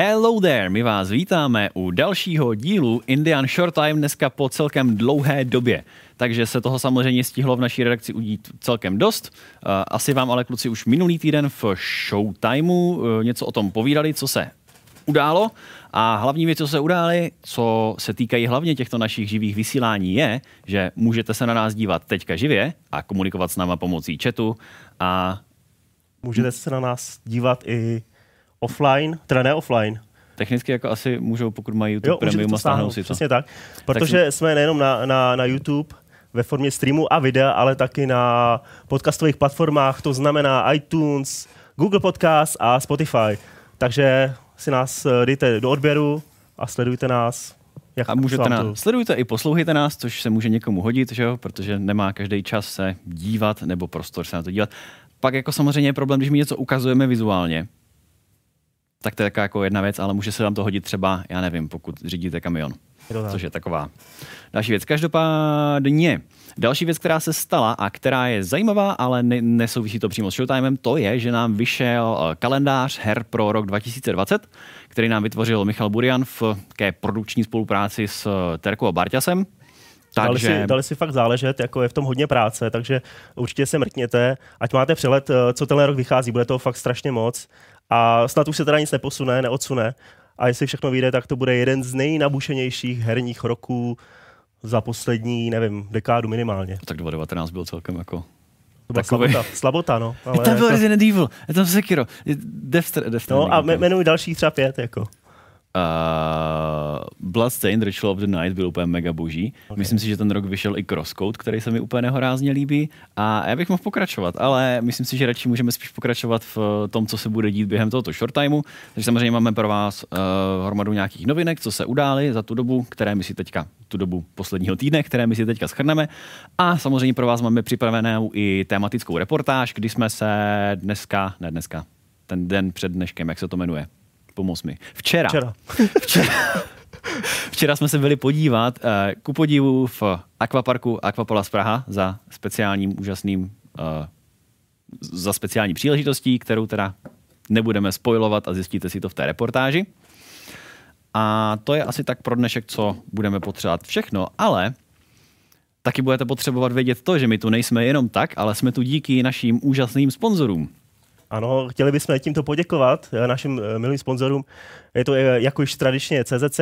Hello there, my vás vítáme u dalšího dílu Indian Short Time dneska po celkem dlouhé době. Takže se toho samozřejmě stihlo v naší redakci udít celkem dost. Eh, asi vám ale kluci už minulý týden v Showtimeu eh, něco o tom povídali, co se událo. A hlavní věc, co se udály, co se týkají hlavně těchto našich živých vysílání, je, že můžete se na nás dívat teďka živě a komunikovat s náma pomocí chatu a Můžete se na nás dívat i offline, teda ne offline. Technicky jako asi můžou, pokud mají YouTube Jo, Premium a stáhnou si to. přesně tak. Protože jsme nejenom na, na, na YouTube ve formě streamu a videa, ale taky na podcastových platformách, to znamená iTunes, Google Podcast a Spotify. Takže si nás eh, dejte do odběru a sledujte nás. Jak A můžete nás, to- sledujte i poslouchejte nás, což se může někomu hodit, že jo? protože nemá každý čas se dívat nebo prostor se na to dívat. Pak jako samozřejmě je problém, když my něco ukazujeme vizuálně, tak to je taková jako jedna věc, ale může se vám to hodit třeba, já nevím, pokud řídíte kamion. Což je taková další věc. Každopádně, další věc, která se stala a která je zajímavá, ale ne, nesouvisí to přímo s Showtimem, to je, že nám vyšel eh, kalendář her pro rok 2020, který nám vytvořil Michal Burian v také produkční spolupráci s eh, Terkou a Barťasem. Dali, Takže si, dali si fakt záležet, jako je v tom hodně práce, takže určitě se mrkněte, ať máte přehled, eh, co tenhle rok vychází, bude toho fakt strašně moc a snad už se teda nic neposune, neodsune a jestli všechno vyjde, tak to bude jeden z nejnabušenějších herních roků za poslední, nevím, dekádu minimálně. tak 2019 byl celkem jako... To byla Takový- slabota, slabota, no. Ale tam byl jako, Resident Evil, je tam Sekiro, Death, Stranding, no a me- jmenuji dalších třeba pět, jako. Uh, Bloodstained Ritual of the Night byl úplně mega boží. Okay. Ok. Myslím si, že ten rok vyšel i Crosscode, který se mi úplně nehorázně líbí. A já bych mohl pokračovat, ale myslím si, že radši můžeme spíš pokračovat v tom, co se bude dít během tohoto short timeu. Takže samozřejmě máme pro vás uh, hromadu nějakých novinek, co se udály za tu dobu, které my si teďka, tu dobu posledního týdne, které my si teďka schrneme. A samozřejmě pro vás máme připravenou i tematickou reportáž, kdy jsme se dneska, ne dneska, ten den před dneškem, jak se to jmenuje? Pomoz mi. Včera. Včera. Včera, včera jsme se byli podívat eh, ku podivu v akvaparku Aquapolas Praha za speciálním úžasným eh, za speciální příležitostí, kterou teda nebudeme spojovat a zjistíte si to v té reportáži. A to je asi tak pro dnešek, co budeme potřebovat všechno, ale taky budete potřebovat vědět to, že my tu nejsme jenom tak, ale jsme tu díky našim úžasným sponzorům. Ano, chtěli bychom tímto poděkovat eh, našim eh, milým sponzorům. Je to eh, jako již tradičně CZC,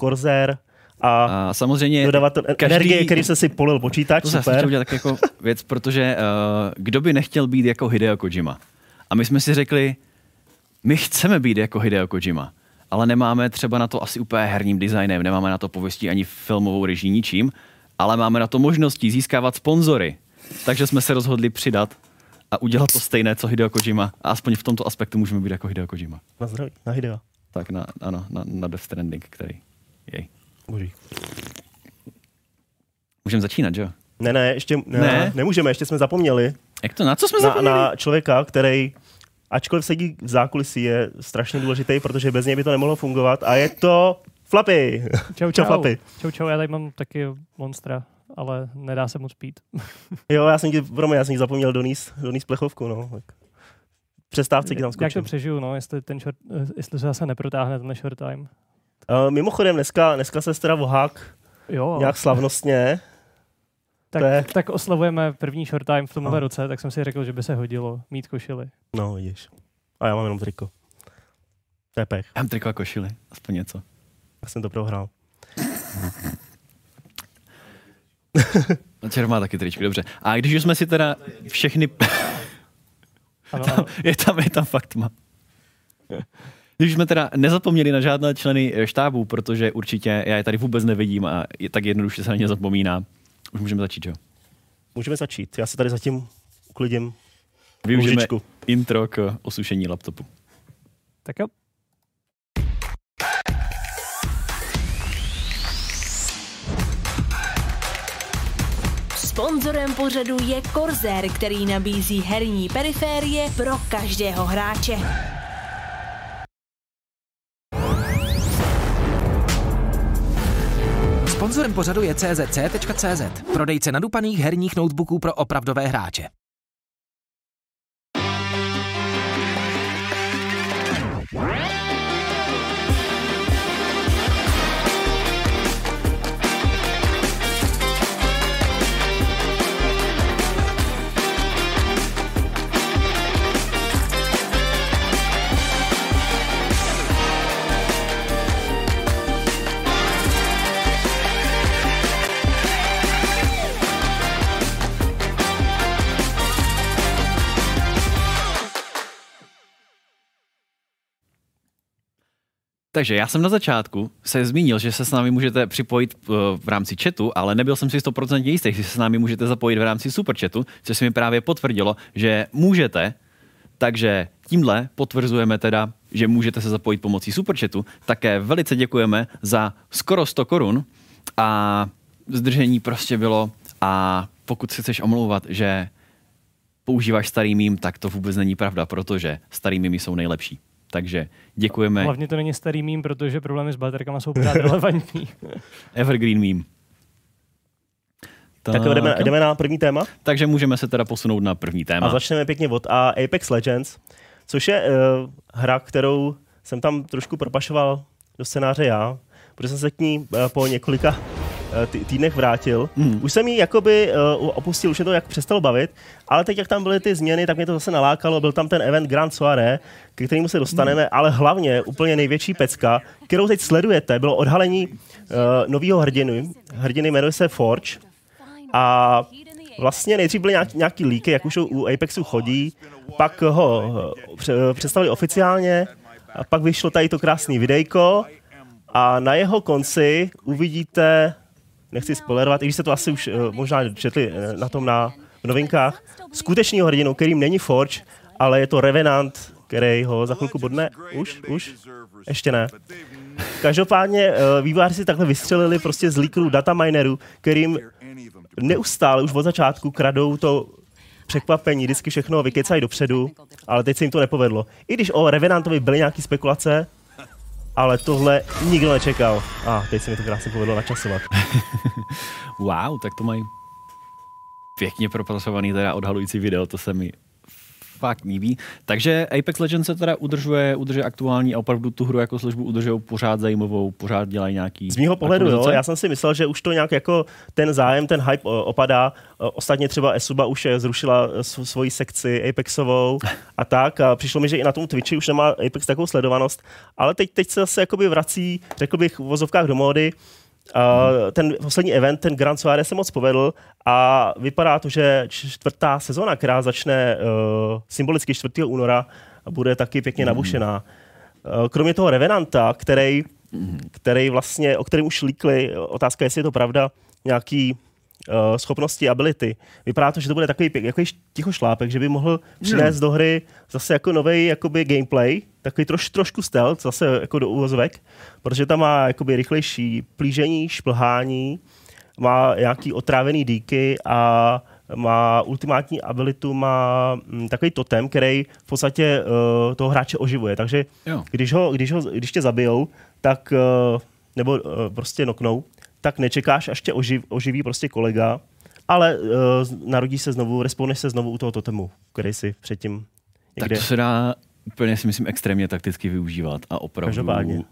Corsair a A samozřejmě dodavatel každý- energie, který se si polil počítač, To super. chtěl udělat tak jako věc, protože uh, kdo by nechtěl být jako Hideo Kojima? A my jsme si řekli, my chceme být jako Hideo Kojima, ale nemáme třeba na to asi úplně herním designem, nemáme na to pověstí ani filmovou režii ničím, ale máme na to možnosti získávat sponzory. Takže jsme se rozhodli přidat a udělat to stejné, co Hideo Kojima. A aspoň v tomto aspektu můžeme být jako Hideo Kojima. Na zdraví, na Hideo. Tak na, ano, na, na Death Stranding, který jej. Boží. Můžeme začínat, že jo? Ne, ne, ještě ne, Ne? nemůžeme, ještě jsme zapomněli Jak to, na co jsme na, zapomněli? na člověka, který ačkoliv sedí v zákulisí, je strašně důležitý, protože bez něj by to nemohlo fungovat a je to Flapy. Čau, Čau, čau. Flapy. Čau, čau, já tady mám taky monstra, ale nedá se moc pít. Jo, já jsem ti, pro mě, já jsem ti zapomněl donést, donést plechovku, no. Tak. Přestávce ti tam Jak to skočím. přežiju, no, jestli, ten short, jestli se zase neprotáhne ten short time. Uh, mimochodem, dneska, dneska se teda vohák Jo, nějak slavnostně. tak, je- tak oslavujeme první short time v tomhle No. roce, tak jsem si řekl, že by se hodilo mít košily. No, vidíš. A já mám jenom triko. To je pech. Já mám triko a košily, aspoň něco. Já jsem to prohrál. A Čer má taky tričky, dobře. A když už jsme si teda všechny... Ano, tam, ano. je, tam, je tam fakt tma. Když už jsme teda nezapomněli na žádné členy eh, štábu, protože určitě já je tady vůbec nevidím a je, tak jednoduše se na ně zapomíná. Už můžeme začít, jo? Můžeme začít. Já se tady zatím uklidím. Využijeme Lůžičku. intro k osušení laptopu. Tak jo. Sponzorem pořadu je Corsair, který nabízí herní periférie pro každého hráče. Sponzorem pořadu je czc.cz, prodejce nadupaných herních notebooků pro opravdové hráče. Takže já jsem na začátku se zmínil, že se s námi můžete připojit uh, v rámci chatu, ale nebyl jsem si 100% jistý, že se s námi můžete zapojit v rámci superchatu, což se mi právě potvrdilo, že můžete, takže tímhle potvrzujeme teda, že můžete se zapojit pomocí superchatu. Také velice děkujeme za skoro 100 korun a zdržení prostě bylo a pokud se chceš omlouvat, že používáš starý mím, tak to vůbec není pravda, protože starý mimy jsou nejlepší. Takže děkujeme. Hlavně to není starý mím, protože problémy s baterkama jsou pořád relevantní. Evergreen meme. Tak jo, jdeme, jdeme na první téma Takže můžeme se teda posunout na první téma. a začneme pěkně od A Apex Legends, což je uh, hra, kterou jsem tam trošku propašoval do scénáře já, protože jsem se k ní uh, po několika tý- týdnech vrátil. Mhm. Už jsem ji jakoby uh, opustil, už mě to jak přestalo bavit, ale teď, jak tam byly ty změny, tak mě to zase nalákalo. Byl tam ten event Grand Soirée, ke kterému se dostaneme, Mhm. ale hlavně úplně největší pecka, kterou teď sledujete, bylo odhalení uh, nového hrdiny. Hrdiny jmenuje se Forge a vlastně nejdřív byly nějaký, nějaký líky, jak už u Apexu chodí, pak ho eh, pře- představili oficiálně, a pak vyšlo tady to krásný videjko a na jeho konci uvidíte, nechci spoilerovat, i když jste to asi už eh, možná četli eh, na tom na v novinkách, skutečného hrdinu, kterým není Forge, ale je to Revenant, který ho za chvilku bodne. Už? Už? Ještě ne. Každopádně eh, vývojáři si takhle vystřelili prostě z leakerů dataminerů, kterým neustále už od začátku kradou to překvapení, vždycky všechno vykecají dopředu, ale teď se jim to nepovedlo. I když o Revenantovi byly nějaké spekulace, ale tohle nikdo nečekal. A teď se mi to krásně povedlo načasovat. Wow, tak to mají pěkně propracovaný teda odhalující video, to se mi fakt líbí. Takže Apex Legends se teda udržuje, udržuje aktuální a opravdu tu hru jako službu udržují pořád zajímavou, pořád dělají nějaký Z mýho pohledu, jo, já jsem si myslel, že už to nějak jako ten zájem, ten hype opadá. Ostatně třeba Esuba už je zrušila eh, sv- svoji sekci Apexovou a tak. A přišlo mi, že i na tom Twitchi už nemá Apex takovou sledovanost. Ale teď, teď se zase jakoby vrací, řekl bych, v vozovkách do módy. A ten poslední event, ten Grand Soirée se moc povedl a vypadá to, že čtvrtá sezona, která začne uh, symbolicky 4. února, bude taky pěkně nabušená. Uh, kromě toho Revenanta, který který vlastně, o kterém už líkli, otázka, jestli je to pravda, nějaký uh, schopnosti, ability. Vypadá to, že to bude takový jako ticho šlápek, že by mohl přinést do hry zase jako nový jakoby gameplay, takový troš, trošku stealth, zase jako do úvozovek, protože tam má jakoby rychlejší plížení, šplhání, má nějaký otrávený díky a má ultimátní abilitu, má mm, takový totem, který v podstatě uh, toho hráče oživuje. Takže Jo. když, ho, když, ho, když tě zabijou, tak, uh, nebo uh, prostě noknou, tak nečekáš, až tě oživ, oživí prostě kolega, ale uh, narodí se znovu, respawneš se znovu u toho totemu, který si předtím Tak někde... to se dá úplně si myslím extrémně takticky využívat a opravdu Každopádně.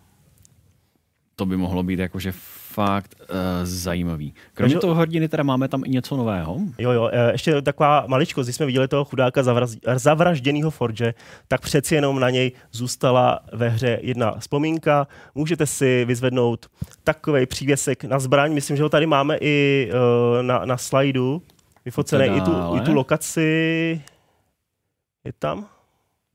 to by mohlo být jakože fakt uh, zajímavý. Kromě Takže- toho hrdiny teda máme tam i něco nového. Jo, jo, eh, ještě taková maličkost, když jsme viděli toho chudáka zavraz, zavražděného Forge, tak přeci jenom na něj zůstala ve hře jedna vzpomínka. Můžete si vyzvednout takový přívěsek na zbraň, myslím, že ho tady máme i uh, na, na slajdu, vyfocený i tu, i tu lokaci. Je tam?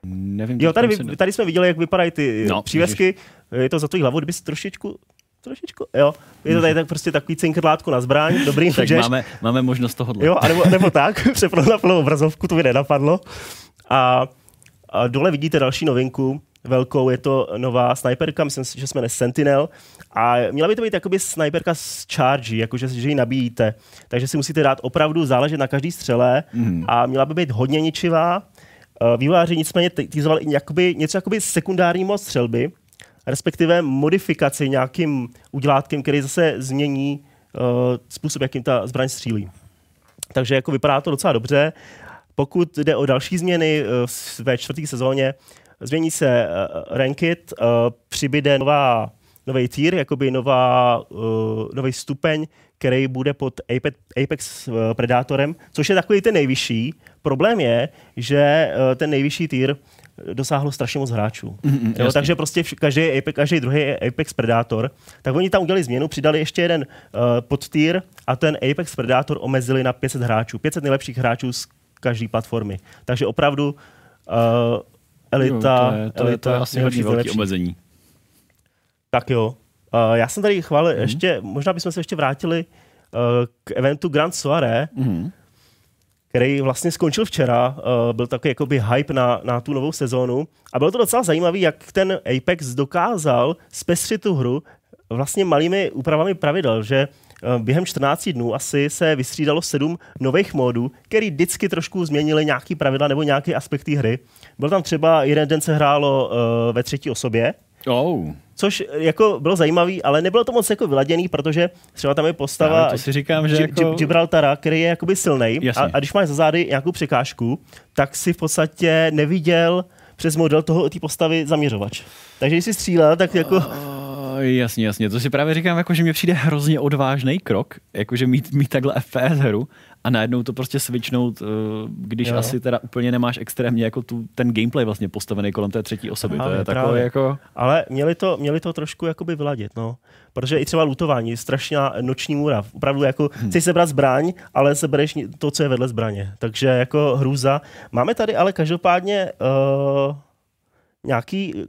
Nevím, Jo, tady, tady jsme viděli, jak vypadají ty No, no, přívěsky. Je to za tvojí hlavu, kdyby si trošičku Trošičku, jo. Je to tady tak prostě takový cinkrlátko na zbraň, dobrý, tak takže máme, máme možnost tohohle. Jo, anebo, nebo tak, přepnout na plnou obrazovku, to by nenapadlo. A, a dole vidíte další novinku, velkou, je to nová sniperka, myslím si, že jsme jmenuje Sentinel. A měla by to být jakoby sniperka s charge, jakože že ji nabíjíte. Takže si musíte dát opravdu záležet na každý střele Mhm. a měla by být hodně ničivá. Eh, Vývojáři nicméně týzovali i jakoby, něco jakoby sekundární moc střelby, respektive modifikaci nějakým udělátkem, který zase změní uh, způsob, jakým ta zbraň střílí. Takže jako vypadá to docela dobře. Pokud jde o další změny uh, ve čtvrté sezóně, změní se uh, ranked, uh, přibyde nová, nový tier, jakoby nová, uh, nový stupeň, který bude pod Apex, Apex uh, Predátorem, což je takový ten nejvyšší. Problém je, že uh, ten nejvyšší tier dosáhlo strašně moc hráčů. Mm, jo, takže prostě vš- každý, Apex, každý druhý Apex Predator, tak oni tam udělali změnu, přidali ještě jeden uh, podtier a ten Apex Predator omezili na 500 hráčů. 500 nejlepších hráčů z každé platformy. Takže opravdu uh, elita, jo, to je, to je, to je elita asi nejlepší hodně velký nejlepších. omezení. Tak jo. Uh, já jsem tady chválil mm. ještě, možná bychom se ještě vrátili uh, k eventu Grand Soirée, Mhm. Který vlastně skončil včera. Uh, byl takový jakoby hype na, na tu novou sezónu. A bylo to docela zajímavé, jak ten Apex dokázal zpestřit tu hru vlastně malými úpravami pravidel, že eh, během 14 dnů asi se vystřídalo sedm nových módů, který vždycky trošku změnili nějaký pravidla nebo nějaké aspekty hry. Byl tam třeba jeden den se hrálo uh, ve třetí osobě, Oh, což eh, jako bylo zajímavý, ale nebylo to moc jako vyladěný, protože třeba tam je postava Právě to si říkám, že Gi- jako- Gi- Gibraltara, který je jakoby silný. A, a, když máš za zády nějakou překážku, tak si v podstatě neviděl přes model toho té postavy zaměřovač. Takže když si střílel, tak jako... Oh, jasně, jasně. To si právě říkám, jako, že mi přijde hrozně odvážný krok, jakože mít, mít takhle FPS hru a najednou to prostě switchnout, eh, když Jo. asi teda úplně nemáš extrémně jako tu, ten gameplay vlastně postavený kolem té třetí osoby. Právě, to je takové jako... Ale měli to, měli to trošku jakoby vyladit, no. Protože i třeba lutování, strašná noční můra. Opravdu jako hmm. chceš sebrat zbraň, ale sebereš to, co je vedle zbraně. Takže jako hrůza. Máme tady ale každopádně uh, nějaký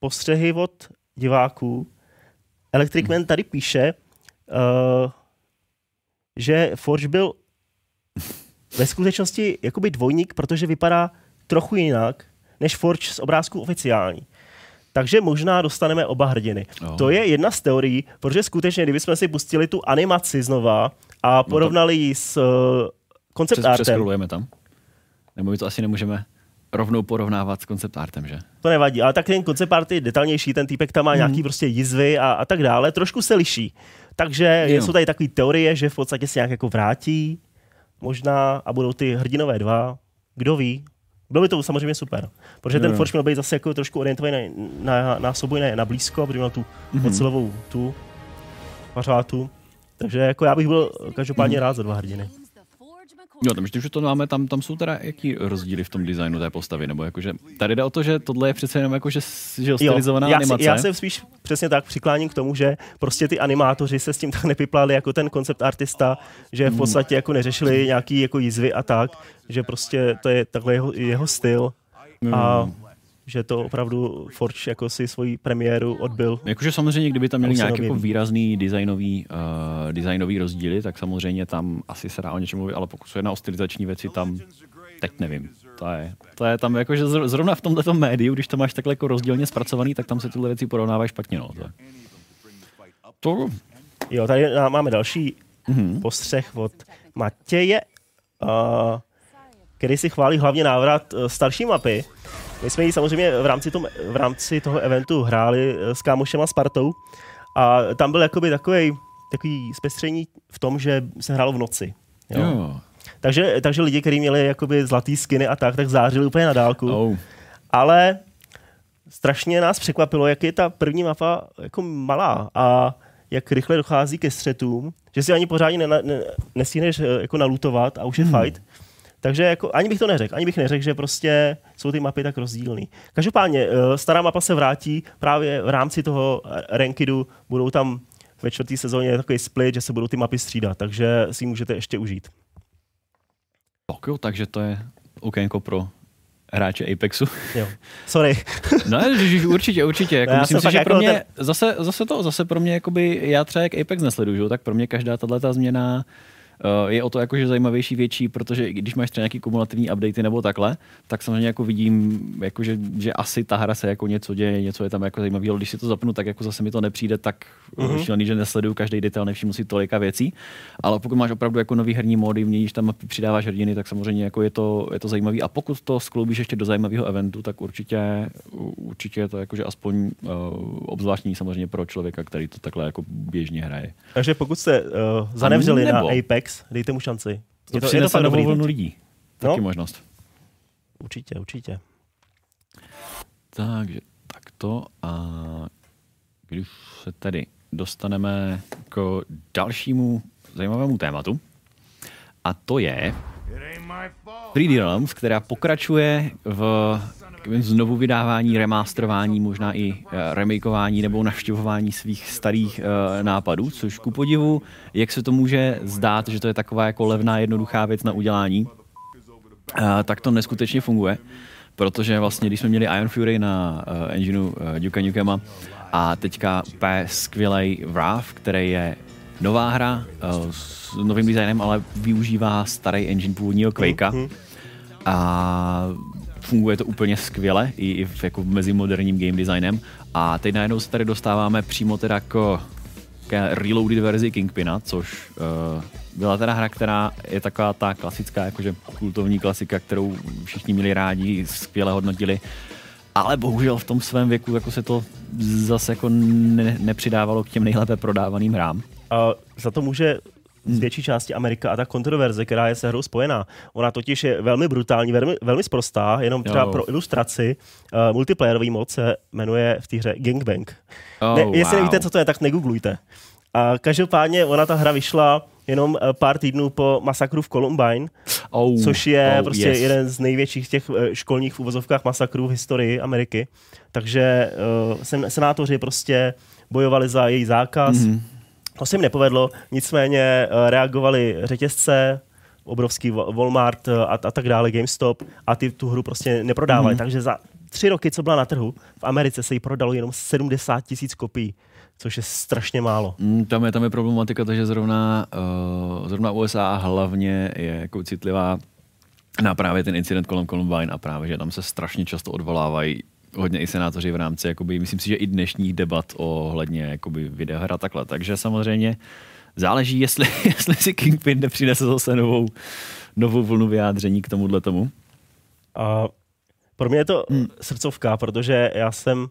postřehy od diváků. Electric Man tady píše, uh, že Forge byl ve skutečnosti jakoby dvojník, protože vypadá trochu jinak než Forge z obrázku oficiální. Takže možná dostaneme oba hrdiny. Oh. To je jedna z teorií, protože skutečně, kdybychom si pustili tu animaci znova a porovnali ji s uh, concept Přes, artem, tam. Nebo my to asi nemůžeme rovnou porovnávat s koncept artem, že? to nevadí, ale tak ten concept art je detailnější, ten týpek tam má Mhm. nějaký prostě jizvy a, a tak dále, trošku se liší. Takže Jo. jsou tady takové teorie, že v podstatě se nějak jako vrátí, možná, a budou ty hrdinové dva, kdo ví. Bylo by to samozřejmě super, protože ten. Forge měl být zase jako trošku orientovaný na, na, na souboj, ne na blízko, protože měl tu Mhm. ocelovou tu pařátu. Takže jako já bych byl každopádně Mhm. rád za dva hrdiny. Jo, tam že to máme, tam, tam jsou teda jaký rozdíly v tom designu té postavy, nebo jakože, tady jde o to, že tohle je přece jenom jako, že, že jo, stylizovaná já, animace. Si, já se spíš přesně tak přikláním k tomu, že prostě ty animátoři se s tím tak nepiplali jako ten koncept artista, že v podstatě jako neřešili nějaký jako jizvy a tak, že prostě to je takhle jeho, jeho styl a Hmm. Že to opravdu Forge jako si svoji premiéru odbil. Jakože samozřejmě, kdyby tam měli nějaký jako výrazný designový, uh, designový rozdíly, tak samozřejmě tam asi se dá o něčem mluvit, ale pokud se jedná o stylizační věci, tam teď nevím. To je, to je tam jakože zr- zrovna v tomto médiu, když to máš takhle jako rozdílně zpracovaný, tak tam se tyhle věci porovnávají špatně. No. To, to Jo, tady má- máme další Mhm. postřeh od Matěje, uh, který si chválí hlavně návrat uh, starší mapy. My jsme ji samozřejmě v rámci, tom, v rámci toho eventu hráli uh, s kámošema Spartou a tam byl jakoby takový takový zpestření v tom, že se hrálo v noci. Jo. jo. Takže, takže lidi, kteří měli jakoby zlatý skiny a tak, tak zářili úplně na dálku. Oh. Ale strašně nás překvapilo, jak je ta první mapa jako malá a jak rychle dochází ke střetům, že si ani pořádně ne, ne, nestihneš eh, jako nalutovat a už je hmm. fight. Takže jako, ani bych to neřekl, ani bych neřekl, že prostě jsou ty mapy tak rozdílný. Každopádně, eh, stará mapa se vrátí právě v rámci toho rankidu, budou tam ve čtvrtý sezóně takový split, že se budou ty mapy střídat, takže si ji můžete ještě užít. Tak jo, takže to je okénko pro hráče Apexu. Jo. Sorry. No, určitě, určitě. Jako Já myslím si, že jako pro mě, ten- zase, zase to, zase pro mě, jakoby, já třeba jak Apex nesleduju, tak pro mě každá tato změna je o to jakože zajímavější, větší, protože když máš třeba nějaký kumulativní updaty nebo takhle, tak samozřejmě jako vidím, jako že, asi ta hra se jako něco děje, něco je tam jako zajímavého. Když si to zapnu, tak jako zase mi to nepřijde tak Mhm. mm-hmm. šílený, že nesleduju každý detail, nevšimnu si tolika věcí. Ale pokud máš opravdu jako nový herní módy, měníš tam přidáváš hrdiny, tak samozřejmě jako je to, je to zajímavý. A pokud to skloubíš ještě do zajímavého eventu, tak určitě, určitě je to jakože aspoň uh, obzvláštní samozřejmě pro člověka, který to takhle jako běžně hraje. Takže pokud jste uh, zanevřeli na nebo- Apex, dejte mu šanci. To, Je to to, je to fakt dobrý. vlnu lidí. No. Taky možnost. Určitě, určitě. Takže takto a když se tedy dostaneme k dalšímu zajímavému tématu, a to je 3D Realms, která pokračuje v znovu vydávání, remasterování, možná i eh, remakeování nebo navštěvování svých starých uh, nápadů, což ku podivu, jak se to může zdát, že to je taková jako levná, jednoduchá věc na udělání, uh, tak to neskutečně funguje protože vlastně, když jsme měli Iron Fury na engineu Duke Nukema a teďka úplně skvělý Wrath, který je nová hra s novým designem, ale využívá starý engine původního Quakea. A funguje to úplně skvěle i, i v, jako mezi moderním game designem a teď najednou se tady dostáváme přímo teda k, k reloaded verzi Kingpina, což uh, byla teda hra, která je taková ta klasická, jakože kultovní klasika, kterou všichni měli rádi, skvěle hodnotili, ale bohužel v tom svém věku jako se to zase jako ne, nepřidávalo k těm nejlépe prodávaným hrám. A za to může z větší části Amerika a ta kontroverze, která je se hrou spojená. Ona totiž je velmi brutální, velmi, velmi sprostá, jenom třeba Jo. pro ilustraci. Uh, multiplayerový mod se jmenuje v té hře Gangbang. Oh, ne, jestli wow. nevíte, co to je, tak negooglujte. A každopádně ona ta hra vyšla jenom eh, pár týdnů po masakru v Columbine, oh, což je oh, prostě yes. jeden z největších těch eh, školních v uvozovkách masakrů v historii Ameriky. Takže uh, sen, senátoři prostě bojovali za její zákaz. Mhm. Mm-hmm. To se jim nepovedlo, nicméně eh, reagovali řetězce, obrovský Wa- Walmart eh, a, a tak dále, GameStop a ty tu hru prostě neprodávali. Mm-hmm. Takže za tři roky, co byla na trhu, v Americe se jí prodalo jenom 70 tisíc kopií, což je strašně málo. Mm, tam je, tam je problematika, to, že zrovna, uh, zrovna USA hlavně je jako citlivá na právě ten incident kolem Columbine a právě, že tam se strašně často odvolávají hodně i senátoři v rámci, jakoby, myslím si, že i dnešních debat ohledně jakoby, videoher a takhle. Takže samozřejmě záleží, jestli, jestli si Kingpin nepřinese zase novou, novou vlnu vyjádření k tomuhle tomu. A pro mě je to Hmm. srdcovka, protože já jsem uh,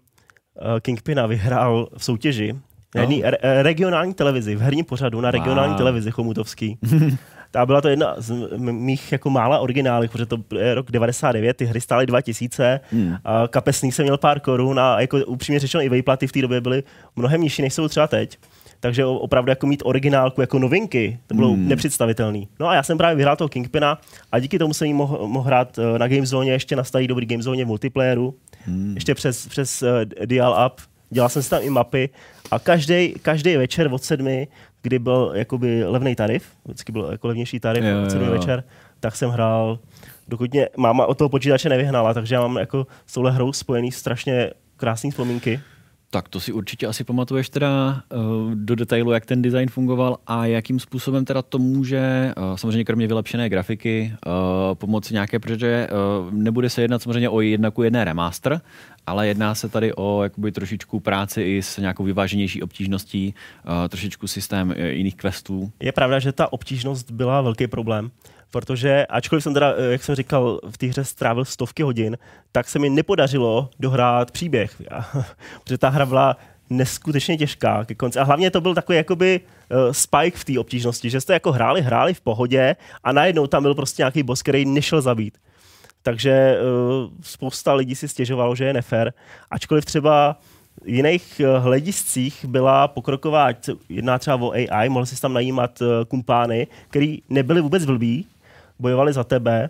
Kingpina vyhrál v soutěži na jedné Oh. re- regionální televizi, v herním pořadu na regionální Wow. televizi Chomutovský. Ta byla to jedna z mých jako mála originálních, protože to je rok 99, ty hry stály 2000, Hmm. a kapesník jsem měl pár korun a jako upřímně řečeno i vejplaty v té době byly mnohem nižší, než jsou třeba teď. Takže opravdu jako mít originálku jako novinky, to bylo Hmm. hmm. nepředstavitelný. No a já jsem právě vyhrál toho Kingpina a díky tomu jsem jí mohl, mohl hrát eh, na Gamezone, ještě na starý dobrý Gamezone v multiplayeru, hmm. ještě přes, přes uh, Dial Up. Dělal jsem si tam i mapy a každý každý večer od sedmi, kdy byl jakoby levný tarif, vždycky byl jako levnější tarif jo. večer, tak jsem hrál, dokud mě máma od toho počítače nevyhnala, takže já mám jako s touhle hrou spojený strašně krásné vzpomínky. Tak to si určitě asi pamatuješ teda uh, do detailu, jak ten design fungoval a jakým způsobem teda to může, uh, samozřejmě kromě vylepšené grafiky, uh, pomoci nějaké, protože nebude se jednat samozřejmě o jedna ku jedné remaster, ale jedná se tady o jakoby trošičku práci i s nějakou vyváženější obtížností, uh, trošičku systém uh, jiných questů. Je pravda, že ta obtížnost byla velký problém, protože ačkoliv jsem teda, eh, jak jsem říkal, v té hře strávil stovky hodin, tak se mi nepodařilo dohrát příběh, protože ta hra byla neskutečně těžká ke konci. A hlavně to byl takový jakoby uh, spike v té obtížnosti, že jste jako hráli, hráli v pohodě a najednou tam byl prostě nějaký boss, který nešel zabít. Takže uh, spousta lidí si stěžovalo, že je nefér. Ačkoliv třeba v jiných eh, hlediscích byla pokroková, jedná třeba o AI, mohl si tam najímat eh, kumpány, který nebyli vůbec blbí, bojovali za tebe.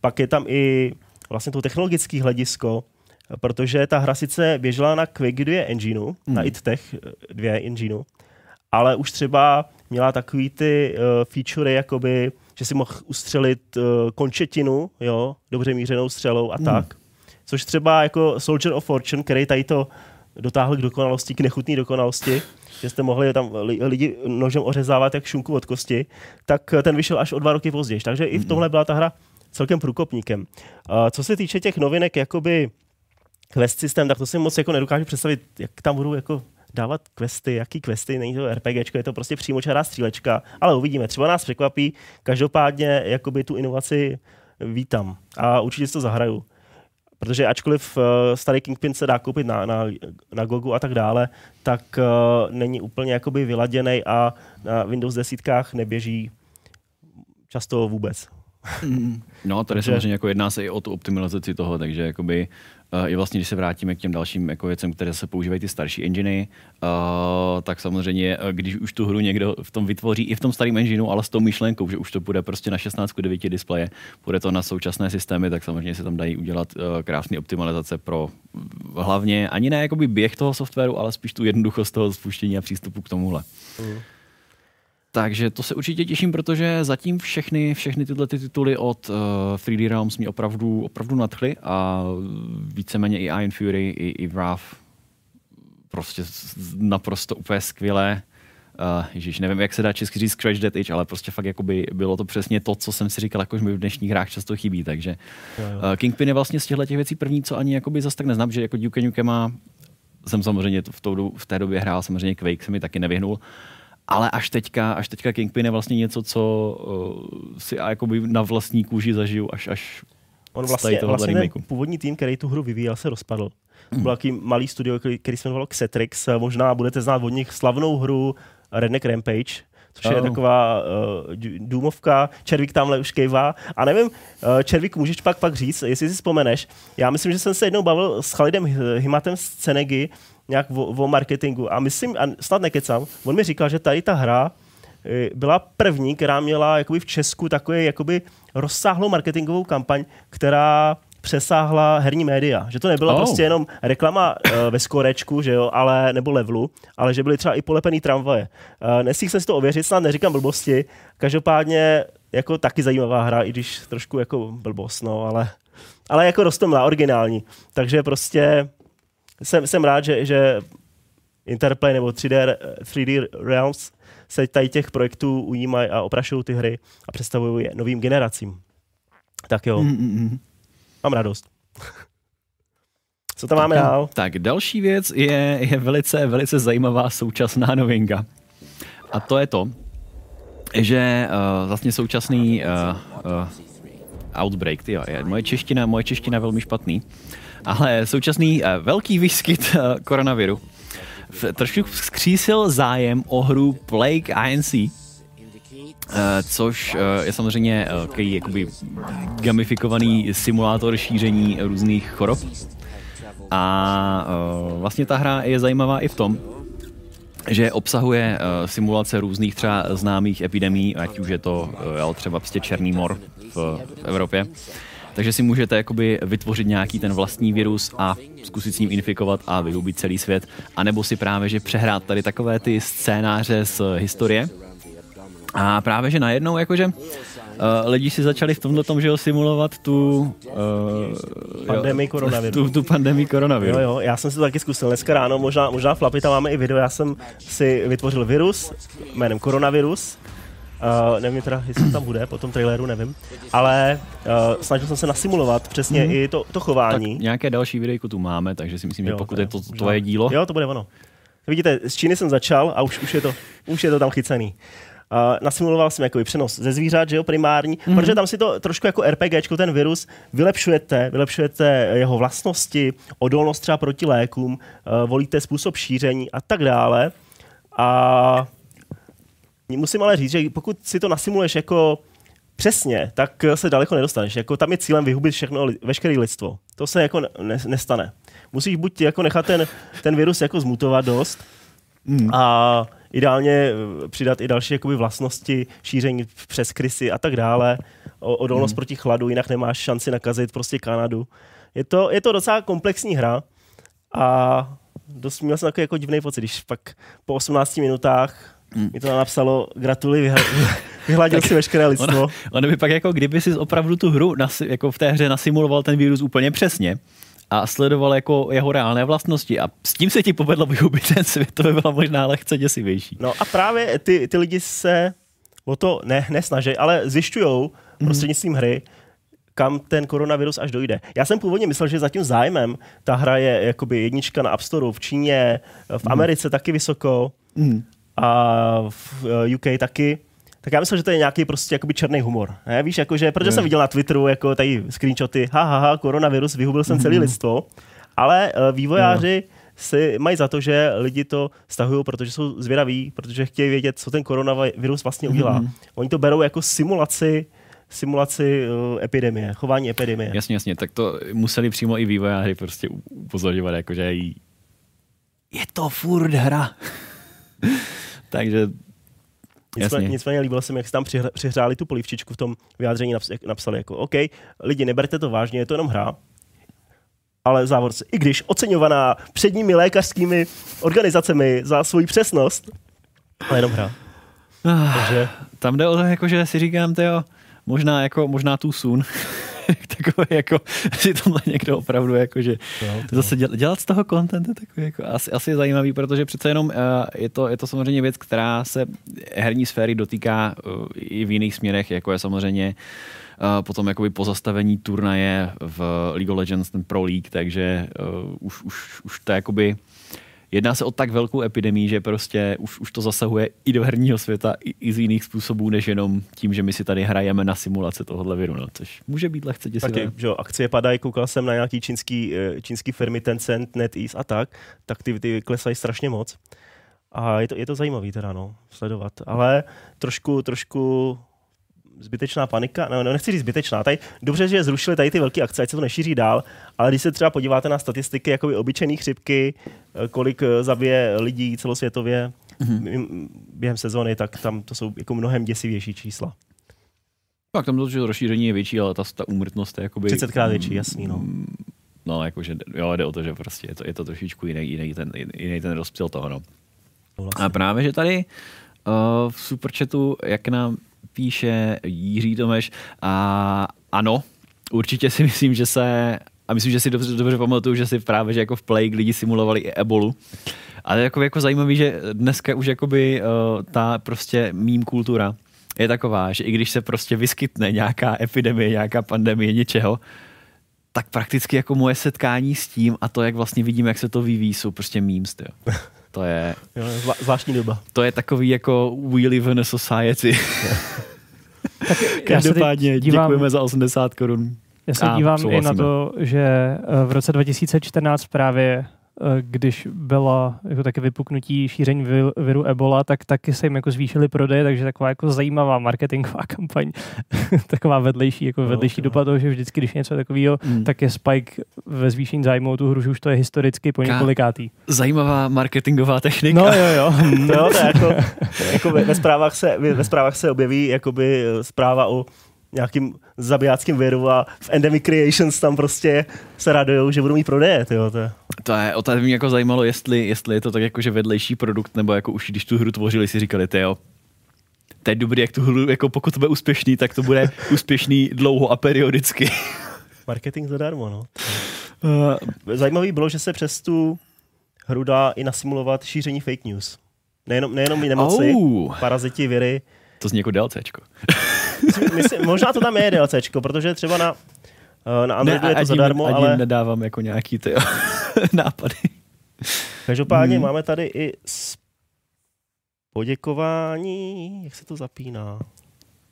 Pak je tam i vlastně to technologické hledisko, protože ta hra sice běžela na Quake 2 engineu, hmm. na ITTech 2 engineu, ale už třeba měla takový ty uh, featurey, jakoby, že si mohl ustřelit uh, končetinu, jo, dobře mířenou střelou a hmm. tak. Což třeba jako Soldier of Fortune, který tady to dotáhl k dokonalosti, k nechutné dokonalosti, že jste mohli tam li- lidi nožem ořezávat jak šunku od kosti, tak eh, ten vyšel až o dva roky později. Takže i v tomhle byla ta hra celkem průkopníkem. Uh, co se týče těch novinek, jakoby quest systém, tak to si moc jako nedokážu představit, jak tam budu jako dávat questy, jaký questy, není to RPGčko, je to prostě přímočará střílečka, ale uvidíme, třeba nás překvapí, každopádně jakoby tu inovaci vítám a určitě si to zahraju. Protože ačkoliv uh, starý Kingpin se dá koupit na, na, na Gogu a tak dále, tak uh, není úplně jakoby vyladěný a na Windows desítkách neběží často vůbec. No, tady Takže- samozřejmě jako jedná se i o tu optimalizaci toho, takže jakoby uh, i vlastně, když se vrátíme k těm dalším jako věcem, které se používají ty starší enginy, uh, tak samozřejmě, uh, když už tu hru někdo v tom vytvoří i v tom starém engineu, ale s tou myšlenkou, že už to bude prostě na 16:9 displeje, bude to na současné systémy, tak samozřejmě se tam dají udělat uh, krásné optimalizace pro hlavně ani ne jakoby běh toho softwaru, ale spíš tu jednoduchost toho spuštění a přístupu k tomuhle. Takže to se určitě těším, protože zatím všechny, všechny tyhle ty tituly od uh, 3D Realms mě opravdu, opravdu nadchly a víceméně i Iron Fury, i, i Wrath prostě naprosto úplně skvělé. Uh, Ježíš, nevím, jak se dá česky říct Scratch That Itch, ale prostě fakt jakoby bylo to přesně to, co jsem si říkal, jakož mi v dnešních hrách často chybí, takže uh, Kingpin je vlastně z těchto těch věcí první, co ani jakoby zase tak neznám, že jako Duke Nukem má jsem samozřejmě v, tou, v té době hrál, samozřejmě Quake se mi taky nevyhnul, ale až teďka, až teďka Kingpin je vlastně něco, co uh, si a jakoby na vlastní kůži zažiju, až, až On vlastně, vlastně ten původní tým, který tu hru vyvíjel, se rozpadl. Hmm. Byl takový malý studio, který, který se jmenoval Xetrix. Možná budete znát od nich slavnou hru Redneck Rampage, což oh. je taková uh, důmovka, Červík tamhle už kejvá. A nevím, uh, Červík, můžeš pak pak říct, jestli si vzpomeneš, já myslím, že jsem se jednou bavil s Khalidem Himatem z Cenegy, nějak o, o marketingu a myslím, a snad nekecám, on mi říkal, že tady ta hra eh, byla první, která měla jakoby v Česku takový jakoby rozsáhlou marketingovou kampaň, která přesáhla herní média. Že to nebyla oh. prostě jenom reklama uh, ve skorečku, že jo, ale, nebo levelu, ale že byly třeba i polepený tramvaje. Uh, nestihl jsem si to ověřit, snad neříkám blbosti. Každopádně jako taky zajímavá hra, i když trošku jako blbost, no, ale, ale jako rostomlá, originální. Takže prostě jsem, jsem rád, že, že Interplay nebo 3D, 3D Realms se tady těch projektů ujímají a oprašují ty hry a představují je novým generacím. Tak jo. Mm-mm. Mám radost. Co tam máme dál? Tak další věc je, je velice, velice zajímavá současná novinka. A to je to, že uh, vlastně současný uh, uh, Outbreak, tyjo, je, moje čeština, moje čeština velmi špatný, ale současný uh, velký výskyt uh, koronaviru trošku zkřísil zájem o hru Plague INC, Eh, což eh, je samozřejmě uh, jakoby gamifikovaný simulátor šíření různých chorob. A vlastně ta hra je zajímavá i v tom, že obsahuje simulace různých třeba známých epidemí, ať už je to třeba prostě černý mor v Evropě. Takže si můžete jakoby vytvořit nějaký ten vlastní virus a zkusit s ním infikovat a vyhubit celý svět. A nebo si právě, že přehrát tady takové ty scénáře z historie, a právě, že najednou jakože uh, lidi si začali v tomhle tom, že jo, simulovat tu uh, pandemii koronaviru. Tu, tu pandemii koronaviru. Jo, jo, já jsem si to taky zkusil dneska ráno, možná, možná Flapy, tam máme i video, já jsem si vytvořil virus jménem koronavirus, Uh, nevím teda, jestli tam bude po tom traileru, nevím. Ale uh, snažil jsem se nasimulovat přesně mm-hmm. i to, to chování. Tak nějaké další videjko tu máme, takže si myslím, jo, že pokud je to tvoje dílo. Jo, to bude ono. Vidíte, z Číny jsem začal a už, už, je, to, už je to tam chycený. Uh, nasimuloval jsem jako přenos ze zvířat, že jo, primární, mm-hmm. protože tam si to trošku jako RPG, ten virus, vylepšujete, vylepšujete jeho vlastnosti, odolnost třeba proti lékům, uh, volíte způsob šíření a tak dále. A musím ale říct, že pokud si to nasimuluješ jako přesně, tak se daleko nedostaneš. Jako tam je cílem vyhubit všechno, veškeré lidstvo. To se jako ne, nestane. Musíš buď jako nechat ten, ten virus jako zmutovat dost mm. a ideálně eh, přidat i další jakoby, vlastnosti, šíření přes krysy a tak dále, o, odolnost hmm. proti chladu, jinak nemáš šanci nakazit prostě Kanadu. Je to, je to docela komplexní hra a dost měl jsem takový jako divný pocit, když pak po 18 minutách hmm. Mi to napsalo, gratuluji, vyhladil si veškeré lidstvo. Ono, ono by pak jako, kdyby si opravdu tu hru nasi, jako v té hře nasimuloval ten vírus úplně přesně, a sledoval jako jeho reálné vlastnosti a s tím se ti povedlo vyhubit ten svět, to by bylo možná lehce děsivější. No a právě ty, ty lidi se o to ne, nesnaží, ale zjišťují mm. prostřednictvím hry, kam ten koronavirus až dojde. Já jsem původně myslel, že zatím zájmem ta hra je jakoby jednička na App Store v Číně, v mhm. Americe mm. taky vysoko mm. A v eh, UK taky tak já myslím, že to je nějaký prostě jakoby černý humor. Ne? Víš, jakože, protože jsem viděl na Twitteru jako tady screenshoty, ha, ha, ha, koronavirus, vyhubil jsem celý mm-hmm. lidstvo, ale uh, vývojáři no. si mají za to, že lidi to stahují, protože jsou zvědaví, protože chtějí vědět, co ten koronavirus vlastně udělá. Mm-hmm. Oni to berou jako simulaci simulaci uh, epidemie, chování epidemie. Jasně, jasně, tak to museli přímo i vývojáři prostě upozorňovat, jakože je to furt hra. Takže Nicméně, nicméně líbilo se mi, jak si tam přihráli tu polivčičku v tom vyjádření, napsali jako OK, lidi, neberte to vážně, je to jenom hra, ale závorce, i když oceňovaná předními lékařskými organizacemi za svoji přesnost, ale jenom hra. Takže Tam jde o to, jako, že si říkám, tyjo, možná, jako, možná tu sun. takový jako, si tohle někdo opravdu jako, že No, zase dělat, dělat z toho content je takový jako asi, asi je zajímavý, protože přece jenom uh, je, to, je to samozřejmě věc, která se herní sféry dotýká uh, i v jiných směrech, jako je samozřejmě uh, potom jakoby pozastavení turnaje v League of Legends, ten Pro League, takže uh, už, už, už to jakoby Jedná se o tak velkou epidemii, že prostě už, už to zasahuje i do herního světa, i, i z jiných způsobů, než jenom tím, že my si tady hrajeme na simulace tohohle viru, no, což může být lehce děsivé. Taky, že jo, akcie padají, koukal jsem na nějaký čínský, eh, čínský firmy Tencent, NetEase a tak, tak ty, ty klesají strašně moc. A je to, je to zajímavý teda, no, sledovat. Ale trošku, trošku zbytečná panika, no, no nechci říct zbytečná, tady dobře, že zrušili tady ty velké akce, ať se to nešíří dál, ale když se třeba podíváte na statistiky jakoby obyčejných chřipky, eh, kolik eh, zabije lidí celosvětově mm-hmm. během sezóny, tak tam to jsou jako mnohem děsivější čísla. Tak tam to, že to rozšíření je větší, ale ta, ta úmrtnost je jakoby... 30 krát větší, jasný, no. No, jakože, jo, jde o to, že prostě je to, je to trošičku jiný, jiný, ten, jiný ten rozptyl toho, no. A právě, že tady uh, v superchatu, jak nám píše Jiří Tomeš, a ano, určitě si myslím, že se a myslím, že si dobře, dobře pamatuju, že si právě že jako v Play lidi simulovali i ebolu. Ale jako, jako zajímavý, že dneska už jakoby uh, ta prostě mím kultura je taková, že i když se prostě vyskytne nějaká epidemie, nějaká pandemie něčeho, tak prakticky jako moje setkání s tím a to, jak vlastně vidím, jak se to vyvíjí, jsou prostě memes, jo. To je, Jo, zvla, zvláštní doba. to je takový jako we live in a society. Každopádně dívám- děkujeme za 80 korun. Já se dívám i na to, že eh, v roce 2014 právě když bylo jako taky vypuknutí šíření viru, Ebola, tak taky se jim jako zvýšily prodeje, takže taková jako zajímavá marketingová kampaň, taková vedlejší, jako No, vedlejší jo. dopad toho, že vždycky, když je něco takového, Mm. tak je spike ve zvýšení zájmu o tu hru, že už to je historicky po několikátý. Zajímavá marketingová technika. No jo, jo. To jo, to jako, jako ve, ve, zprávách se, ve zprávách se objeví jakoby eh, zpráva o nějakým zabijáckým viru a v Endemic Creations tam prostě se radujou, že budou mít prodeje, tyjo, to je. To je, o to mě jako zajímalo, jestli, jestli je to tak jako, že vedlejší produkt, nebo jako už když tu hru tvořili, si říkali, ty jo, to je dobrý, jak tu hru, jako pokud to bude úspěšný, tak to bude úspěšný dlouho a periodicky. Marketing zadarmo, no. Uh, Zajímavý bylo, že se přes tu hru dá i nasimulovat šíření fake news. Nejenom, nejenom i nemoci, oh, paraziti, viry. To zní jako DLCčko. Myslím, možná to tam je DLCčko, protože třeba na, eh, na Androidu je to jim- zadarmo, jim ale nedávám jako nějaký ty nápady. každopádně Hmm. máme tady i poděkování, jak se to zapíná?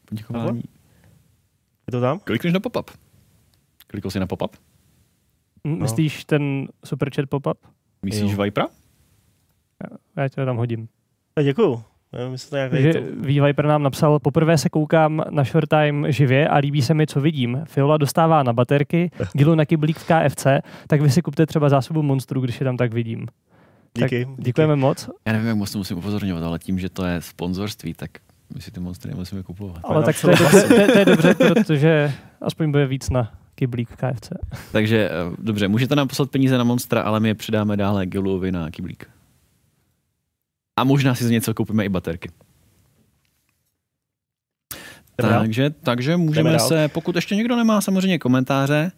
Poděkování. Je to tam? Klikneš na pop-up. Klikl jsi na pop-up? M- Myslíš ten super chat pop-up? Myslíš Jo. Vipera? Já tě tam hodím. Děkuju. Myslím, to nějak Takže to... V-Viper nám napsal, poprvé se koukám na Short Time živě a líbí se mi, co vidím. Fiola dostává na baterky, Gilu na kyblík v KFC, tak vy si kupte třeba zásobu monstru, když je tam tak vidím. Díky. Tak děkujeme moc, Já nevím, jak moc to musím upozorňovat, ale tím, že to je sponzorství, tak my si ty monstry nemusíme kupovat. ale tak to je, dobře, to, je, to je dobře, protože aspoň bude víc na kyblík v KFC. Takže eh, dobře, můžete nám poslat peníze na Monstra, ale my je přidáme dále Giluovi na kyblík. A možná si z něco koupíme i baterky. Takže, takže můžeme se, pokud ještě někdo nemá samozřejmě komentáře,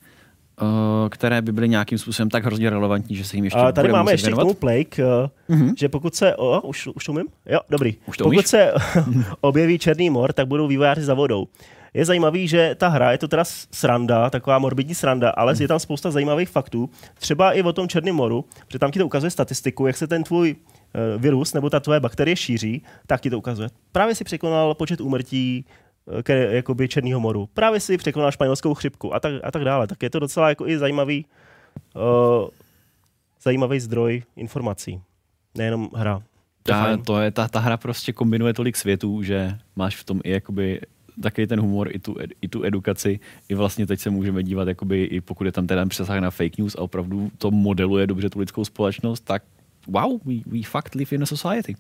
uh, které by byly nějakým způsobem tak hrozně relevantní, že se jim ještě A tady máme ještě k věnovat. tomu Plague, eh, Mhm. že pokud se, o, už, už to umím? Jo, dobrý. Už to pokud umíš? se objeví Černý mor, tak budou vývojáři za vodou. Je zajímavý, že ta hra je to teda sranda, taková morbidní sranda, ale Hmm. je tam spousta zajímavých faktů. Třeba i o tom Černém moru, protože tam ti to ukazuje statistiku, jak se ten tvůj eh, virus nebo ta tvoje bakterie šíří, tak ti to ukazuje. Právě si překonal počet úmrtí eh, ke, jakoby Černého moru. Právě si překonal španělskou chřipku a tak, a tak dále. Tak je to docela jako i zajímavý, uh, zajímavý zdroj informací. Nejenom hra. Ta, to je, ta, ta hra prostě kombinuje tolik světů, že máš v tom i jakoby takový ten humor, i tu, i tu edukaci. I vlastně teď se můžeme dívat, jakoby, i pokud je tam teda přesah na fake news a opravdu to modeluje dobře tu lidskou společnost, tak wow, we, we fact live in a society.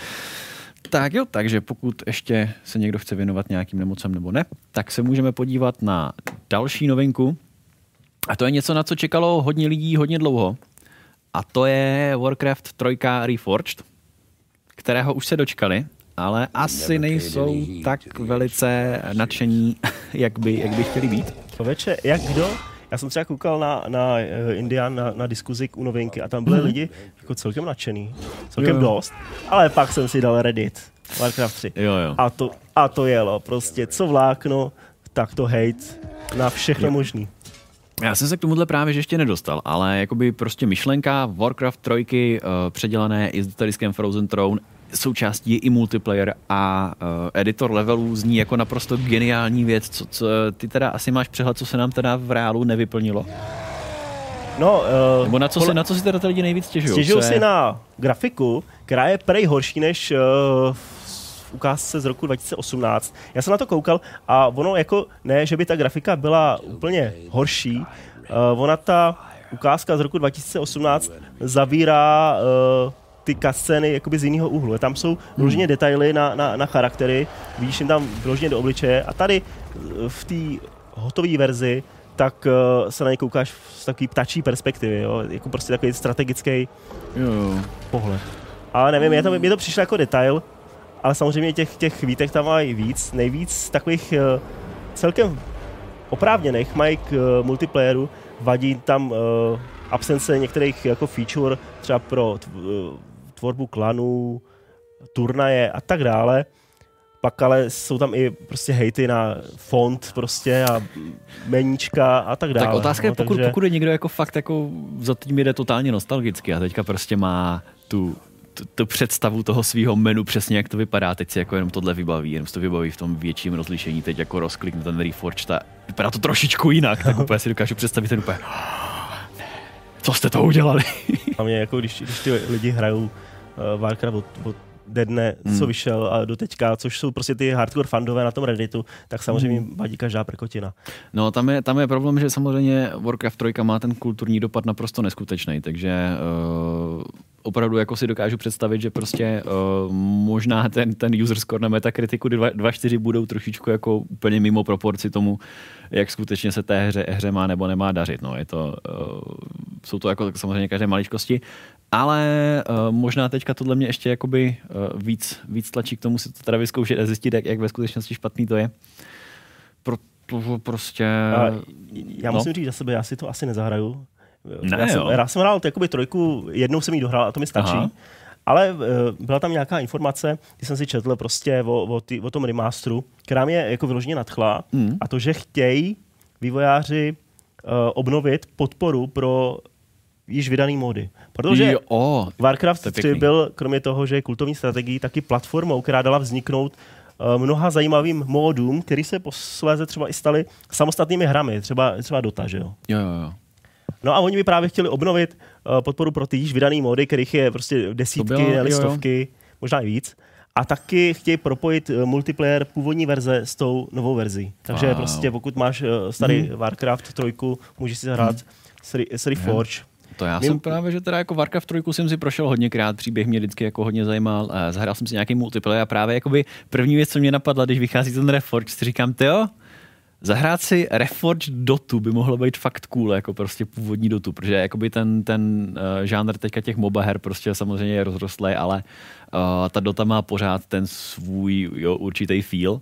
tak jo, takže pokud ještě se někdo chce věnovat nějakým nemocem nebo ne, tak se můžeme podívat na další novinku. A to je něco, na co čekalo hodně lidí hodně dlouho. A to je Warcraft 3 Reforged, kterého už se dočkali ale asi nejsou tak velice nadšení, jak by, jak by chtěli být. Člověče, jak kdo? Já jsem třeba koukal na, na eh, Indian, na, na diskuzi k u novinky a tam byli mm-hmm. lidi jako celkem nadšený. Celkem jo. dost. Ale pak jsem si dal Reddit. Warcraft 3. Jo, jo. A to, a to jelo. Prostě co vlákno, tak to hate na všechno jo. možný. Já jsem se k tomuhle právě že ještě nedostal, ale jakoby prostě myšlenka Warcraft 3 uh, předělané i s diskem Frozen Throne součástí je i multiplayer a uh, editor levelů zní jako naprosto geniální věc. Co, co, ty teda asi máš přehled, co se nám teda v reálu nevyplnilo? No, uh, Nebo na co, pole... si, na co si teda ty lidi nejvíc stěžují? Stěžují si na grafiku, která je prej horší než uh, v ukázce z roku 2018. Já jsem na to koukal a ono jako, ne, že by ta grafika byla úplně horší, uh, ona ta ukázka z roku 2018 zavírá uh, ty kascény jakoby z jiného úhlu. Tam jsou vloženě hmm. detaily na, na, na charaktery, vidíš jim tam vloženě do obličeje a tady v té hotové verzi tak uh, se na ně koukáš z takové ptačí perspektivy, jo? jako prostě takový strategický jo. pohled. Ale nevím, mě to, mě to přišlo jako detail, ale samozřejmě těch, těch výtek tam mají víc. Nejvíc takových uh, celkem oprávněných mají k uh, multiplayeru, vadí tam uh, absence některých jako feature, třeba pro tvorbu klanů, turnaje a tak dále. Pak ale jsou tam i prostě hejty na font prostě a meníčka a tak dále. Tak otázka je, no, pokud, takže... pokud je někdo jako fakt jako za tím jde totálně nostalgicky a teďka prostě má tu tu, tu představu toho svého menu, přesně jak to vypadá, teď si jako jenom tohle vybaví, jenom si to vybaví v tom větším rozlišení, teď jako rozkliknu ten Reforge, ta, vypadá to trošičku jinak, tak úplně si dokážu představit ten úplně, co jste to udělali? A mě jako, když, když ty lidi hrajou Warcraft od, od de dne, hmm. co vyšel a do teďka, což jsou prostě ty hardcore fandové na tom Redditu, tak samozřejmě hmm. vadí každá prkotina. No tam je, tam je problém, že samozřejmě Warcraft 3 má ten kulturní dopad naprosto neskutečný, takže uh, opravdu jako si dokážu představit, že prostě uh, možná ten, ten user score na Metacriticu 2.4 budou trošičku jako úplně mimo proporci tomu, jak skutečně se té hře, hře má nebo nemá dařit. No, je to, uh, jsou to jako samozřejmě každé maličkosti, ale uh, možná teďka tohle mě ještě jakoby uh, víc, víc tlačí k tomu si to teda vyzkoušet a zjistit, jak, jak ve skutečnosti špatný to je. Protože prostě... A já musím no. říct za sebe, já si to asi nezahraju. Ne, já, jsem, jo. já jsem hrál jakoby trojku, jednou jsem ji dohrál a to mi stačí. Aha. Ale uh, byla tam nějaká informace, kdy jsem si četl prostě o, o, tý, o tom remasteru, která mě jako vyloženě nadchla. Mm. A to, že chtějí vývojáři uh, obnovit podporu pro již vydaný módy. Protože jo, Warcraft 3 byl, kromě toho, že je kultovní strategií, taky platformou, která dala vzniknout uh, mnoha zajímavým módům, který se posléze třeba i staly samostatnými hrami, třeba, třeba Dota, že jo? Jo, jo, jo. No a oni by právě chtěli obnovit uh, podporu pro ty již vydaný módy, kterých je prostě desítky, nebo stovky, možná i víc. A taky chtějí propojit uh, multiplayer původní verze s tou novou verzí. Takže wow. prostě pokud máš uh, starý mm. Warcraft 3, můžeš si zahrát mm. s Reforge. To já jsem právě, že teda jako Warcraft 3 jsem si prošel hodněkrát, příběh mě vždycky jako hodně zajímal, zahrál jsem si nějaký multiplayer a právě jakoby první věc, co mě napadla, když vychází ten Reforge, si říkám, ty jo, Zahrát si Reforged Dotu by mohlo být fakt cool, jako prostě původní Dotu, protože jakoby ten, ten uh, žánr teďka těch MOBA her prostě samozřejmě je rozrostlý, ale uh, ta Dota má pořád ten svůj jo, určitý feel.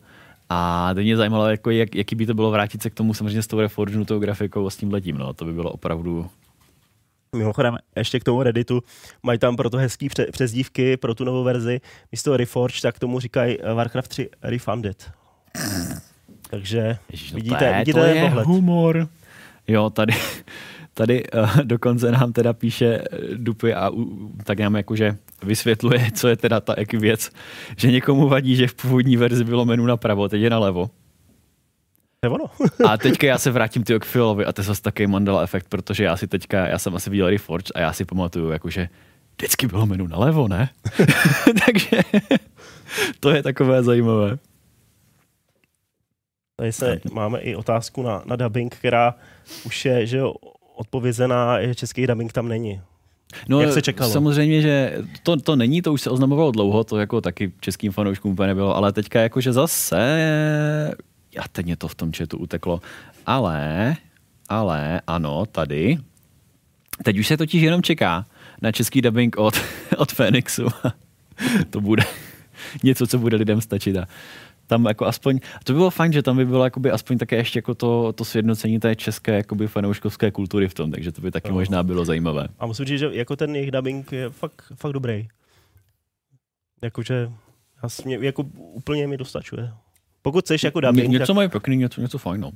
A to mě zajímalo, jako jak, jaký by to bylo vrátit se k tomu samozřejmě s tou reforgenutou grafikou a s tím letím. No. To by bylo opravdu Mimochodem, ještě k tomu Redditu, mají tam proto hezký pře- přezdívky pro tu novou verzi. Místo Reforged, tak tomu říkají Warcraft 3 Refunded. Takže Ježiš, no vidíte, to je, vidíte to je pohled. humor. Jo, tady, tady uh, dokonce nám teda píše eh, Dupy a uh, tak nám jakože vysvětluje, co je teda ta věc, že někomu vadí, že v původní verzi bylo menu napravo, teď je nalevo. To je ono. a teďka já se vrátím ty k Philovi a to je zase takový Mandela efekt, protože já si teďka, já jsem asi viděl Reforge a já si pamatuju, jakože vždycky bylo menu nalevo, ne? Takže to je takové zajímavé. Tady se máme i otázku na, na dubbing, která už je že jo, odpovězená, že český dubbing tam není. No, Jak se čekalo? Samozřejmě, že to, to není, to už se oznamovalo dlouho, to jako taky českým fanouškům úplně nebylo, ale teďka jakože zase, já teď mě to v tom chatu uteklo, ale, ale, ano, tady, teď už se totiž jenom čeká na český dubbing od, od Phoenixu. to bude, něco, co bude lidem stačit. A tam jako aspoň, to by bylo fajn, že tam by bylo jakoby aspoň také ještě jako to, to sjednocení té české jakoby fanouškovské kultury v tom, takže to by taky No. možná bylo zajímavé. A musím říct, že jako ten jejich dubbing je fakt, fakt dobrý. Jakože mě, jako úplně mi dostačuje. Pokud chceš jako Ně, dubbing, něco tak, mají pěkný, něco, něco fajn, no.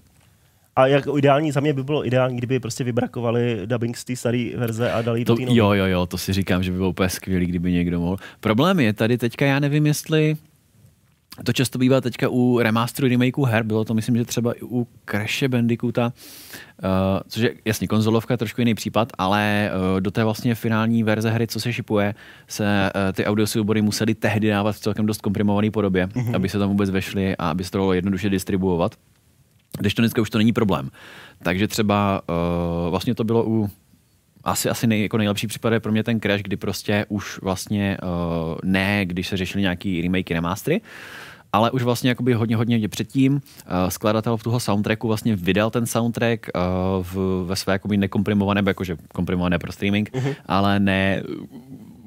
a jako ideální, za mě by bylo ideální, kdyby prostě vybrakovali dubbing z té staré verze a dali To, do jo, jo, jo, to si říkám, že by bylo úplně skvělý, kdyby někdo mohl. Problém je tady teďka, já nevím, jestli to často bývá teďka u remasteru remakeu her, bylo to myslím, že třeba i u Crash Bandicoota, uh, což je jasně konzolovka, trošku jiný případ, ale uh, do té vlastně finální verze hry, co se šipuje, se uh, ty audio soubory museli tehdy dávat v celkem dost komprimované podobě, mm-hmm. aby se tam vůbec vešly a aby se to dalo jednoduše distribuovat. Když to dneska už to není problém. Takže třeba uh, vlastně to bylo u asi, asi nej, jako nejlepší případ je pro mě ten Crash, kdy prostě už vlastně uh, ne, když se řešili nějaký remakey, remastery, ale už vlastně jakoby hodně, hodně, předtím uh, skladatel v toho soundtracku vlastně vydal ten soundtrack uh, v, ve své jakoby nekomprimované, jakože komprimované pro streaming, uh-huh. ale ne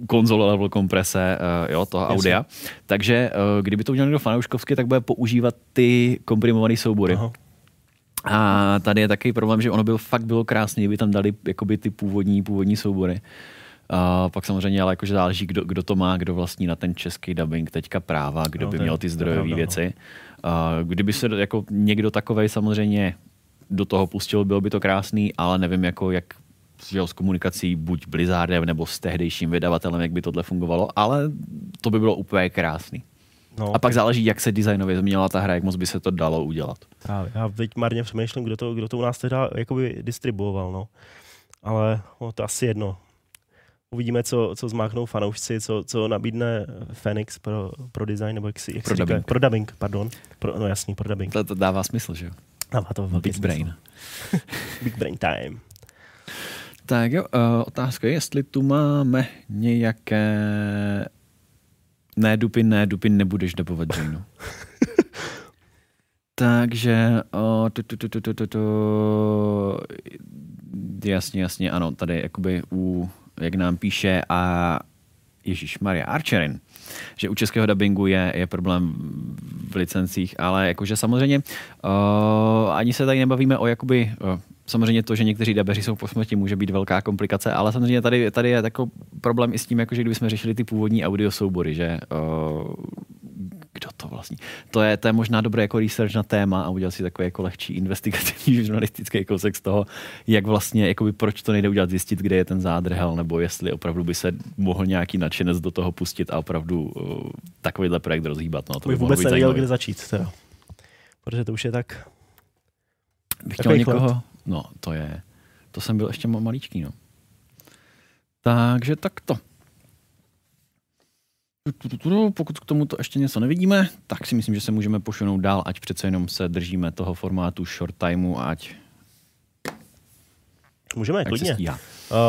konzole level komprese uh, jo, toho Jasně. audia. Takže uh, kdyby to udělal někdo fanouškovsky, tak bude používat ty komprimované soubory. Aha. A tady je takový problém, že ono byl fakt bylo krásný, kdyby tam dali jakoby ty původní, původní soubory. A pak samozřejmě ale jakože záleží, kdo, kdo to má, kdo vlastní na ten český dubbing teďka práva, kdo No, by měl ty zdrojové no. věci. A kdyby se jako někdo takovej samozřejmě do toho pustil, bylo by to krásný, ale nevím, jako jak s komunikací buď Blizzardem nebo s tehdejším vydavatelem, jak by tohle fungovalo, ale to by bylo úplně krásný. No, A pak záleží, jak se designově změnila ta hra, jak moc by se to dalo udělat. Právě. Já teď marně přemýšlím, kdo to, kdo to u nás teda jakoby distribuoval, no. Ale no, to asi jedno. Uvidíme, co, co zmáknou fanoušci, co, co nabídne Phoenix pro, pro design, nebo jak si, jak Pro si říká, dubbing. pro dubbing, pardon. Pro, no jasný, pro dubbing. To, to dává smysl, že jo? Dává to velký Big smysl. brain. Big brain time. Tak jo, uh, otázka je, jestli tu máme nějaké... Ne, Dupin, ne, Dupin, nebudeš dubovat Janeu. Takže, uh, tu, tu, tu, tu, tu, tu, tu, jasně, jasně, ano, tady jakoby u, jak nám píše a Ježíš Maria Archerin, že u českého dubbingu je, je problém v licencích, ale jakože samozřejmě uh, ani se tady nebavíme o jakoby uh, Samozřejmě to, že někteří dabeři jsou po smrti, může být velká komplikace, ale samozřejmě tady, tady je jako problém i s tím, jako že kdybychom řešili ty původní audio soubory, že uh, kdo to vlastně. To je, to je možná dobré jako research na téma a udělat si takový jako lehčí investigativní žurnalistický kousek z toho, jak vlastně, jakoby proč to nejde udělat, zjistit, kde je ten zádrhel, nebo jestli opravdu by se mohl nějaký nadšenec do toho pustit a opravdu uh, takovýhle projekt rozhýbat. No, to by mohlo vůbec nevěděl, kde začít. Teda. Protože to už je tak... Bych chtěl někoho... chlad. No, to je... To jsem byl ještě ma- maličký, no. Takže takto. Pokud k tomuto ještě něco nevidíme, tak si myslím, že se můžeme posunout dál, ať přece jenom se držíme toho formátu short timeu, ať, Můžeme, ať klidně. Uh,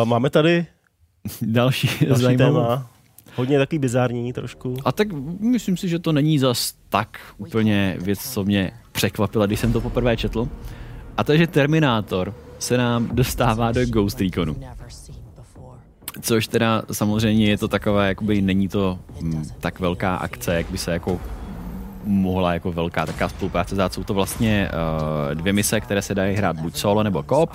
máme tady Další, další zajímavou. téma. Hodně takový bizární trošku. A tak myslím si, že to není zas tak úplně věc, co mě překvapila, když jsem to poprvé četl. A to je, že Terminátor se nám dostává do Ghost Reconu. Což teda samozřejmě je to takové, jakoby není to hm, tak velká akce, jak by se jako mohla jako velká taková spolupráce dát. Jsou to vlastně uh, dvě mise, které se dají hrát buď solo nebo kop.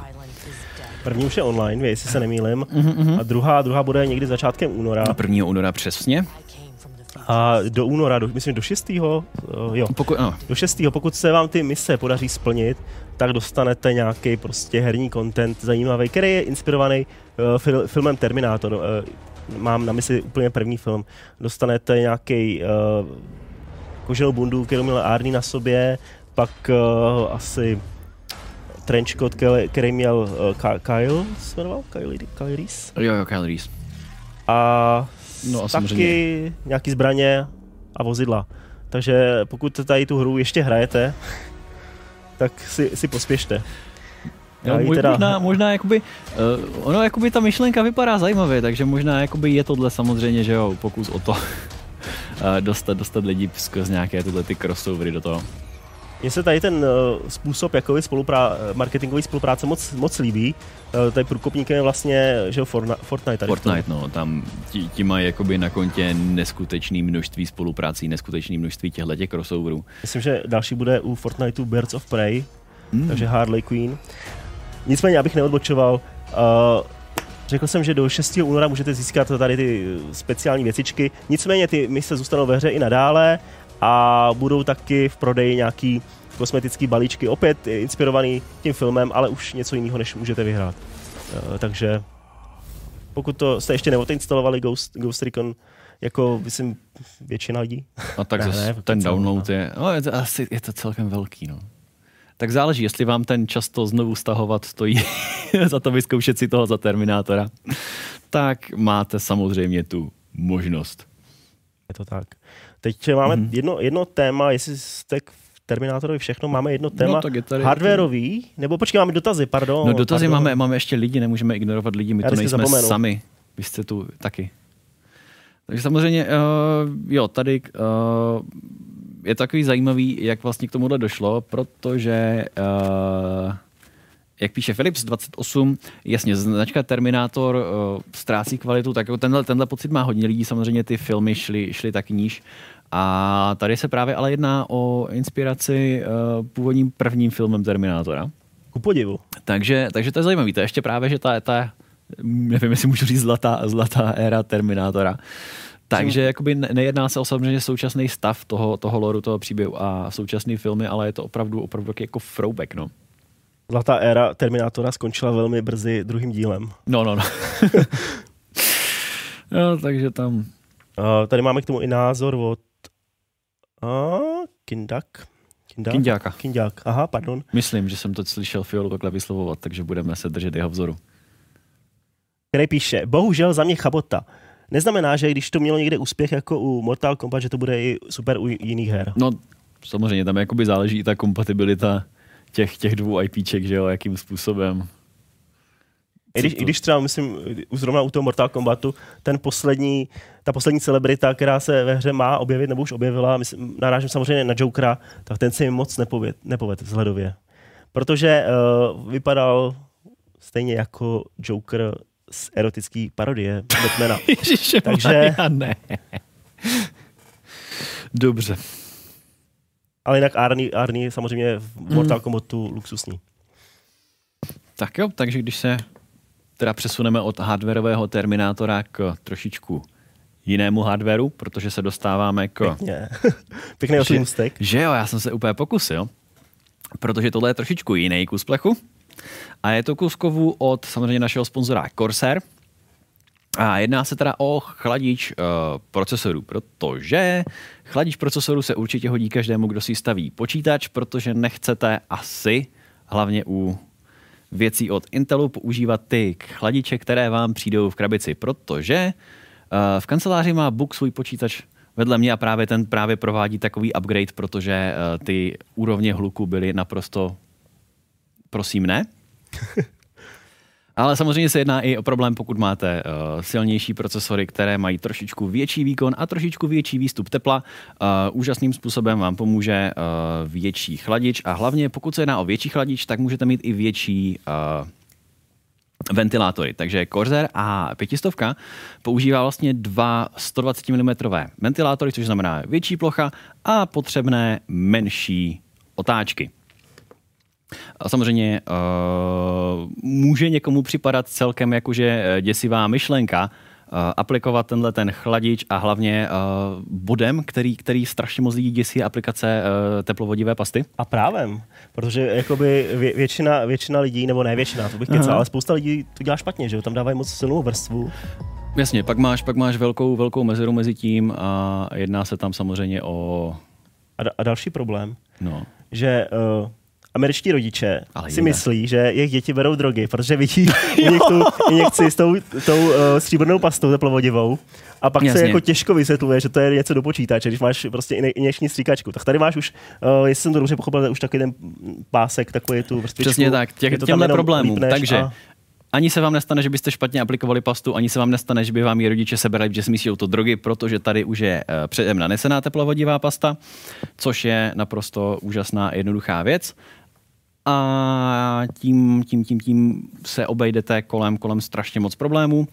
První už je online, jestli se nemýlim. Mhm, A druhá, druhá bude někdy začátkem února. Na 1. února přesně. A do února, do, myslím do 6. Uh, jo, Pokud, ano, do 6. pokud se vám ty mise podaří splnit, tak dostanete nějaký prostě herní content zajímavý, který je inspirovaný uh, fil, filmem Terminátor. Uh, mám na mysli úplně první film. Dostanete nějaký uh, koženou bundu, kterou měl Arnie na sobě, pak uh, asi trenchcoat, který, měl uh, Kyle, se jmenoval? Kyle, Kyle Reese? jo, jo, Kyle Reese. a, No a taky samozřejmě- nějaký zbraně a vozidla. Takže pokud tady tu hru ještě hrajete, tak si, si pospěšte. Jo, ji mo- teda- možná, možná jakoby, uh, ono jakoby ta myšlenka vypadá zajímavě, takže možná jakoby je tohle samozřejmě, že jo, pokus o to uh, dostat, dostat lidi skrz nějaké tyhle ty crossovery do toho. Mně se tady ten uh, způsob jakoby spoluprá- marketingový spolupráce moc, moc líbí. Uh, tady průkopníkem je vlastně že Fortnite. Fortnite, tady. Fortnite, no, tam ti, ti mají jakoby na kontě neskutečný množství spoluprácí, neskutečný množství těchto těch crossoverů. Myslím, že další bude u Fortniteu Birds of Prey, Hmm. takže Harley Quinn. Nicméně, abych neodbočoval, uh, řekl jsem, že do 6. února můžete získat tady ty speciální věcičky, nicméně ty mise zůstanou ve hře i nadále a budou taky v prodeji nějaký kosmetický balíčky, opět inspirovaný tím filmem, ale už něco jiného, než můžete vyhrát. Uh, takže pokud to jste ještě neodinstalovali Ghost, Ghost Recon, jako myslím většina lidí, A tak Ne, zase ne, ten download je, no, je to, asi je to celkem velký, no. Tak záleží, jestli vám ten často znovu stahovat stojí za to vyzkoušet si toho za Terminátora, tak máte samozřejmě tu možnost. Je to tak. Teď máme Mhm. mm-hmm. jedno, jedno téma, jestli jste k Terminátorovi všechno, máme jedno téma No, tak je tady- hardwareový, nebo počkej, máme dotazy, pardon. No dotazy pardon. máme, máme ještě lidi, nemůžeme ignorovat lidi, my Já to nejsme zapomenu. sami. Vy jste tu taky. Takže samozřejmě, uh, jo, tady uh, je takový zajímavý, jak vlastně k tomuhle došlo, protože uh, jak píše Philips 28, jasně, značka Terminátor uh, ztrácí kvalitu, tak jako tenhle, tenhle pocit má hodně lidí, samozřejmě ty filmy šly, šly taky níž. A tady se právě ale jedná o inspiraci uh, původním prvním filmem Terminátora. Ku podivu. Takže, takže to je zajímavé. To je ještě právě, že ta, ta nevím, jestli můžu říct zlatá, zlatá éra Terminátora. Takže jakoby ne- nejedná se o samozřejmě současný stav toho, toho loru, toho příběhu a současné filmy, ale je to opravdu, opravdu jako throwback, no. Zlatá éra Terminátora skončila velmi brzy druhým dílem. No, no, no. no, takže tam... Uh, tady máme k tomu i názor od uh, Kindak. Kindak? Kinďáka. Kindak. Aha, pardon. Myslím, že jsem to slyšel Fiolu takhle vyslovovat, takže budeme se držet jeho vzoru. který píše, bohužel za mě chabota. Neznamená, že když to mělo někde úspěch jako u Mortal Kombat, že to bude i super u jiných her. No, samozřejmě, tam jakoby záleží i ta kompatibilita těch, těch dvou IPček, že jo, jakým způsobem. I když, I když třeba, myslím, zrovna u toho Mortal Kombatu, ten poslední, ta poslední celebrita, která se ve hře má objevit, nebo už objevila, myslím, narážím samozřejmě na Jokera, tak ten se mi moc nepověd, nepoved vzhledově. Protože uh, vypadal stejně jako Joker z erotický parodie Batmana. Takže- ne. Dobře. Ale jinak Arnie, Arnie je samozřejmě v Mortal Kombatu luxusní. Tak jo, takže když se teda přesuneme od hardwareového Terminátora k trošičku jinému hardwareu, protože se dostáváme k... Pěkně. Pěkný Že-. Že jo, já jsem se úplně pokusil, protože tohle je trošičku jiný kus plechu a je to kus kovu od samozřejmě našeho sponzora Corsair, a jedná se teda o chladič uh, procesoru, protože chladič procesoru se určitě hodí každému, kdo si staví počítač, protože nechcete asi, hlavně u věcí od Intelu, používat ty chladiče, které vám přijdou v krabici, protože uh, v kanceláři má Book svůj počítač vedle mě a právě ten právě provádí takový upgrade, protože uh, ty úrovně hluku byly naprosto prosím ne. Ale samozřejmě se jedná i o problém, pokud máte uh, silnější procesory, které mají trošičku větší výkon a trošičku větší výstup tepla. Uh, úžasným způsobem vám pomůže uh, větší chladič a hlavně pokud se jedná o větší chladič, tak můžete mít i větší uh, ventilátory. Takže Corsair a 500 používá vlastně dva 120 mm ventilátory, což znamená větší plocha a potřebné menší otáčky. A samozřejmě uh, může někomu připadat celkem jakože eh, děsivá myšlenka uh, aplikovat tenhle ten chladič a hlavně uh, bodem, který, který strašně moc lidí děsí, aplikace uh, teplovodivé pasty. A právem, protože jakoby vě, většina, většina lidí, nebo ne většina, to bych kecal, ale spousta lidí to dělá špatně, že jo, tam dávají moc silnou vrstvu. Jasně, pak máš, pak máš velkou, velkou mezeru mezi tím a jedná se tam samozřejmě o... A, da, a další problém, No, že uh, američtí rodiče Ale si myslí, že jejich děti berou drogy, protože vidí nich tu injekci s tou, tou uh, stříbrnou pastou teplovodivou a pak Jasně. se jako těžko vysvětluje, že to je něco do počítače, když máš prostě inje- injekční stříkačku. Tak tady máš už, uh, jestli jsem to dobře pochopil, už taky ten pásek, takový tu vrstvičku. přesně tak, těch, to tam těmhle problémům. Takže a- Ani se vám nestane, že byste špatně aplikovali pastu, ani se vám nestane, že by vám ji rodiče sebrali, že si myslí, to drogy, protože tady už je eh, předem nanesená teplovodivá pasta, což je naprosto úžasná a jednoduchá věc. A tím, tím, tím, tím se obejdete kolem, kolem strašně moc problémů.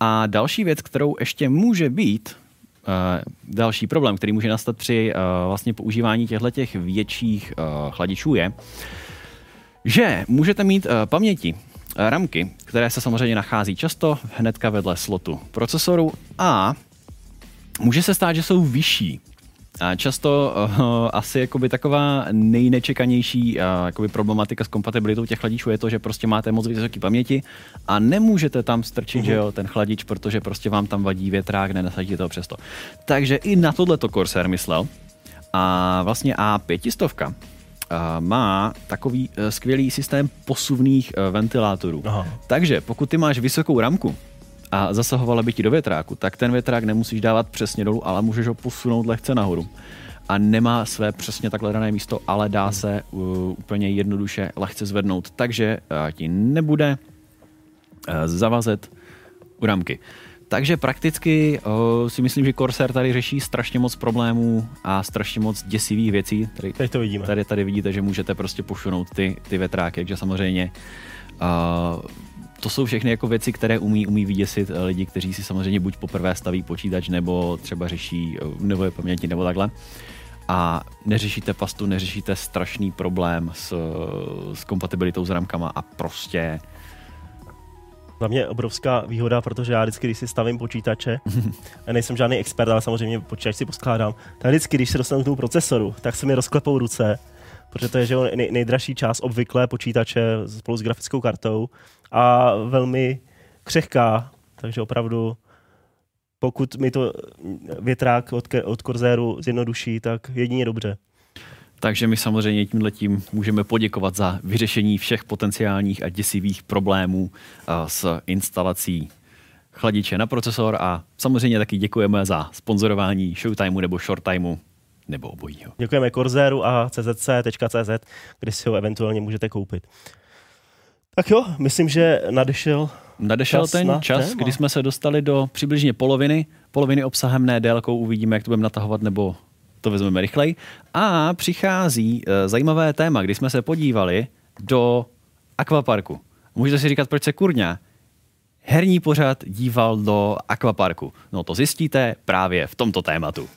A další věc, kterou ještě může být, Uh, další problém, který může nastat při uh, vlastně používání těchto těch větších uh, chladičů je, že můžete mít uh, paměti, uh, ramky, které se samozřejmě nachází často hnedka vedle slotu procesoru a může se stát, že jsou vyšší. A často uh, asi jakoby taková nejnečekanější uh, jakoby problematika s kompatibilitou těch chladičů je to, že prostě máte moc vysoké paměti a nemůžete tam strčit, uh-huh. že jo, ten chladič, protože prostě vám tam vadí větrák, nenasadíte to přesto. Takže i na tohle to Corsair myslel. A vlastně A500 uh, má takový uh, skvělý systém posuvných uh, ventilátorů. Aha. Takže pokud ty máš vysokou ramku, a zasahovala by ti do větráku, tak ten větrák nemusíš dávat přesně dolů, ale můžeš ho posunout lehce nahoru. A nemá své přesně takhle dané místo, ale dá hmm. se uh, úplně jednoduše lehce zvednout, takže uh, ti nebude uh, zavazet u ramky. Takže prakticky uh, si myslím, že Corsair tady řeší strašně moc problémů a strašně moc děsivých věcí. Tady, Teď to vidíme. Tady, tady vidíte, že můžete prostě pošunout ty, ty větráky, takže samozřejmě uh, to jsou všechny jako věci, které umí, umí vyděsit eh, lidi, kteří si samozřejmě buď poprvé staví počítač, nebo třeba řeší eh, nové paměti, nebo takhle. A neřešíte pastu, neřešíte strašný problém s, eh, s kompatibilitou s rámkama a prostě za mě obrovská výhoda, protože já vždycky, když si stavím počítače, a nejsem žádný expert, ale samozřejmě počítač si poskládám, tak vždycky, když se dostanu k tomu procesoru, tak se mi rozklepou ruce, protože to je že nej, nejdražší část obvykle počítače spolu s grafickou kartou a velmi křehká, takže opravdu pokud mi to větrák od, od Corsairu zjednoduší, tak jedině dobře. Takže my samozřejmě tím můžeme poděkovat za vyřešení všech potenciálních a děsivých problémů s instalací chladiče na procesor a samozřejmě taky děkujeme za sponzorování Showtimeu nebo Shorttimeu nebo obojího. Děkujeme Corsairu a czc.cz, kde si ho eventuálně můžete koupit. Tak jo, myslím, že nadešel Nadešel čas ten čas, téma. kdy jsme se dostali do přibližně poloviny, poloviny obsahem, ne délkou, uvidíme, jak to budeme natahovat, nebo to vezmeme rychleji. A přichází e, zajímavé téma, kdy jsme se podívali do akvaparku. Můžete si říkat, proč se kurňa herní pořad díval do akvaparku. No to zjistíte právě v tomto tématu.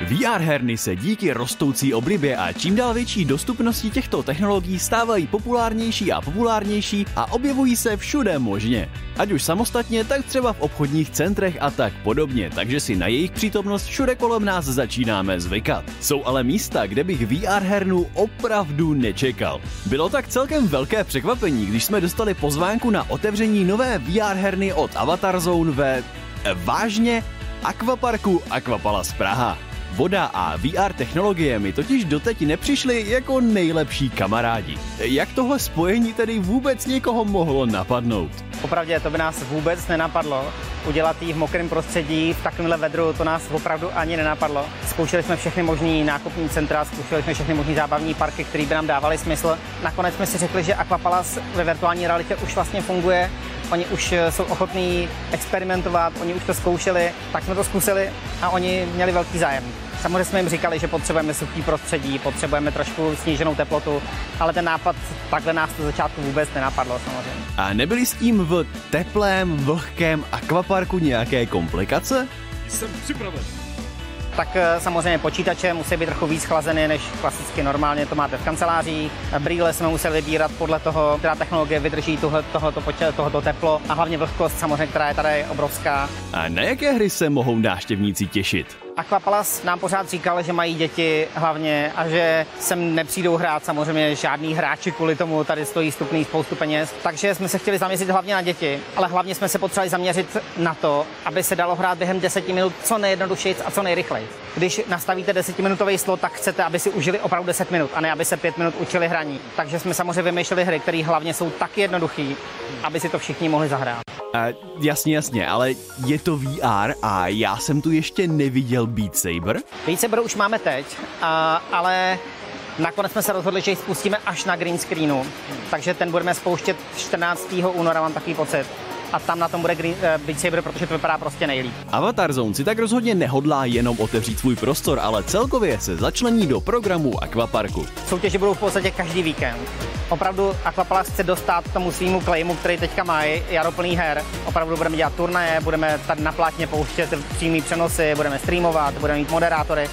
VR herny se díky rostoucí oblibě a čím dál větší dostupnosti těchto technologií stávají populárnější a populárnější a objevují se všude možně. Ať už samostatně, tak třeba v obchodních centrech a tak podobně, takže si na jejich přítomnost všude kolem nás začínáme zvykat. Jsou ale místa, kde bych VR hernu opravdu nečekal. Bylo tak celkem velké překvapení, když jsme dostali pozvánku na otevření nové VR herny od Avatar Zone ve... Vážně? Aquaparku Aquapalas Praha. Voda a VR technologie mi totiž doteď nepřišly jako nejlepší kamarádi. Jak tohle spojení tedy vůbec někoho mohlo napadnout? Opravdu to by nás vůbec nenapadlo. Udělat jí v mokrém prostředí, v takovémhle vedru, to nás opravdu ani nenapadlo. Zkoušeli jsme všechny možné nákupní centra, zkoušeli jsme všechny možné zábavní parky, které by nám dávaly smysl. Nakonec jsme si řekli, že Aquapalace ve virtuální realitě už vlastně funguje oni už eh, jsou ochotní experimentovat, oni už to zkoušeli, tak jsme to zkusili a oni měli velký zájem. Samozřejmě jsme jim říkali, že potřebujeme suchý prostředí, potřebujeme trošku sníženou teplotu, ale ten nápad takhle nás to začátku vůbec nenapadlo samozřejmě. A nebyly s tím v teplém, vlhkém akvaparku nějaké komplikace? Jsem připraven tak eh, samozřejmě počítače musí být trochu víc chlazené, než klasicky normálně to máte v kancelářích. Brýle jsme museli vybírat podle toho, která technologie vydrží tohle, tohoto, tohoto teplo a hlavně vlhkost samozřejmě, která je tady obrovská. A na jaké hry se mohou návštěvníci těšit? Aquapalas nám pořád říkal, že mají děti hlavně a že sem nepřijdou hrát samozřejmě žádný hráči kvůli tomu, tady stojí stupný spoustu peněz. Takže jsme se chtěli zaměřit hlavně na děti, ale hlavně jsme se potřebovali zaměřit na to, aby se dalo hrát během 10 minut co nejjednodušeji a co nejrychleji. Když nastavíte 10-minutový slot, tak chcete, aby si užili opravdu 10 minut a ne aby se 5 minut učili hraní. Takže jsme samozřejmě vymýšleli hry, které hlavně jsou tak jednoduché, aby si to všichni mohli zahrát. Uh, jasně, jasně, ale je to VR a já jsem tu ještě neviděl Beat Saber. Beat Saber už máme teď, ale nakonec jsme se rozhodli, že ji spustíme až na green screenu, takže ten budeme spouštět 14. února, mám takový pocit a tam na tom bude Green, uh, Beat Saber, protože to vypadá prostě nejlíp. Avatar Zone si tak rozhodně nehodlá jenom otevřít svůj prostor, ale celkově se začlení do programu Aquaparku. Soutěže budou v podstatě každý víkend. Opravdu Aquapalace chce dostat tomu svýmu claimu, který teďka mají, jaro plný her. Opravdu budeme dělat turnaje, budeme tady na plátně pouštět přímý přenosy, budeme streamovat, budeme mít moderátory.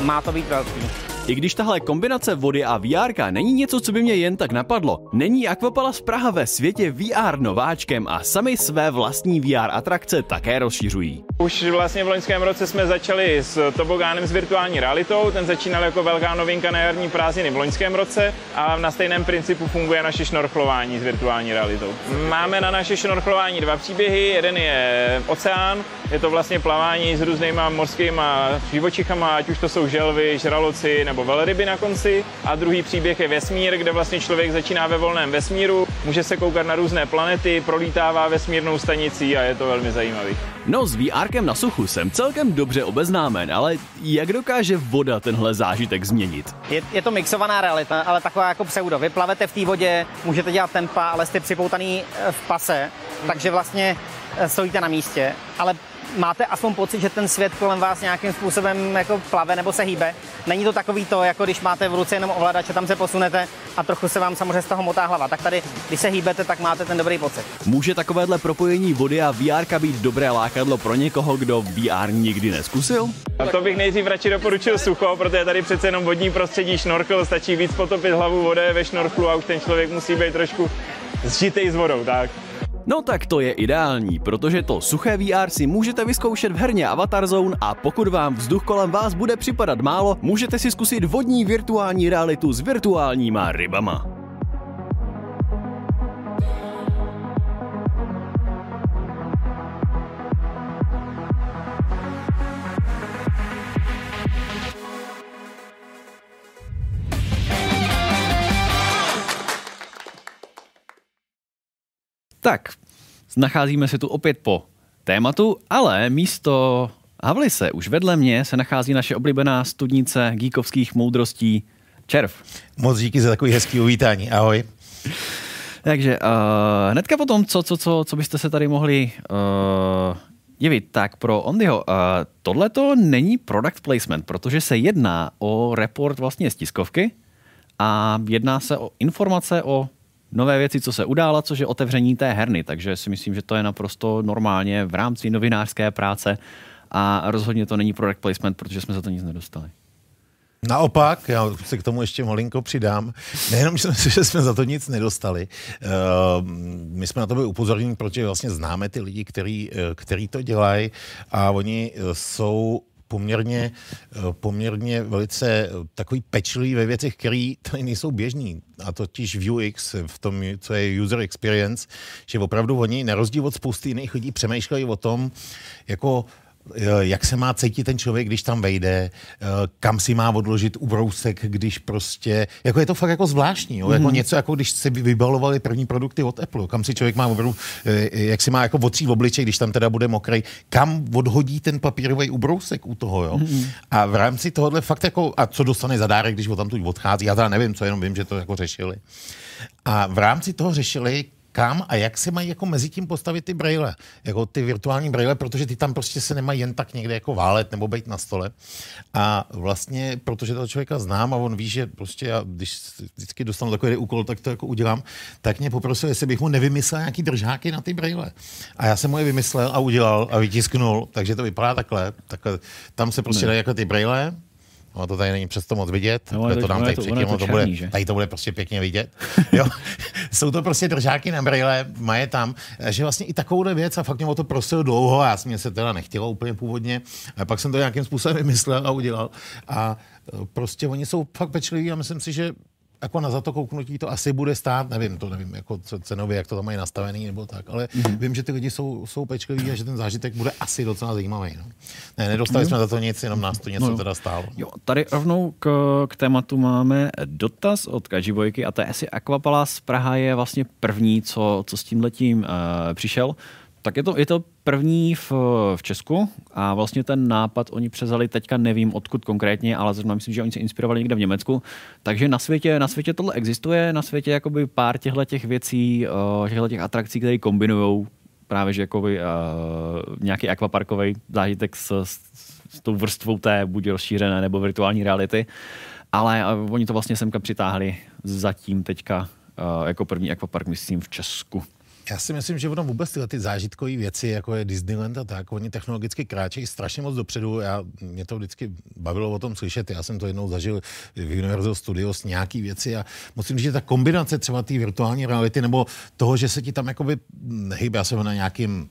Má to být velký. I když tahle kombinace vody a VR není něco, co by mě jen tak napadlo, není Aquapalace Praha ve světě VR nováčkem a sami své vlastní VR atrakce také rozšiřují. Už vlastně v loňském roce jsme začali s tobogánem s virtuální realitou, ten začínal jako velká novinka na jarní prázdniny v loňském roce a na stejném principu funguje naše šnorchlování s virtuální realitou. Máme na naše šnorchlování dva příběhy, jeden je oceán, je to vlastně plavání s různýma morskýma živočichama, ať už to jsou želvy, žraloci nebo velryby na konci. A druhý příběh je vesmír, kde vlastně člověk začíná ve volném vesmíru, může se koukat na různé planety, prolítává vesmírnou stanicí a je to velmi zajímavý. No s VRkem na suchu jsem celkem dobře obeznámen, ale jak dokáže voda tenhle zážitek změnit? Je, je to mixovaná realita, ale taková jako pseudo. Vy plavete v té vodě, můžete dělat tempa, ale jste připoutaný eh, v pase, takže vlastně eh, stojíte na místě, ale máte aspoň pocit, že ten svět kolem vás nějakým způsobem jako plave nebo se hýbe. Není to takový to, jako když máte v ruce jenom ovladač a tam se posunete a trochu se vám samozřejmě z toho motá hlava. Tak tady, když se hýbete, tak máte ten dobrý pocit. Může takovéhle propojení vody a VR být dobré lákadlo pro někoho, kdo VR nikdy neskusil? A to bych nejdřív radši doporučil sucho, protože tady přece jenom vodní prostředí šnorkl, stačí víc potopit hlavu vody ve šnorklu a už ten člověk musí být trošku zžitej s vodou, tak. No tak to je ideální, protože to suché VR si můžete vyzkoušet v herně Avatar Zone a pokud vám vzduch kolem vás bude připadat málo, můžete si zkusit vodní virtuální realitu s virtuálníma rybama. Tak, nacházíme se tu opět po tématu, ale místo Havlise už vedle mě se nachází naše oblíbená studnice geekovských moudrostí Červ. Moc díky za takový hezký uvítání. Ahoj. Takže uh, hnedka potom, co, co, co, co byste se tady mohli uh, divit, tak pro Ondyho, uh, tohle to není product placement, protože se jedná o report vlastně z tiskovky a jedná se o informace o nové věci, co se udála, což je otevření té herny. Takže si myslím, že to je naprosto normálně v rámci novinářské práce a rozhodně to není product placement, protože jsme za to nic nedostali. Naopak, já se k tomu ještě malinko přidám. Nejenom, že jsme za to nic nedostali. Eh, my jsme na to byli upozorněni, protože vlastně známe ty lidi, který, eh, který to dělají a oni eh, jsou poměrně, poměrně velice takový pečlivý ve věcech, které tady nejsou běžný. A totiž v UX, v tom, co je user experience, že opravdu oni, na rozdíl od spousty jiných lidí, přemýšlejí o tom, jako Eh, jak se má cítit ten člověk, když tam vejde, eh, kam si má odložit ubrousek, když prostě, jako je to fakt jako zvláštní, jo? Jako mhm. něco, jako když se vybalovali první produkty od Apple, kam si člověk má opravdu, eh, jak si má jako otří v obličej, když tam teda bude mokrý, kam odhodí ten papírový ubrousek u toho, jo. Mm-hmm. A v rámci tohohle fakt jako, a co dostane za dárek, když ho tam tu odchází, já teda nevím, co jenom vím, že to jako řešili. A v rámci toho řešili, kam a jak se mají jako mezi tím postavit ty braille, jako ty virtuální braille, protože ty tam prostě se nemají jen tak někde jako válet nebo být na stole. A vlastně, protože toho člověka znám a on ví, že prostě já, když vždycky dostanu takový úkol, tak to jako udělám, tak mě poprosil, jestli bych mu nevymyslel nějaký držáky na ty braille. A já jsem mu je vymyslel a udělal a vytisknul, takže to vypadá takhle. takhle tam se prostě dají jako ty braille, No to tady není přesto moc vidět, no, to, to dám tady předtím, to, to bude, tady to bude prostě pěkně vidět. jo? Jsou to prostě držáky na brýle, má je tam, že vlastně i takovouhle věc a fakt mě o to prosil dlouho, a já jsem mě se teda nechtělo úplně původně, a pak jsem to nějakým způsobem vymyslel a udělal. A e, prostě oni jsou fakt pečliví a myslím si, že jako na za to kouknutí to asi bude stát, nevím, to nevím, jako cenově, jak to tam mají nastavený nebo tak, ale mm-hmm. vím, že ty lidi jsou, jsou pečliví a že ten zážitek bude asi docela zajímavý. No. Ne, nedostali mm-hmm. jsme za to nic, jenom nás to něco no, teda stálo. Jo, tady rovnou k, k tématu máme dotaz od Kažibojky a to je, jestli Aquapalas Praha je vlastně první, co, co s tím letím uh, přišel. Tak je to, je to první v, v Česku a vlastně ten nápad oni přezali teďka nevím odkud konkrétně, ale zrovna myslím, že oni se inspirovali někde v Německu. Takže na světě, na světě tohle existuje, na světě jakoby pár těchto těch věcí, uh, těchto těch atrakcí, které kombinují právě že jakoby, uh, nějaký akvaparkový zážitek s, s, s tou vrstvou té buď rozšířené nebo virtuální reality. Ale uh, oni to vlastně semka přitáhli zatím teďka uh, jako první akvapark, myslím, v Česku. Já si myslím, že ono vůbec tyhle ty zážitkové věci, jako je Disneyland a tak, oni technologicky kráčejí strašně moc dopředu. Já, mě to vždycky bavilo o tom slyšet. Já jsem to jednou zažil v Universal Studios nějaký věci a musím říct, že ta kombinace třeba té virtuální reality nebo toho, že se ti tam jakoby hýbe, já jsem na nějakým,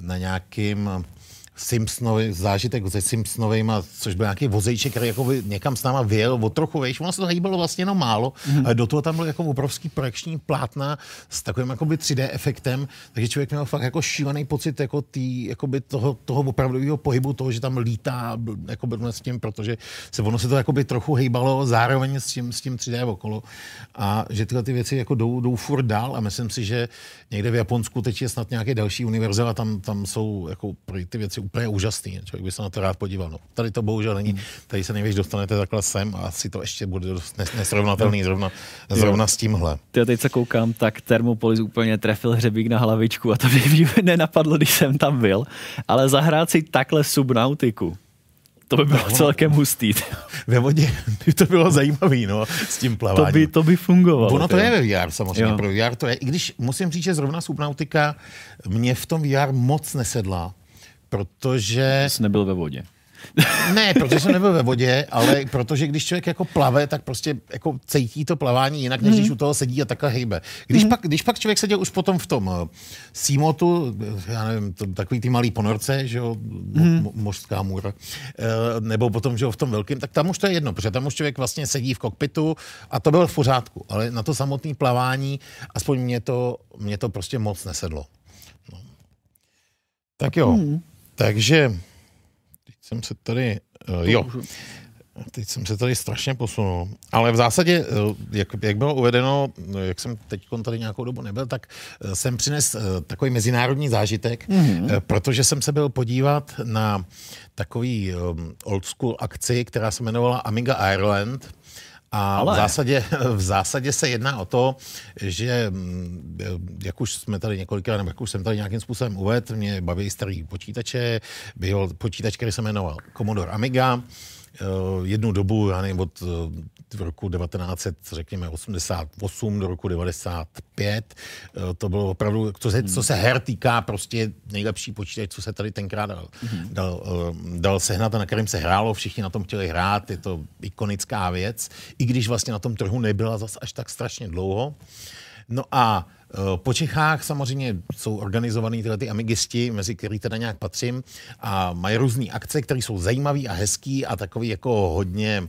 na nějakým Simpsonovi, zážitek se Simpsonovejma, což byl nějaký vozejček, který jako někam s náma vyjel o trochu vejš. Ono se to hýbalo vlastně jenom málo, ale do toho tam byl jako obrovský projekční plátna s takovým jakoby 3D efektem, takže člověk měl fakt jako šílený pocit jako tý, jakoby toho, toho opravdového pohybu, toho, že tam lítá jako s tím, protože se ono se to jakoby trochu hýbalo zároveň s tím, s tím 3D okolo. A že tyhle ty věci jako jdou, jdou furt dál a myslím si, že někde v Japonsku teď je snad nějaký další univerzál a tam, tam jsou jako ty věci úplně úžasný. Člověk by se na to rád podíval. No. Tady to bohužel není. Tady se nejvíc dostanete takhle sem a asi to ještě bude dost nesrovnatelný zrovna, zrovna s tímhle. Ty teď se koukám, tak Thermopolis úplně trefil hřebík na hlavičku a to by nenapadlo, když jsem tam byl. Ale zahrát si takhle subnautiku, to by bylo no, celkem hustý. Ve vodě by to bylo zajímavé, no, s tím plaváním. To by, to by fungovalo. Ono to je ve VR samozřejmě, jo. pro VR to je, i když musím říct, že zrovna Subnautika mě v tom VR moc nesedla, protože... Jsi nebyl ve vodě. ne, protože jsem nebyl ve vodě, ale protože když člověk jako plave, tak prostě jako cítí to plavání jinak, než mm. když u toho sedí a takhle hejbe. Když, mm. pak, když pak člověk seděl už potom v tom uh, Simotu, já nevím, to, takový ty malý ponorce, že jo, mm. mořská můra, uh, nebo potom, že jo, v tom velkém, tak tam už to je jedno, protože tam už člověk vlastně sedí v kokpitu a to bylo v pořádku, ale na to samotné plavání, aspoň mě to, mě to prostě moc nesedlo. No. Tak jo. Mm. Takže teď jsem se tady, uh, jo, teď jsem se tady strašně posunul. Ale v zásadě, uh, jak, jak bylo uvedeno, jak jsem teď tady nějakou dobu nebyl, tak uh, jsem přines takový mezinárodní zážitek, mm-hmm. protože jsem se byl podívat na takový old school akci, která se jmenovala Amiga Ireland, a Ale... v, zásadě, v zásadě se jedná o to, že mm, jak už jsme tady několikrát, nebo jak už jsem tady nějakým způsobem uvedl, mě baví starý počítače, byl počítač, který se jmenoval Commodore Amiga, jednu dobu, já nevím, od eh, roku 1900, řekněme 88 do roku 95, eh, to bylo opravdu, co se, co se her týká, prostě nejlepší počítač, co se tady tenkrát dal, mm-hmm. dal, dal sehnat a na kterém se hrálo, všichni na tom chtěli hrát, je to ikonická věc, i když vlastně na tom trhu nebyla zas až tak strašně dlouho. No a Eh, po Čechách samozřejmě jsou organizovaný tyhle ty amigisti, mezi který teda nějak patřím, a mají různé akce, které jsou zajímavé a hezký a takový jako hodně,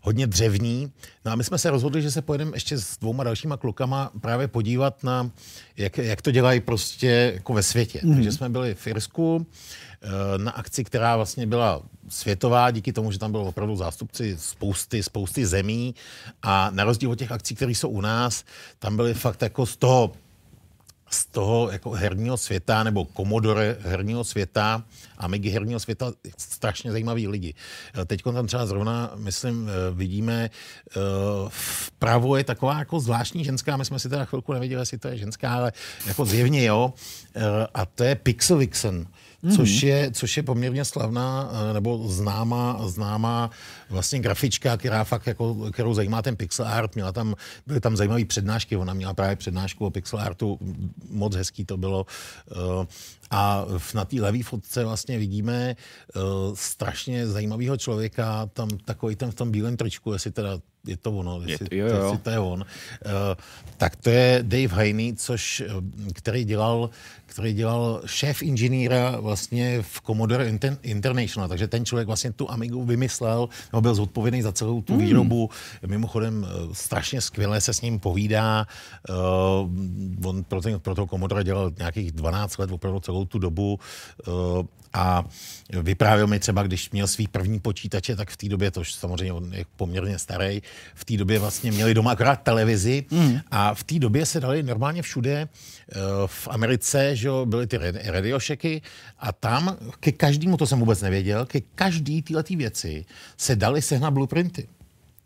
hodně dřevní. No a my jsme se rozhodli, že se pojedeme ještě s dvouma dalšíma klukama právě podívat na, jak, jak to dělají prostě jako ve světě. Mm. Takže jsme byli v Irsku, Eh, na akci, která vlastně byla světová, díky tomu, že tam bylo opravdu zástupci spousty, spousty zemí. A na rozdíl od těch akcí, které jsou u nás, tam byly fakt jako z toho z toho jako herního světa nebo komodore herního světa a Migi herního světa strašně zajímaví lidi. Eh, teď tam třeba zrovna, myslím, eh, vidíme, vpravo je taková jako zvláštní ženská, my jsme si teda chvilku nevěděli, jestli to je ženská, ale jako zjevně jo, a to je Pixel Vixen mm-hmm. což, je, což je poměrně slavná eh, nebo známá, známá vlastně grafička, která fakt jako, kterou zajímá ten pixel art. Měla tam, byly tam zajímavé přednášky, ona měla právě přednášku o pixel artu, moc hezký to bylo. Eh, a na té levé fotce vlastně vidíme uh, strašně zajímavého člověka, tam takový ten v tom bílém tričku, jestli teda je to ono, jestli, je to, jo, jo. jestli to je on. Uh, tak to je Dave Haney, což, který dělal který dělal šéf inženýra vlastně v Commodore International, takže ten člověk vlastně tu Amigu vymyslel, nebo byl zodpovědný za celou tu mm. výrobu. Mimochodem eh, strašně skvěle se s ním povídá. Uh, on pro, ten, pro toho Commodore dělal nějakých 12 let, opravdu celou tu dobu. Uh, a vyprávěl mi třeba, když měl svý první počítače, tak v té době, to samozřejmě on je poměrně starý, v té době vlastně měli doma akorát televizi mm. a v té době se dali normálně všude eh, v Americe, že jo, byly ty radiošeky a tam ke každému, to jsem vůbec nevěděl, ke každý tyhle věci se dali sehnat blueprinty.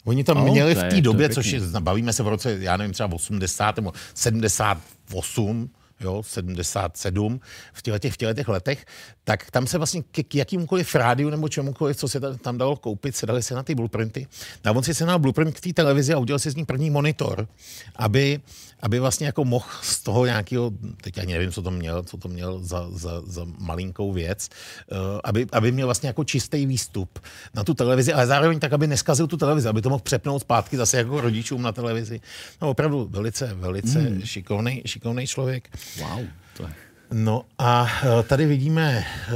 Oni tam oh, měli v té době, což je, bavíme se v roce, já nevím, třeba 80 nebo 78, jo, 77, v těchto, v těch letech, tak tam se vlastně k, k jakýmkoliv rádiu nebo čemukoliv, co se tam dalo koupit, se dali se na ty blueprinty. A on si se na blueprint k té televizi a udělal si z ní první monitor, aby, aby vlastně jako mohl z toho nějakého, teď ani nevím, co to měl, co to měl za, za, za malinkou věc, uh, aby, aby měl vlastně jako čistý výstup na tu televizi, ale zároveň tak, aby neskazil tu televizi, aby to mohl přepnout zpátky zase jako rodičům na televizi. No opravdu velice, velice mm. šikovný, šikovný člověk. Wow, to je... No a eh, tady vidíme eh,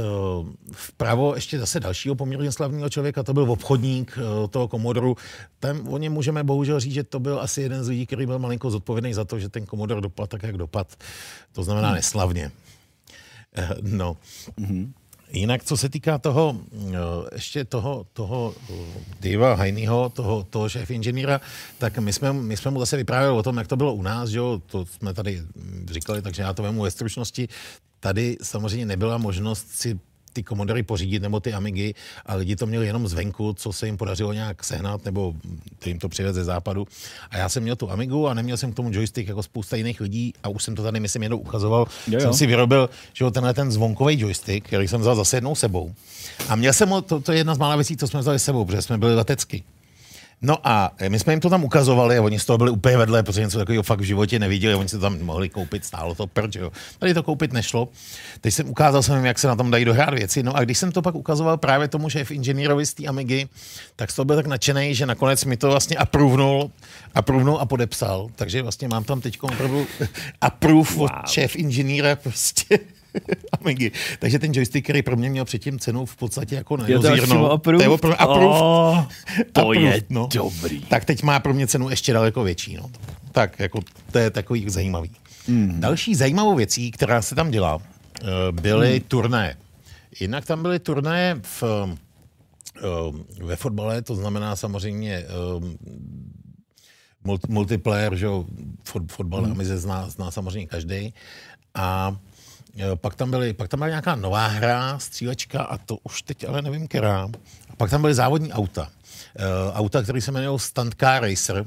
vpravo ještě zase dalšího poměrně slavného člověka, to byl obchodník eh, toho komodoru. Tam o něm můžeme bohužel říct, že to byl asi jeden z lidí, který byl malinko zodpovědný za to, že ten komodor dopadl tak, jak dopad. To znamená hmm. neslavně. No. Mm-hmm. Jinak, co se týká toho, eh, ještě toho, toho eh, Diva Hajnýho, toho, toho šéf inženýra, tak my jsme, my jsme mu zase vyprávěli o tom, jak to bylo u nás, že jo? to jsme tady říkali, takže já to vemu ve stručnosti. Tady samozřejmě nebyla možnost si ty komodory pořídit nebo ty Amigy a lidi to měli jenom zvenku, co se jim podařilo nějak sehnat nebo jim to přivez ze západu. A já jsem měl tu Amigu a neměl jsem k tomu joystick jako spousta jiných lidí a už jsem to tady, myslím, jednou ukazoval. Jo, jo. Jsem si vyrobil, že jo, tenhle ten zvonkový joystick, který jsem vzal zase jednou sebou. A měl jsem, to, to je jedna z mála věcí, co jsme vzali sebou, protože jsme byli letecky. No a my jsme jim to tam ukazovali a oni z toho byli úplně vedle, protože něco takového fakt v životě neviděli, oni si to tam mohli koupit, stálo to prč, jo. Tady to koupit nešlo. Teď jsem ukázal jsem jim, jak se na tom dají dohrát věci. No a když jsem to pak ukazoval právě tomu šéf inženýrovi z té Amigy, tak z toho byl tak nadšený, že nakonec mi to vlastně approvenul, approvenul a podepsal. Takže vlastně mám tam teď opravdu approve wow. od šéf inženýra prostě. Amigy. Takže ten joystick, který pro mě měl předtím cenu v podstatě jako nedozírnou. To je opravdu oh, To approve, je no. dobrý. Tak teď má pro mě cenu ještě daleko větší. No. Tak jako to je takový zajímavý. Mm. Další zajímavou věcí, která se tam dělá, eh, byly mm. turné. Jinak tam byly turné v, eh, ve fotbale, to znamená samozřejmě eh, multiplayer, že fotbal mm. zná, zná samozřejmě každý. A pak tam, byly, pak tam byla nějaká nová hra, střílečka a to už teď ale nevím, která. A pak tam byly závodní auta. Uh, auta, které se jmenují Stunt Car Racer.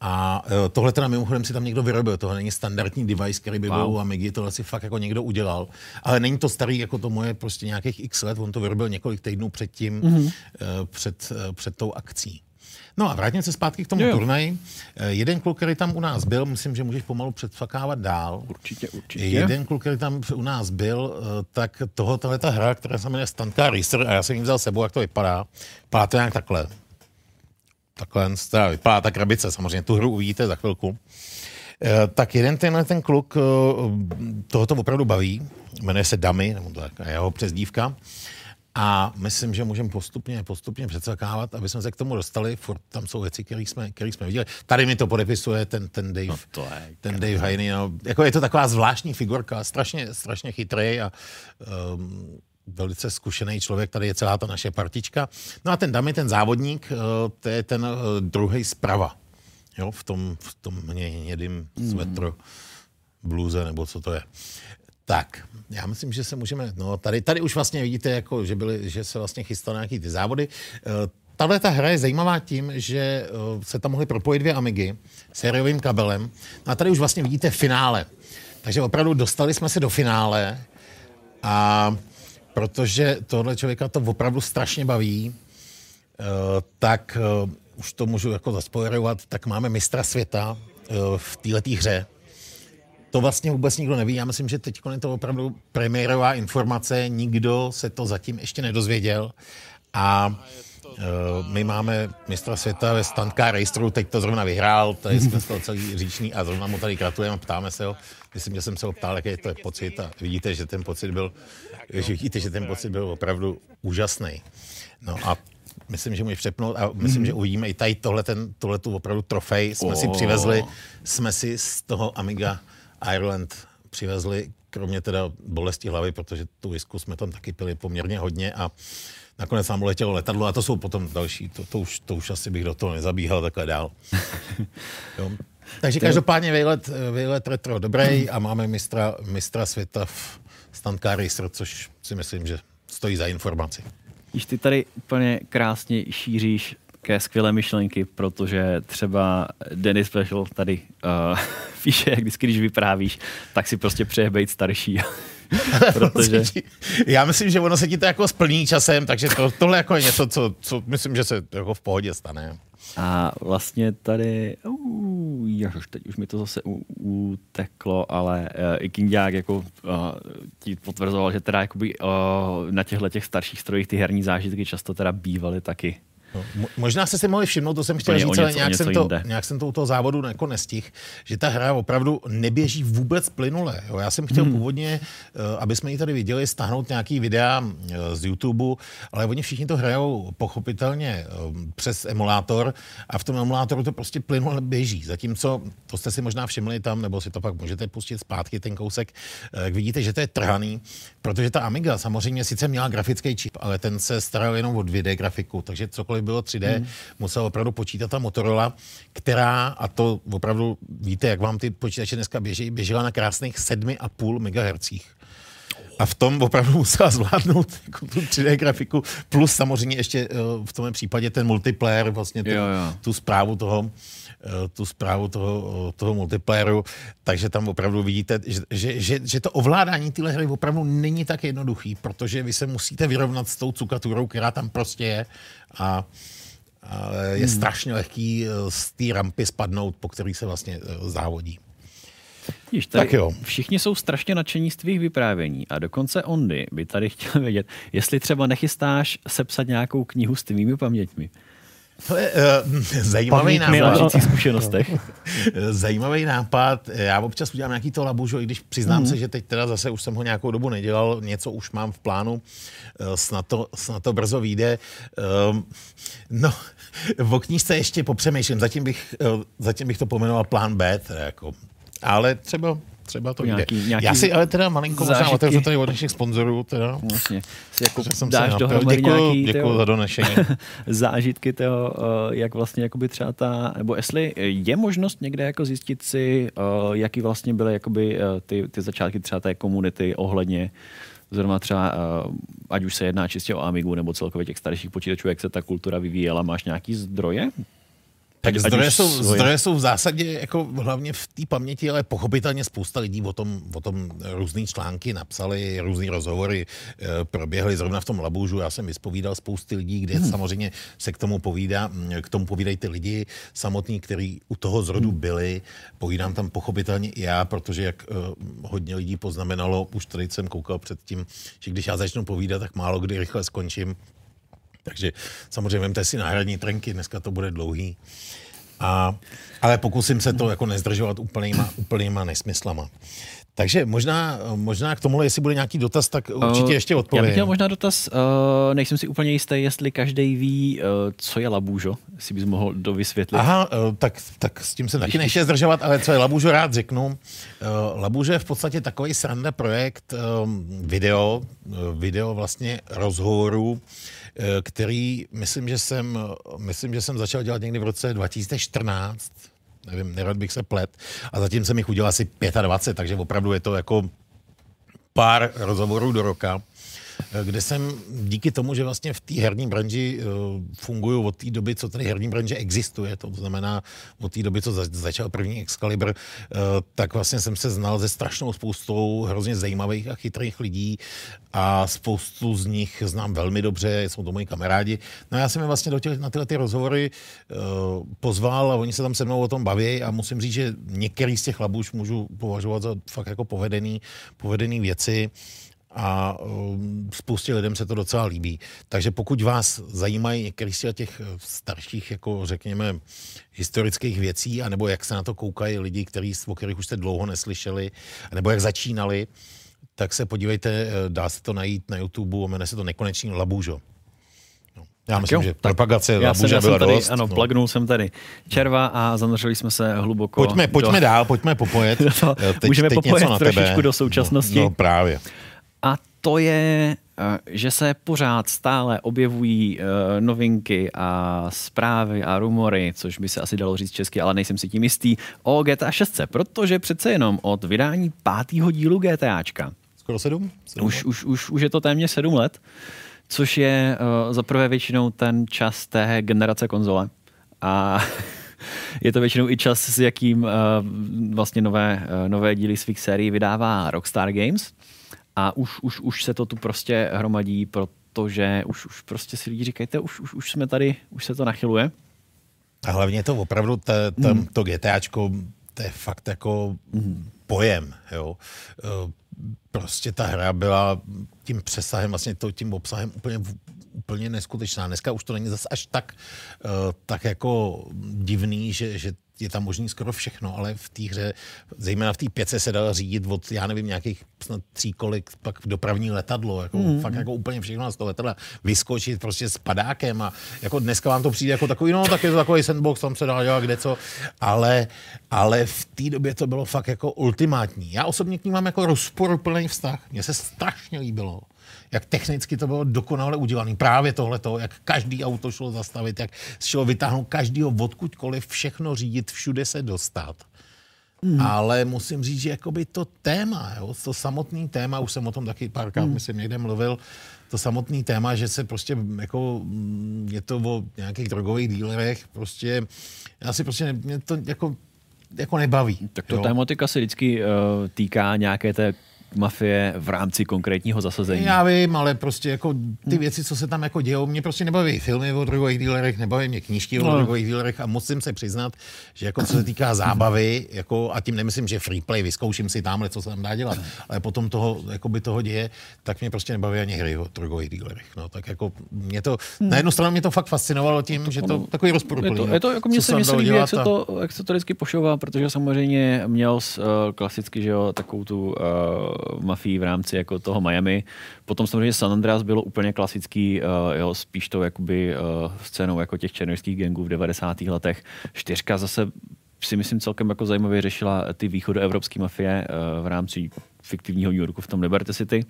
A uh, tohle teda mimochodem si tam někdo vyrobil, tohle není standardní device, který by wow. byl u Amigy, tohle si fakt jako někdo udělal. Ale není to starý jako to moje prostě nějakých x let, on to vyrobil několik týdnů předtím, mm-hmm. před, před tou akcí. No a vrátím se zpátky k tomu jo. turnaji. Eh, jeden kluk, který tam u nás byl, myslím, že můžeš pomalu předfakávat dál. Určitě, určitě. Jeden kluk, který tam u nás byl, eh, tak toho, ta hra, která se jmenuje Stanka Racer, a já jsem ji vzal sebou, jak to vypadá. Vypadá to nějak takhle. Takhle, teda vypadá ta krabice, samozřejmě tu hru uvidíte za chvilku. Eh, tak jeden tenhle ten kluk, toho to opravdu baví, jmenuje se Dami, nebo to je jeho přezdívka. A myslím, že můžeme postupně, postupně předsakávat, aby jsme se k tomu dostali. Furt tam jsou věci, které jsme, který jsme viděli. Tady mi to podepisuje ten, ten Dave, no to je ten Dave Haney. No. Jako je to taková zvláštní figurka, strašně, strašně chytrý a um, velice zkušený člověk, tady je celá ta naše partička. No a ten Dami, ten závodník, uh, to je ten uh, druhý zprava. Jo, v tom, v tom hnědým mm. svetru, bluze, nebo co to je. Tak, já myslím, že se můžeme, no tady, tady už vlastně vidíte, jako, že, byly, že se vlastně chystal nějaký ty závody. Eh, tahle ta hra je zajímavá tím, že eh, se tam mohly propojit dvě Amigy sériovým kabelem. No a tady už vlastně vidíte finále. Takže opravdu dostali jsme se do finále a protože tohle člověka to opravdu strašně baví, eh, tak už to můžu jako zaspojerovat, tak máme mistra světa v této hře to vlastně vůbec nikdo neví. Já myslím, že teď je to opravdu premiérová informace, nikdo se to zatím ještě nedozvěděl. A uh, my máme mistra světa ve Stanka Raceru, teď to zrovna vyhrál, tady jsme z toho celý říční a zrovna mu tady gratulujeme, ptáme se ho. Myslím, že jsem se ho ptal, jaký to je pocit a vidíte, že ten pocit byl, že vidíte, že ten pocit byl opravdu úžasný. No a myslím, že můžeš přepnout a myslím, mm. že uvidíme i tady tohle, ten, tohle tu opravdu trofej jsme oh. si přivezli, jsme si z toho Amiga Ireland přivezli kromě teda bolesti hlavy, protože tu visku jsme tam taky pili poměrně hodně a nakonec nám letělo letadlo a to jsou potom další, to, to, už, to už asi bych do toho nezabíhal takhle dál. jo. Takže každopádně výlet, výlet retro dobrý a máme mistra, mistra světa v Stanká Racer, což si myslím, že stojí za informaci. Když ty tady úplně krásně šíříš ke skvělé myšlenky, protože třeba Dennis Special tady uh, píše, jak vždycky, když vyprávíš, tak si prostě přeje být starší. protože... Já myslím, že ono se ti to jako splní časem, takže to, tohle jako je něco, co, co myslím, že se jako v pohodě stane. A vlastně tady, uh, ježiš, teď už mi to zase u, uteklo, ale uh, i Kindiák jako uh, ti potvrzoval, že teda jakoby, uh, na těchto těch starších strojích ty herní zážitky často teda bývaly taky No, možná jste si mohli všimnout, to jsem chtěl říct, ale nějak, jsem to, nějak jsem to u toho závodu jako nestih, že ta hra opravdu neběží vůbec plynule. Jo. Já jsem chtěl hmm. původně, uh, aby jsme ji tady viděli, stáhnout nějaký videa uh, z YouTube, ale oni všichni to hrajou pochopitelně uh, přes emulátor a v tom emulátoru to prostě plynule běží. Zatímco, to jste si možná všimli tam, nebo si to pak můžete pustit zpátky ten kousek, jak vidíte, že to je trhaný, protože ta Amiga samozřejmě sice měla grafický čip, ale ten se staral jenom o 2D grafiku, takže cokoliv bylo 3D, hmm. musel opravdu počítat ta Motorola, která, a to opravdu víte, jak vám ty počítače dneska běží, běžela na krásných 7,5 MHz. A v tom opravdu musela zvládnout jako tu 3D grafiku, plus samozřejmě ještě eh, v tom případě ten multiplayer, vlastně ten, jo, jo. tu zprávu toho, tu zprávu toho, toho multiplayeru, takže tam opravdu vidíte, že, že, že, že to ovládání téhle hry opravdu není tak jednoduchý, protože vy se musíte vyrovnat s tou cukaturou, která tam prostě je a je hmm. strašně lehký eh, z té rampy spadnout, po který se vlastně eh, závodí. Víš, tak jo. Všichni jsou strašně nadšení z tvých vyprávění a dokonce Ondy by tady chtěl vědět, jestli třeba nechystáš sepsat nějakou knihu s tvými paměťmi. To je uh, zajímavý nápad. zkušenostech. zajímavý nápad. Já občas udělám nějaký to labužo, i když přiznám mm. se, že teď teda zase už jsem ho nějakou dobu nedělal, něco už mám v plánu, snad to, snad to brzo vyjde. Um, no, o knížce ještě popřemýšlím, zatím bych, zatím bych to pomenoval plán B, teda jako. ale třeba třeba to nějaký, jde. Nějaký Já si ale teda malinko možná otevřu tady od našich sponzorů. Teda. Vlastně. Si jako jsem dáš dohromady děkuju, nějaký děkuju za donešení. zážitky toho, eh, jak vlastně jakoby třeba ta, nebo jestli je možnost někde jako zjistit si, eh, jaký vlastně byly jakoby eh, ty, ty začátky třeba té komunity ohledně zrovna třeba, ať už se jedná čistě o Amigu nebo celkově těch starších počítačů, jak se ta kultura vyvíjela, máš nějaký zdroje? Tak zdroje jsou, zdroje jsou v zásadě jako hlavně v té paměti, ale pochopitelně spousta lidí o tom, o tom různé články napsali, různé rozhovory e, proběhly zrovna v tom Labužu. Já jsem vyspovídal spousty lidí, kde hmm. samozřejmě se k tomu povídá, k tomu povídají ty lidi samotní, kteří u toho zrodu hmm. byli. Povídám tam pochopitelně i já, protože jak e, hodně lidí poznamenalo, už tady jsem koukal předtím, že když já začnu povídat, tak málo kdy rychle skončím, takže samozřejmě vemte si náhradní trenky, dneska to bude dlouhý. A, ale pokusím se to jako nezdržovat úplnýma, úplnýma nesmyslama. Takže možná, možná k tomu, jestli bude nějaký dotaz, tak určitě ještě odpovím. Já bych měl možná dotaz, uh, nejsem si úplně jistý, jestli každý ví, uh, co je labůžo, jestli bys mohl dovysvětlit. Aha, uh, tak, tak s tím se taky nechci zdržovat, ale co je labůžo, rád řeknu. Uh, labůžo je v podstatě takový sranda projekt um, video, uh, video vlastně rozhovoru, Eh, který myslím, že jsem, myslím, že jsem začal dělat někdy v roce 2014, nevím, nerad bych se plet, a zatím jsem jich udělal asi 25, takže opravdu je to jako pár rozhovorů do roka. Eh, kde jsem díky tomu, že vlastně v té herní branži eh, fungují od té doby, co tady herní branže existuje, to znamená od té doby, co začal první Excalibur, eh, tak vlastně jsem se znal ze strašnou spoustou hrozně zajímavých a chytrých lidí a spoustu z nich znám velmi dobře, jsou to moji kamarádi. No já jsem je vlastně do těch, na tyhle ty rozhovory pozval a oni se tam se mnou o tom baví a musím říct, že některý z těch labů můžu považovat za fakt jako povedený, povedený věci a um, spoustě lidem se to docela líbí. Takže pokud vás zajímají některé z těch eh, starších, jako řekněme, historických věcí, anebo jak se na to koukají lidi, který, o kterých už jste dlouho neslyšeli, nebo jak začínali, tak se podívejte, eh, dá se to najít na YouTube, jmenuje se to Nekonečný labůžo. No. Já myslím, jo, že tak propagace Já jsem, já jsem byla tady, dost. ano, no. plagnul jsem tady červa a zanořili jsme se hluboko. Pojďme, pojďme do, dál, pojďme popojet. To Eh, můžeme něco popojet na trošičku tebe. do současnosti. No, no právě. To je, eh, že se pořád stále objevují eh, novinky a zprávy a rumory, což by se asi dalo říct česky, ale nejsem si tím jistý, o GTA 6, protože přece jenom od vydání pátého dílu GTAčka, Skoro sedm? sedm už, už, už, už je to téměř sedm let, což je uh, za prvé většinou ten čas té generace konzole. A je to většinou i čas, s jakým uh, vlastně nové, uh, nové díly svých sérií vydává Rockstar Games. A už, už, už se to tu prostě hromadí, protože už, už prostě si lidi říkají, už, už, už jsme tady, už se to nachyluje. A hlavně to opravdu, ta, ta, Hmm. to GTAčko, to je fakt jako pojem, jo. Eh, Prostě ta hra byla tím přesahem, vlastně to, tím obsahem úplně, úplně neskutečná. Dneska už to není zase až tak, eh, tak jako divný, že, že je tam možný skoro všechno, ale v té hře, zejména v té pěce se dalo řídit od, já nevím, nějakých snad tří kolik, pak dopravní letadlo, jako mm. fakt jako úplně všechno z toho letadla vyskočit prostě s padákem a jako dneska vám to přijde jako takový, no tak je to takový sandbox, tam se dá dělat kde co, ale, ale v té době to bylo fakt jako ultimátní. Já osobně k ní mám jako rozporuplný vztah. Mně se strašně líbilo jak technicky to bylo dokonale udělané. Právě tohleto, jak každý auto šlo zastavit, jak šlo vytáhnout každýho odkudkoliv, všechno řídit, všude se dostat. Mm. Ale musím říct, že jakoby to téma, jo, to samotný téma, už jsem o tom taky párkrát, mm. myslím, někde mluvil, to samotný téma, že se prostě jako, mm, je to o nějakých drogových dílerech, prostě, já si prostě, mě to jako, jako nebaví. Tak to jo. tématika se vždycky uh, týká nějaké té mafie v rámci konkrétního zasazení. Já vím, ale prostě jako ty věci, co se tam jako dějou, mě prostě nebaví filmy o drogových dílerech, nebaví mě knížky o No. drogových dílerech a musím se přiznat, že jako co se týká zábavy, jako, a tím nemyslím, že free play, vyzkouším si tamhle, co se tam dá dělat, ale potom toho, jako by toho děje, tak mě prostě nebaví ani hry o drogových dílerech. No, tak jako mě to, na jednu stranu mě to fakt fascinovalo tím, že to takový Je rozporuplný. to, no. je to jako mně Co se, mně se líbí, jak se, to, jak se to vždycky pošouvá, protože samozřejmě měl uh, klasicky, že jo, takovou tu uh, mafii v rámci jako toho Miami. Potom samozřejmě San Andreas bylo úplně klasický, uh, jo, spíš to jakoby uh, scénou jako těch černožských gangů v 90. letech. Čtyřka zase si myslím celkem jako zajímavě řešila ty východoevropské mafie uh, v rámci fiktivního New Yorku v tom Liberty City.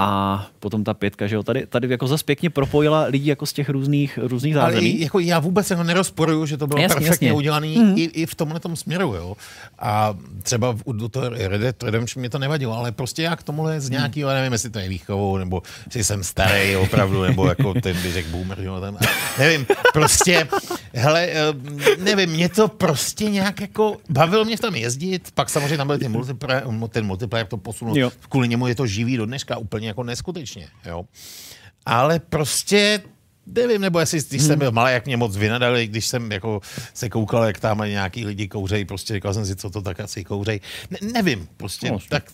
A potom ta pětka, že jo, tady, tady jako zase pěkně propojila lidi jako z těch různých, různých Ale zázemí. i- jako já vůbec jako nerozporuju, že to bylo Jasně, perfektně jasně. udělané mm. i, i, v tomhle tom směru. Jo. A třeba v- u toho Red Dead Redemption mě to nevadilo, ale prostě já k tomuhle z nějakého, nevím, jestli to je výchovou, nebo jestli jsem starý opravdu, nebo jako ten by řekl boomer, jo, tam, nevím, prostě, hele, eh, nevím, mě to prostě nějak jako, bavilo mě v tom jezdit, pak samozřejmě tam byl ten multiplayer, ten multiplayer to posunul, Jo. kvůli němu je to živý do dneška úplně jako neskutečně, jo. Ale prostě nevím, nebo jestli, když jsem byl malý, jak mě moc vynadali, když jsem jako se koukal, jak tam nějaký lidi kouřej, prostě říkal jsem si, co to tak asi kouřej. Ne, nevím, prostě, no, tak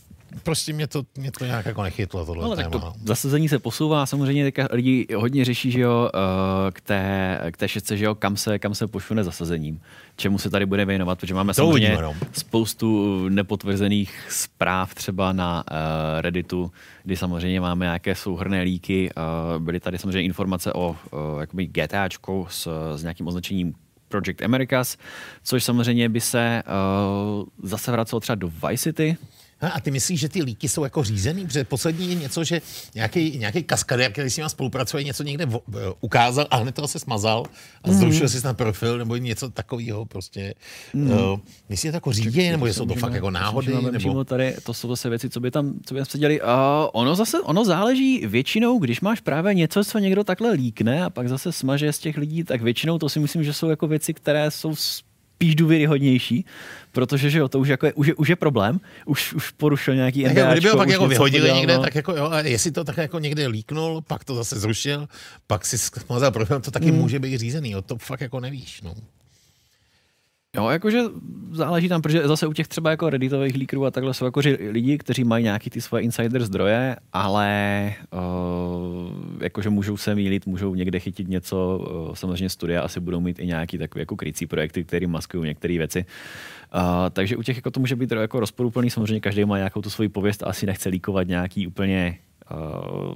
prostě mě to, mě to nějak jako nechytlo, tohle tak téma. to no. zasazení se posouvá, samozřejmě teďka lidi hodně řeší, že jo, eh, k té, k té šestce, že jo, kam se, kam se pošune zasazením, čemu se tady bude věnovat, protože máme To samozřejmě uvidíme, no. spoustu nepotvrzených zpráv třeba na uh, Redditu, kdy samozřejmě máme nějaké souhrné líky, uh, byly tady samozřejmě informace o uh, jakoby GTAčku s, s nějakým označením Project Americas, což samozřejmě by se uh, zase vracelo třeba do Vice City, A a ty myslíš, že ty líky jsou jako řízený? Protože poslední je něco, že nějaký, nějaký kaskadér, který s nimi spolupracuje, něco někde vo, eh, ukázal a hned toho se smazal a Mhm. zrušil si snad profil nebo něco takového prostě. Mm. Uh, myslíš, že to jako řídí, nebo jsou to Můžeme- fakt jako náhody? můžeme Nebo... Tady, to jsou zase věci, co by tam, co by tam se děli. Uh, ono zase, ono záleží většinou, když máš právě něco, co někdo takhle líkne a pak zase smaže z těch lidí, tak většinou to si myslím, že jsou jako věci, které jsou spíš důvěryhodnější, protože že jo, to už, jako je, už, je, už je problém, už, už porušil nějaký Tak jako, kdyby ho NDAčko, pak jako vyhodili podělal, někde, no. tak jako jo, a jestli to tak jako někde líknul, pak to zase zrušil, pak si smazal profil, to taky Hmm. může být řízený, jo, to fakt jako nevíš, no. Jo, jakože záleží tam, protože zase u těch třeba jako redditových líkrů a takhle jsou jako lidi, kteří mají nějaký ty svoje insider zdroje, ale uh, jakože můžou se mýlit, můžou někde chytit něco, uh, samozřejmě studia asi budou mít i nějaký takový jako krycí projekty, které maskují některé věci. Uh, takže u těch jako to může být jako rozporuplný, samozřejmě každý má nějakou tu svoji pověst a asi nechce líkovat nějaký úplně uh,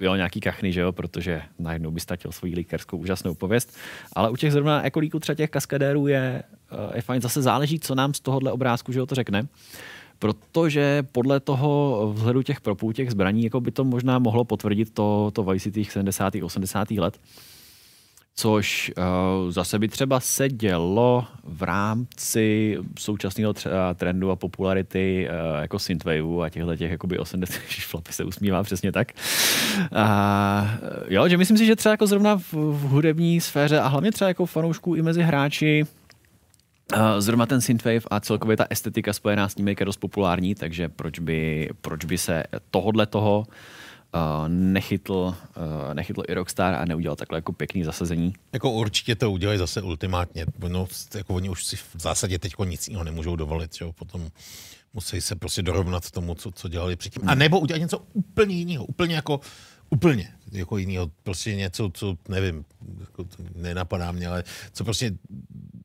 jo, nějaký kachny, že jo, protože najednou by ztratil svoji líkerskou úžasnou pověst. Ale u těch zrovna ekolíků třeba těch kaskadérů je, eh, je fajn, zase záleží, co nám z tohohle obrázku, že jo, to řekne protože podle toho vzhledu těch propů, těch zbraní, jako by to možná mohlo potvrdit to, to Vice těch 70. 80. let což uh, zase by třeba se dělo v rámci současného třeba trendu a popularity uh, jako synthwaveu a těchto těch jakoby 80. Flapy se usmívá přesně tak. Uh, jo, že myslím si, že třeba jako zrovna v, v hudební sféře a hlavně třeba jako fanoušků i mezi hráči zrovna ten synthwave a celkově ta estetika spojená s ním je dost populární, takže proč by, proč by se tohodle toho uh, nechytl, uh, nechytl i Rockstar a neudělal takhle jako pěkný zasazení. Jako určitě to udělají zase ultimátně. No, jako oni už si v zásadě teď nic jiného nemůžou dovolit, jo? potom musí se prostě dorovnat tomu, co, co dělali předtím. A nebo udělat něco úplně jiného, úplně jako úplně jako jiného, prostě něco, co nevím, jako to nenapadá mě, ale co prostě,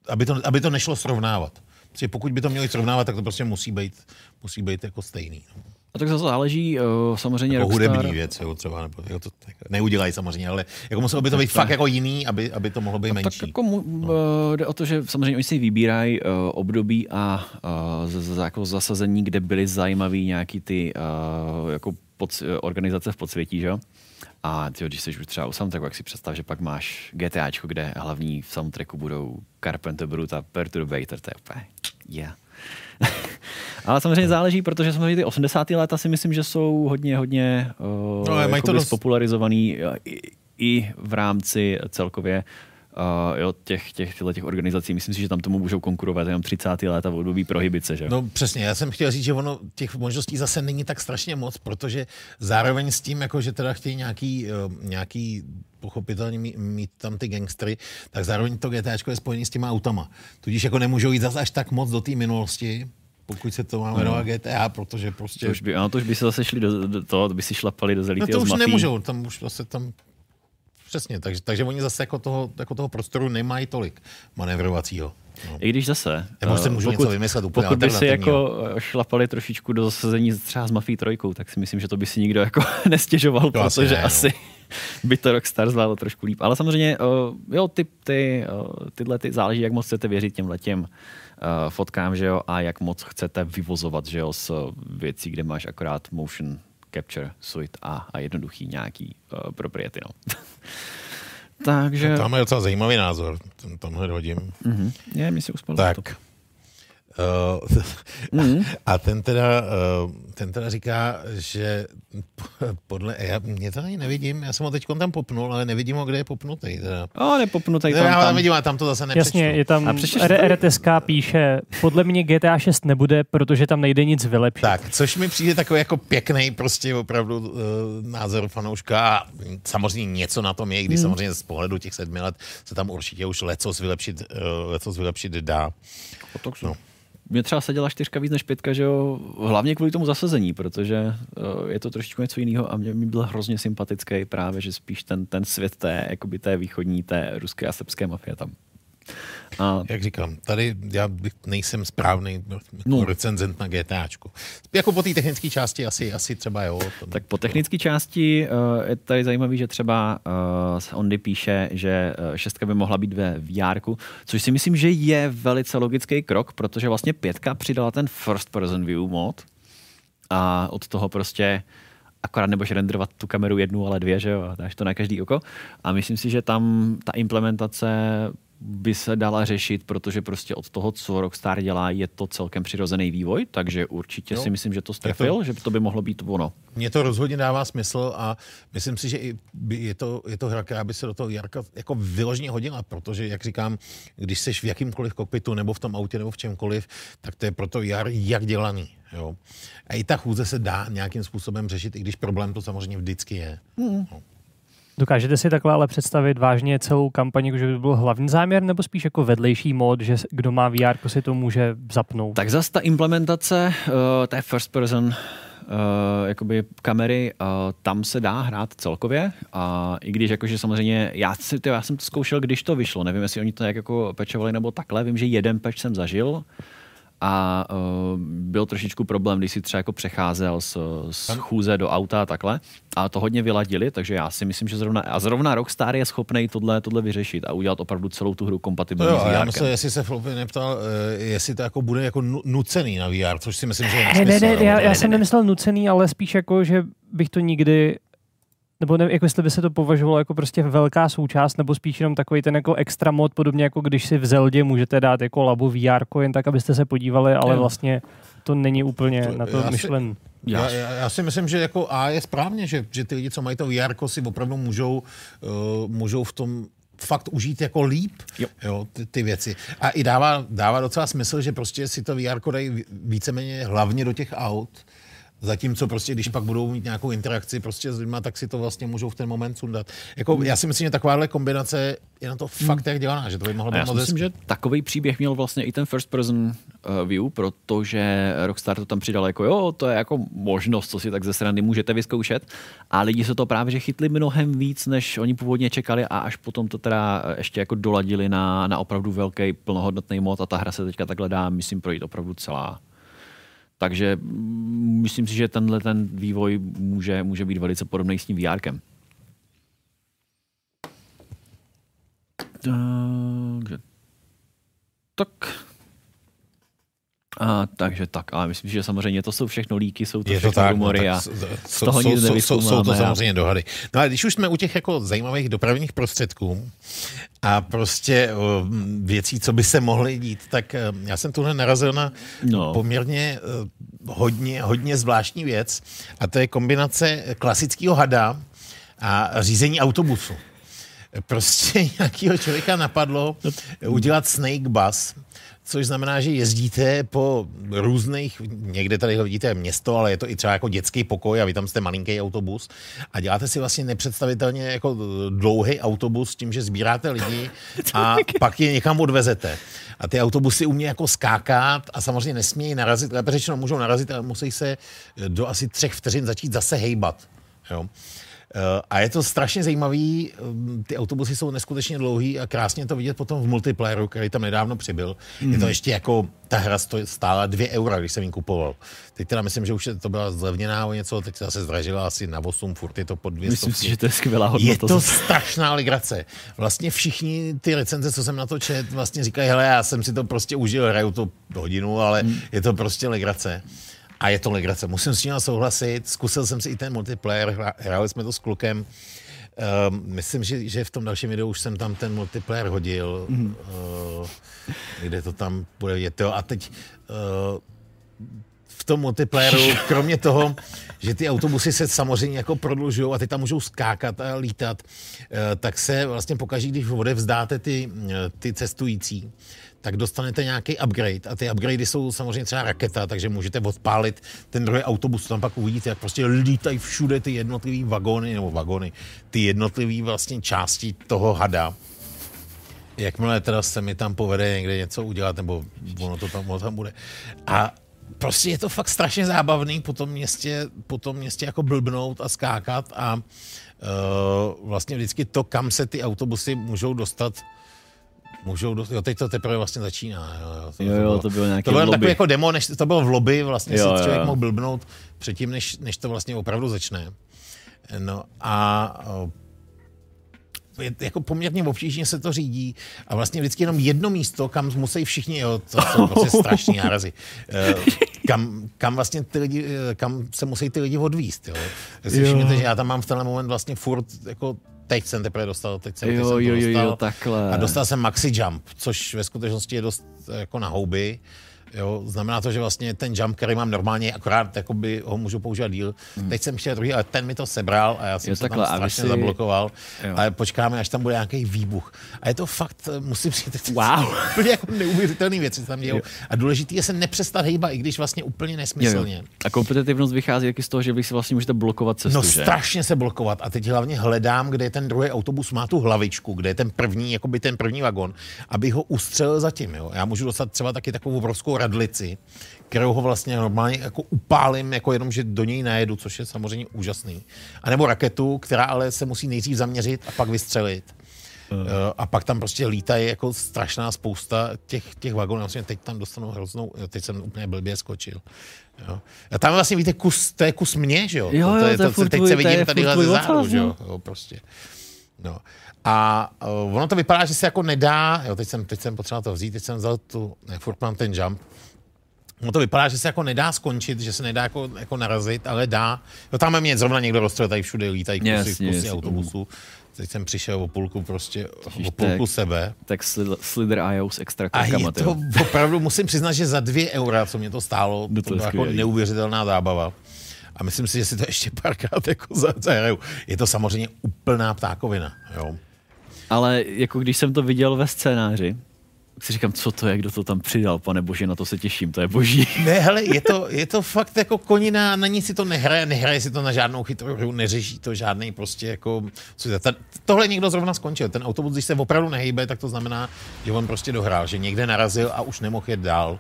aby to, aby to nešlo srovnávat. Protože pokud by to měli srovnávat, tak to prostě musí být, musí být jako stejný. No. A tak zase záleží uh, samozřejmě jako Rockstar. hudební věc, jo, třeba, nebo jako to tak, neudělají samozřejmě, ale jako muselo by to být fakt jako jiný, aby, aby to mohlo být a menší. Tak jako mu, no. uh, jde o to, že samozřejmě oni si vybírají uh, období a uh, z, z, jako zasazení, kde byly zajímavý nějaký ty uh, jako pod, organizace v podsvětí, že jo? A tyjo, když jsi už třeba u soundtracku, jak si představ, že pak máš GTAčko, kde hlavní v soundtracku budou Carpenter Brut a Perturbator, to je úplně, yeah. Ale samozřejmě záleží, protože samozřejmě ty 80. léta si myslím, že jsou hodně, hodně uh, no, mají to dost... popularizovaný i, i v rámci celkově uh, jo, těch, těch, těch organizací. Myslím si, že tam tomu můžou konkurovat jenom 30. léta v období prohybice. Že? No přesně, já jsem chtěl říct, že ono těch možností zase není tak strašně moc, protože zároveň s tím, jako, že teda chtějí nějaký, nějaký pochopitelně mít, mít tam ty gangstry, tak zároveň to GT je spojený s těma autama. Tudíž jako nemůžou jít zase až tak moc do té minulosti, pokud se to má jmenovat no. GTA, protože prostě... To už by, ano, to už by se zase šli do, do toho, by si šlapali do zelíky No to už nemůžou, tam už zase tam Přesně, takže, takže oni zase jako toho, jako toho prostoru nemají tolik manevrovacího. No. I když zase. Nebo se můžu pokud, něco vymyslet úplně Pokud by si jako šlapali trošičku do zasazení třeba s Mafí trojkou, tak si myslím, že to by si nikdo jako nestěžoval, to protože asi, ne, no. asi by to Rockstar zvládl trošku líp. Ale samozřejmě, jo, ty, ty, tyhle ty záleží, jak moc chcete věřit těm letěm fotkám, že jo, a jak moc chcete vyvozovat, že jo, z věcí, kde máš akorát motion capture suite a, a jednoduchý nějaký uh, propriety. No. Takže... Tam je docela zajímavý názor, ten tamhle hodím. Mm-hmm. Je, mi si uspal Tak. Uh, mm. A ten teda, uh, ten teda říká, že podle, já, mě to ani nevidím, já jsem ho teď tam popnul, ale nevidím ho, kde je popnutý. Teda. O, nepopnutý tam, já tam. vidím, ale tam to zase nepřečtu. Jasně, je tam, RTSK píše, podle mě GTA 6 nebude, protože tam nejde nic vylepšit. Tak, což mi přijde takový jako pěkný prostě opravdu uh, názor fanouška a samozřejmě něco na tom je, když mm. samozřejmě z pohledu těch sedmi let se tam určitě už lecos vylepšit, uh, lecos vylepšit dá. No mě třeba seděla čtyřka víc než pětka, že jo, hlavně kvůli tomu zasazení, protože uh, je to trošičku něco jiného a mě mi byl hrozně sympatický právě, že spíš ten, ten svět té, jakoby té východní, té ruské a srbské mafie tam. A... Jak říkám, tady já nejsem správný no. recenzent na GTAčku. Jako po té technické části asi, asi třeba jo. Tom, tak po technické části uh, je tady zajímavý, že třeba uh, Ondy píše, že uh, šestka by mohla být ve VR, což si myslím, že je velice logický krok, protože vlastně pětka přidala ten first person view mod a od toho prostě akorát nebudeš renderovat tu kameru jednu, ale dvě, že jo, dáš to na každý oko. A myslím si, že tam ta implementace by se dala řešit, protože prostě od toho, co Rockstar dělá, je to celkem přirozený vývoj, takže určitě no, si myslím, že to strefil, to, že to by mohlo být ono. Mně to rozhodně dává smysl a myslím si, že i je to, je to hra, která by se do toho Jarka jako vyloženě hodila, protože, jak říkám, když jsi v jakýmkoliv kokpitu nebo v tom autě nebo v čemkoliv, tak to je proto Jar jak dělaný. Jo. A i ta chůze se dá nějakým způsobem řešit, i když problém to samozřejmě vždycky je. Mm. No. Dokážete si takhle ale představit vážně celou kampaň, že by byl hlavní záměr, nebo spíš jako vedlejší mod, že kdo má VR, si to může zapnout? Tak zase ta implementace uh, té first person uh, jakoby kamery, uh, tam se dá hrát celkově. A i když jakože samozřejmě, já, si, tyjo, já jsem to zkoušel, když to vyšlo, nevím, jestli oni to nějak jako pečovali nebo takhle, vím, že jeden peč jsem zažil, a uh, byl trošičku problém, když si třeba jako přecházel z, z chůze do auta a takhle. A to hodně vyladili, takže já si myslím, že zrovna, a zrovna Rockstar je schopný tohle, tohle vyřešit a udělat opravdu celou tu hru kompatibilní No jo, s a já VR. myslím, jestli se Floppy neptal, eh, jestli to jako bude jako nu- nucený na VR, což si myslím, že je Ne, ne, ne, jo. já, já jsem nemyslel nucený, ale spíš jako, že bych to nikdy nebo ne, jako jestli by se to považovalo jako prostě velká součást, nebo spíš jenom takový ten jako extra mod, podobně jako když si v Zeldě můžete dát jako labu VR, jen tak, abyste se podívali, ale vlastně to není úplně To- na to já si- myšlen. Já, já, já si myslím, že jako A je správně, že, že ty lidi, co mají to VR, si opravdu můžou, uh, můžou v tom fakt užít jako líp Jo. Jo, ty, ty věci. A i dává, dává docela smysl, že prostě si to VR dají ví- víceméně hlavně do těch aut, Zatímco prostě, když pak budou mít nějakou interakci prostě s lidma, tak si to vlastně můžou v ten moment sundat. Jako, já si myslím, že takováhle kombinace je na to fakt jak dělaná, že to by mohlo být moc myslím, že takový příběh měl vlastně i ten first person uh, view, protože Rockstar to tam přidal jako jo, to je jako možnost, co si tak ze strany můžete vyzkoušet. A lidi se to právě že chytli mnohem víc, než oni původně čekali a až potom to teda ještě jako doladili na, na opravdu velký plnohodnotný mod a ta hra se teďka takhle dá, myslím, projít opravdu celá. Takže myslím si, že tenhle ten vývoj může, může být velice podobný s tím VRkem. Takže tak. A, takže tak, ale myslím, že samozřejmě to jsou všechno líky, jsou to Je to všechno tak, rumory no, a tak z jsou, toho jsou, nic jsou, jsou, to a- samozřejmě dohady. No ale když už jsme u těch jako zajímavých dopravních prostředků a prostě věcí, co by se mohly dít, tak eh, já jsem tuhle narazil na No. no. poměrně eh, hodně, hodně zvláštní věc a to je kombinace klasického hada a řízení autobusu. Prostě nějakého člověka napadlo udělat snake bus, což znamená, že jezdíte po různých, někde tady ho vidíte město, ale je to i třeba jako dětský pokoj a vy tam jste malinký autobus a děláte si vlastně nepředstavitelně jako dlouhý autobus s tím, že sbíráte lidi a pak je někam odvezete. A ty autobusy umějí jako skákat a samozřejmě nesmějí narazit, lépe řečeno můžou narazit, ale musí se do asi třech vteřin začít zase hejbat. Jo. Eh, A je to strašně zajímavý, ehm, ty autobusy jsou neskutečně dlouhý a krásně to vidět potom v multiplayeru, který tam nedávno přibyl. Mm. Je to ještě jako, ta hra stála 2 eura, když jsem ji kupoval. Teď teda myslím, že už je- to byla zlevněná o něco, teď se zase zdražila asi na 8, furt je to pod 200. Myslím si, že to je skvělá Je hodnota. to zase. strašná legrace. Vlastně všichni ty recenze, co jsem na to čet, vlastně říkají, hele, já jsem si to prostě užil, hraju to hodinu, ale Hmm. je to prostě legrace. A je to legrace, musím s tím souhlasit. Zkusil jsem si i ten multiplayer, hráli jsme to s klukem. Um, myslím, že, že v tom dalším videu už jsem tam ten multiplayer hodil, mm. uh, kde to tam bude vidět. Jo. A teď uh, v tom multiplayeru, kromě toho, že ty autobusy se samozřejmě jako prodlužují a ty tam můžou skákat a lítat, eh, tak se vlastně pokaží, když odevzdáte ty, ty cestující, tak dostanete nějaký upgrade a ty upgradey jsou samozřejmě třeba raketa, takže můžete odpálit ten druhý autobus, tam pak uvidíte, jak prostě lítají všude ty jednotlivý vagóny, nebo vagóny, ty jednotlivý vlastně části toho hada. Jakmile teda se mi tam povede někde něco udělat, nebo ono to tam, ono tam bude. A prostě je to fakt strašně zábavný po tom městě, po tom městě jako blbnout a skákat a uh, vlastně vždycky to, kam se ty autobusy můžou dostat, můžou dostat, jo, teď to teprve vlastně začíná. Jo, jo, to, Jo, jo, to bylo nějaké to bylo takový jako demo, než to bylo v lobby, vlastně Jo, si člověk jo. mohl blbnout předtím, než, než to vlastně opravdu začne. No a je, jako poměrně obtížně se to řídí a vlastně vždycky jenom jedno místo, kam musí všichni, jo, to jsou prostě strašný nárazy, Eh, kam, kam vlastně ty lidi, eh, kam se musí ty lidi odvíst, jo. Tak si všimněte, že já tam mám v tenhle moment vlastně furt, jako teď jsem teprve dostal, teď jsem, teď Jo, jsem to jo, jo, dostal. jo, takhle. A dostal jsem maxi jump, což ve skutečnosti je dost jako na houby. Jo, znamená to, že vlastně ten jump, který mám normálně, akorát jakoby ho můžu používat díl. Hmm. Teď jsem chtěl druhý, ale ten mi to sebral a já jsem Jo, se takhle, tam strašně si- zablokoval. Jo. Ale počkáme, až tam bude nějaký výbuch. A je to fakt, eh, musím říct, Wow. úplně jako neuvěřitelné věci se tam dějou. A důležité je se nepřestat hejbat, i když vlastně úplně nesmyslně. Jo, jo. A kompetitivnost vychází taky z toho, že vy si vlastně můžete blokovat cestu, No že? strašně se blokovat a teď hlavně hledám, kde je ten druhý autobus, má tu hlavičku, kde je ten první, jakoby ten první vagon, aby ho ustřelil zatím. Jo. Já můžu dostat třeba taky takovou obrovskou radlici, kterou ho vlastně normálně jako upálím, jako jenom, že do něj najedu, což je samozřejmě úžasný. A nebo raketu, která ale se musí nejdřív zaměřit a pak vystřelit. Uh. A pak tam prostě lítají jako strašná spousta těch, těch vagonů. Vlastně teď tam dostanou hroznou, teď jsem úplně blbě skočil. Jo. A tam vlastně víte, kus, to je kus mě, že jo? Jo, to, jo, to, je, to je to, teď se to vidím tady ze ocas, že jo? no. jo prostě. No. A uh, ono to vypadá, že se jako nedá, jo, teď jsem, teď jsem potřeboval to vzít, teď jsem vzal tu, ne, furt mám ten jump, No to vypadá, že se jako nedá skončit, že se nedá jako, jako narazit, ale dá. Jo, tam mě zrovna někdo rozstřelil, tady všude lítají kusy, Jasně, kusy jasně. autobusů. Teď jsem přišel o půlku prostě, Ježiš, o půlku sebe. Tak Slither IO s extra A je to opravdu, musím přiznat, že za dvě eura, co mě to stálo, No to, to byla jako neuvěřitelná zábava. A myslím si, že si to ještě párkrát jako za- zahraju. Je to samozřejmě úplná ptákovina. Jo. Ale jako když jsem to viděl ve scénáři, si říkám, co to je, kdo to tam přidal, pane bože, na to se těším, to je boží. Ne, hele, je to, je to fakt jako konina, na ní si to nehraje, nehraje si to na žádnou chytrou hru, neřeší to žádný prostě jako... Co je to? Ta- tohle někdo zrovna skončil. Ten autobus, když se opravdu nehýbe, tak to znamená, že on prostě dohrál, že někde narazil a už nemohl jet dál.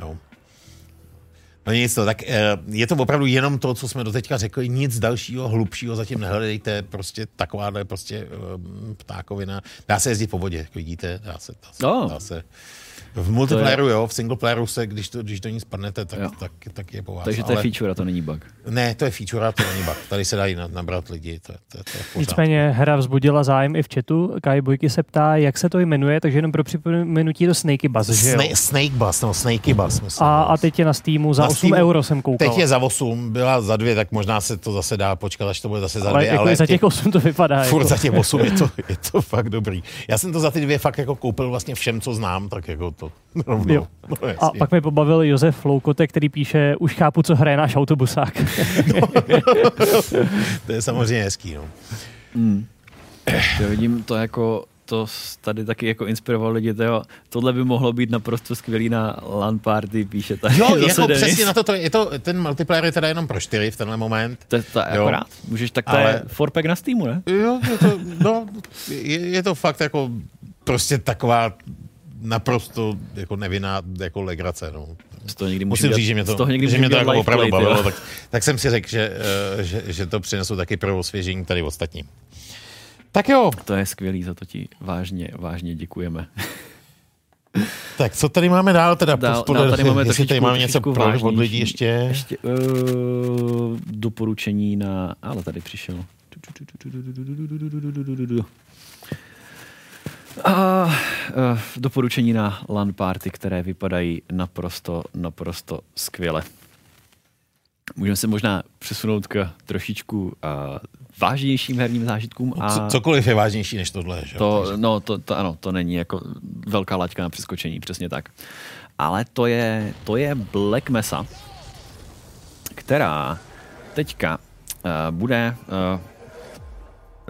Jo. No nic to, tak eh, je to opravdu jenom to, co jsme doteďka řekli, nic dalšího, hlubšího zatím nehledejte, prostě takováhle prostě eh, ptákovina. Dá se jezdit po vodě, jak vidíte, dá se, dá se, Oh. dá se. V multiplayeru, jo, v singleplayeru se, když, to, když do ní spadnete, tak, Jo. tak, tak je po vás. Takže to je feature a to není bug. Ne, to je feature, to není bug. Tady se dají na- nabrat lidi, to, je- to, je- to je. Nicméně hra vzbudila zájem i v chatu. Kai Bojky se ptá, jak se to jmenuje, takže jenom pro připomenutí je to Snakey Buzz, že jo? Snake, Snake Bus, no Snakey Bus. Myslím, A, a teď je na Steamu za Na 8 Steamu- euro jsem koukal. Teď je za 8, byla za 2, tak možná se to zase dá počkat, až to bude zase za ale 2, jako ale za těch- těch 8 to vypadá. Furt jako. za těch 8 je to, je to fakt dobrý. Já jsem to za ty dvě fakt jako koupil vlastně všem, co znám, tak jako to rovnou. Jo. No, A pak mi pobavil Josef Loukote, který píše, už chápu, co hraje náš autobusák. To je samozřejmě hezký. No. Já vidím to jako, to tady taky jako inspiroval lidi, to, tohle by mohlo být naprosto skvělý na LAN party, píše tady Jo, jako Denis. přesně na to, to je to, ten multiplayer je teda jenom pro čtyři v tenhle moment. To, je- to Jo. akorát. Můžeš, tak to Ale- je forpack na Steamu, ne? Jo, je to, no, je, je to fakt jako prostě taková naprosto jako nevinná jako legrace. No. Z toho někdy Musím říct, že mě to, toho někdy že mě to jako opravdu jo. bavilo, tak, tak jsem si řekl, že, eh, že, že to přinesu taky pro osvěžení tady ostatní. Tak jo, To je skvělý, za to ti vážně, vážně děkujeme. tak co tady máme dál teda? Dál, podle- dál tady máme jestli tady máme něco pro, od lidí ještě. Ještě uh, doporučení na... Ale tady přišel. A, uh, doporučení na LAN party, které vypadají naprosto, naprosto skvěle. Můžeme se možná přesunout k trošičku uh, vážnějším herním zážitkům. A Co, cokoliv je vážnější než tohle. Že? to, Takže- no, to, to, ano, to není jako velká laťka na přeskočení, přesně tak. Ale to je, to je Black Mesa, která teďka uh, bude uh,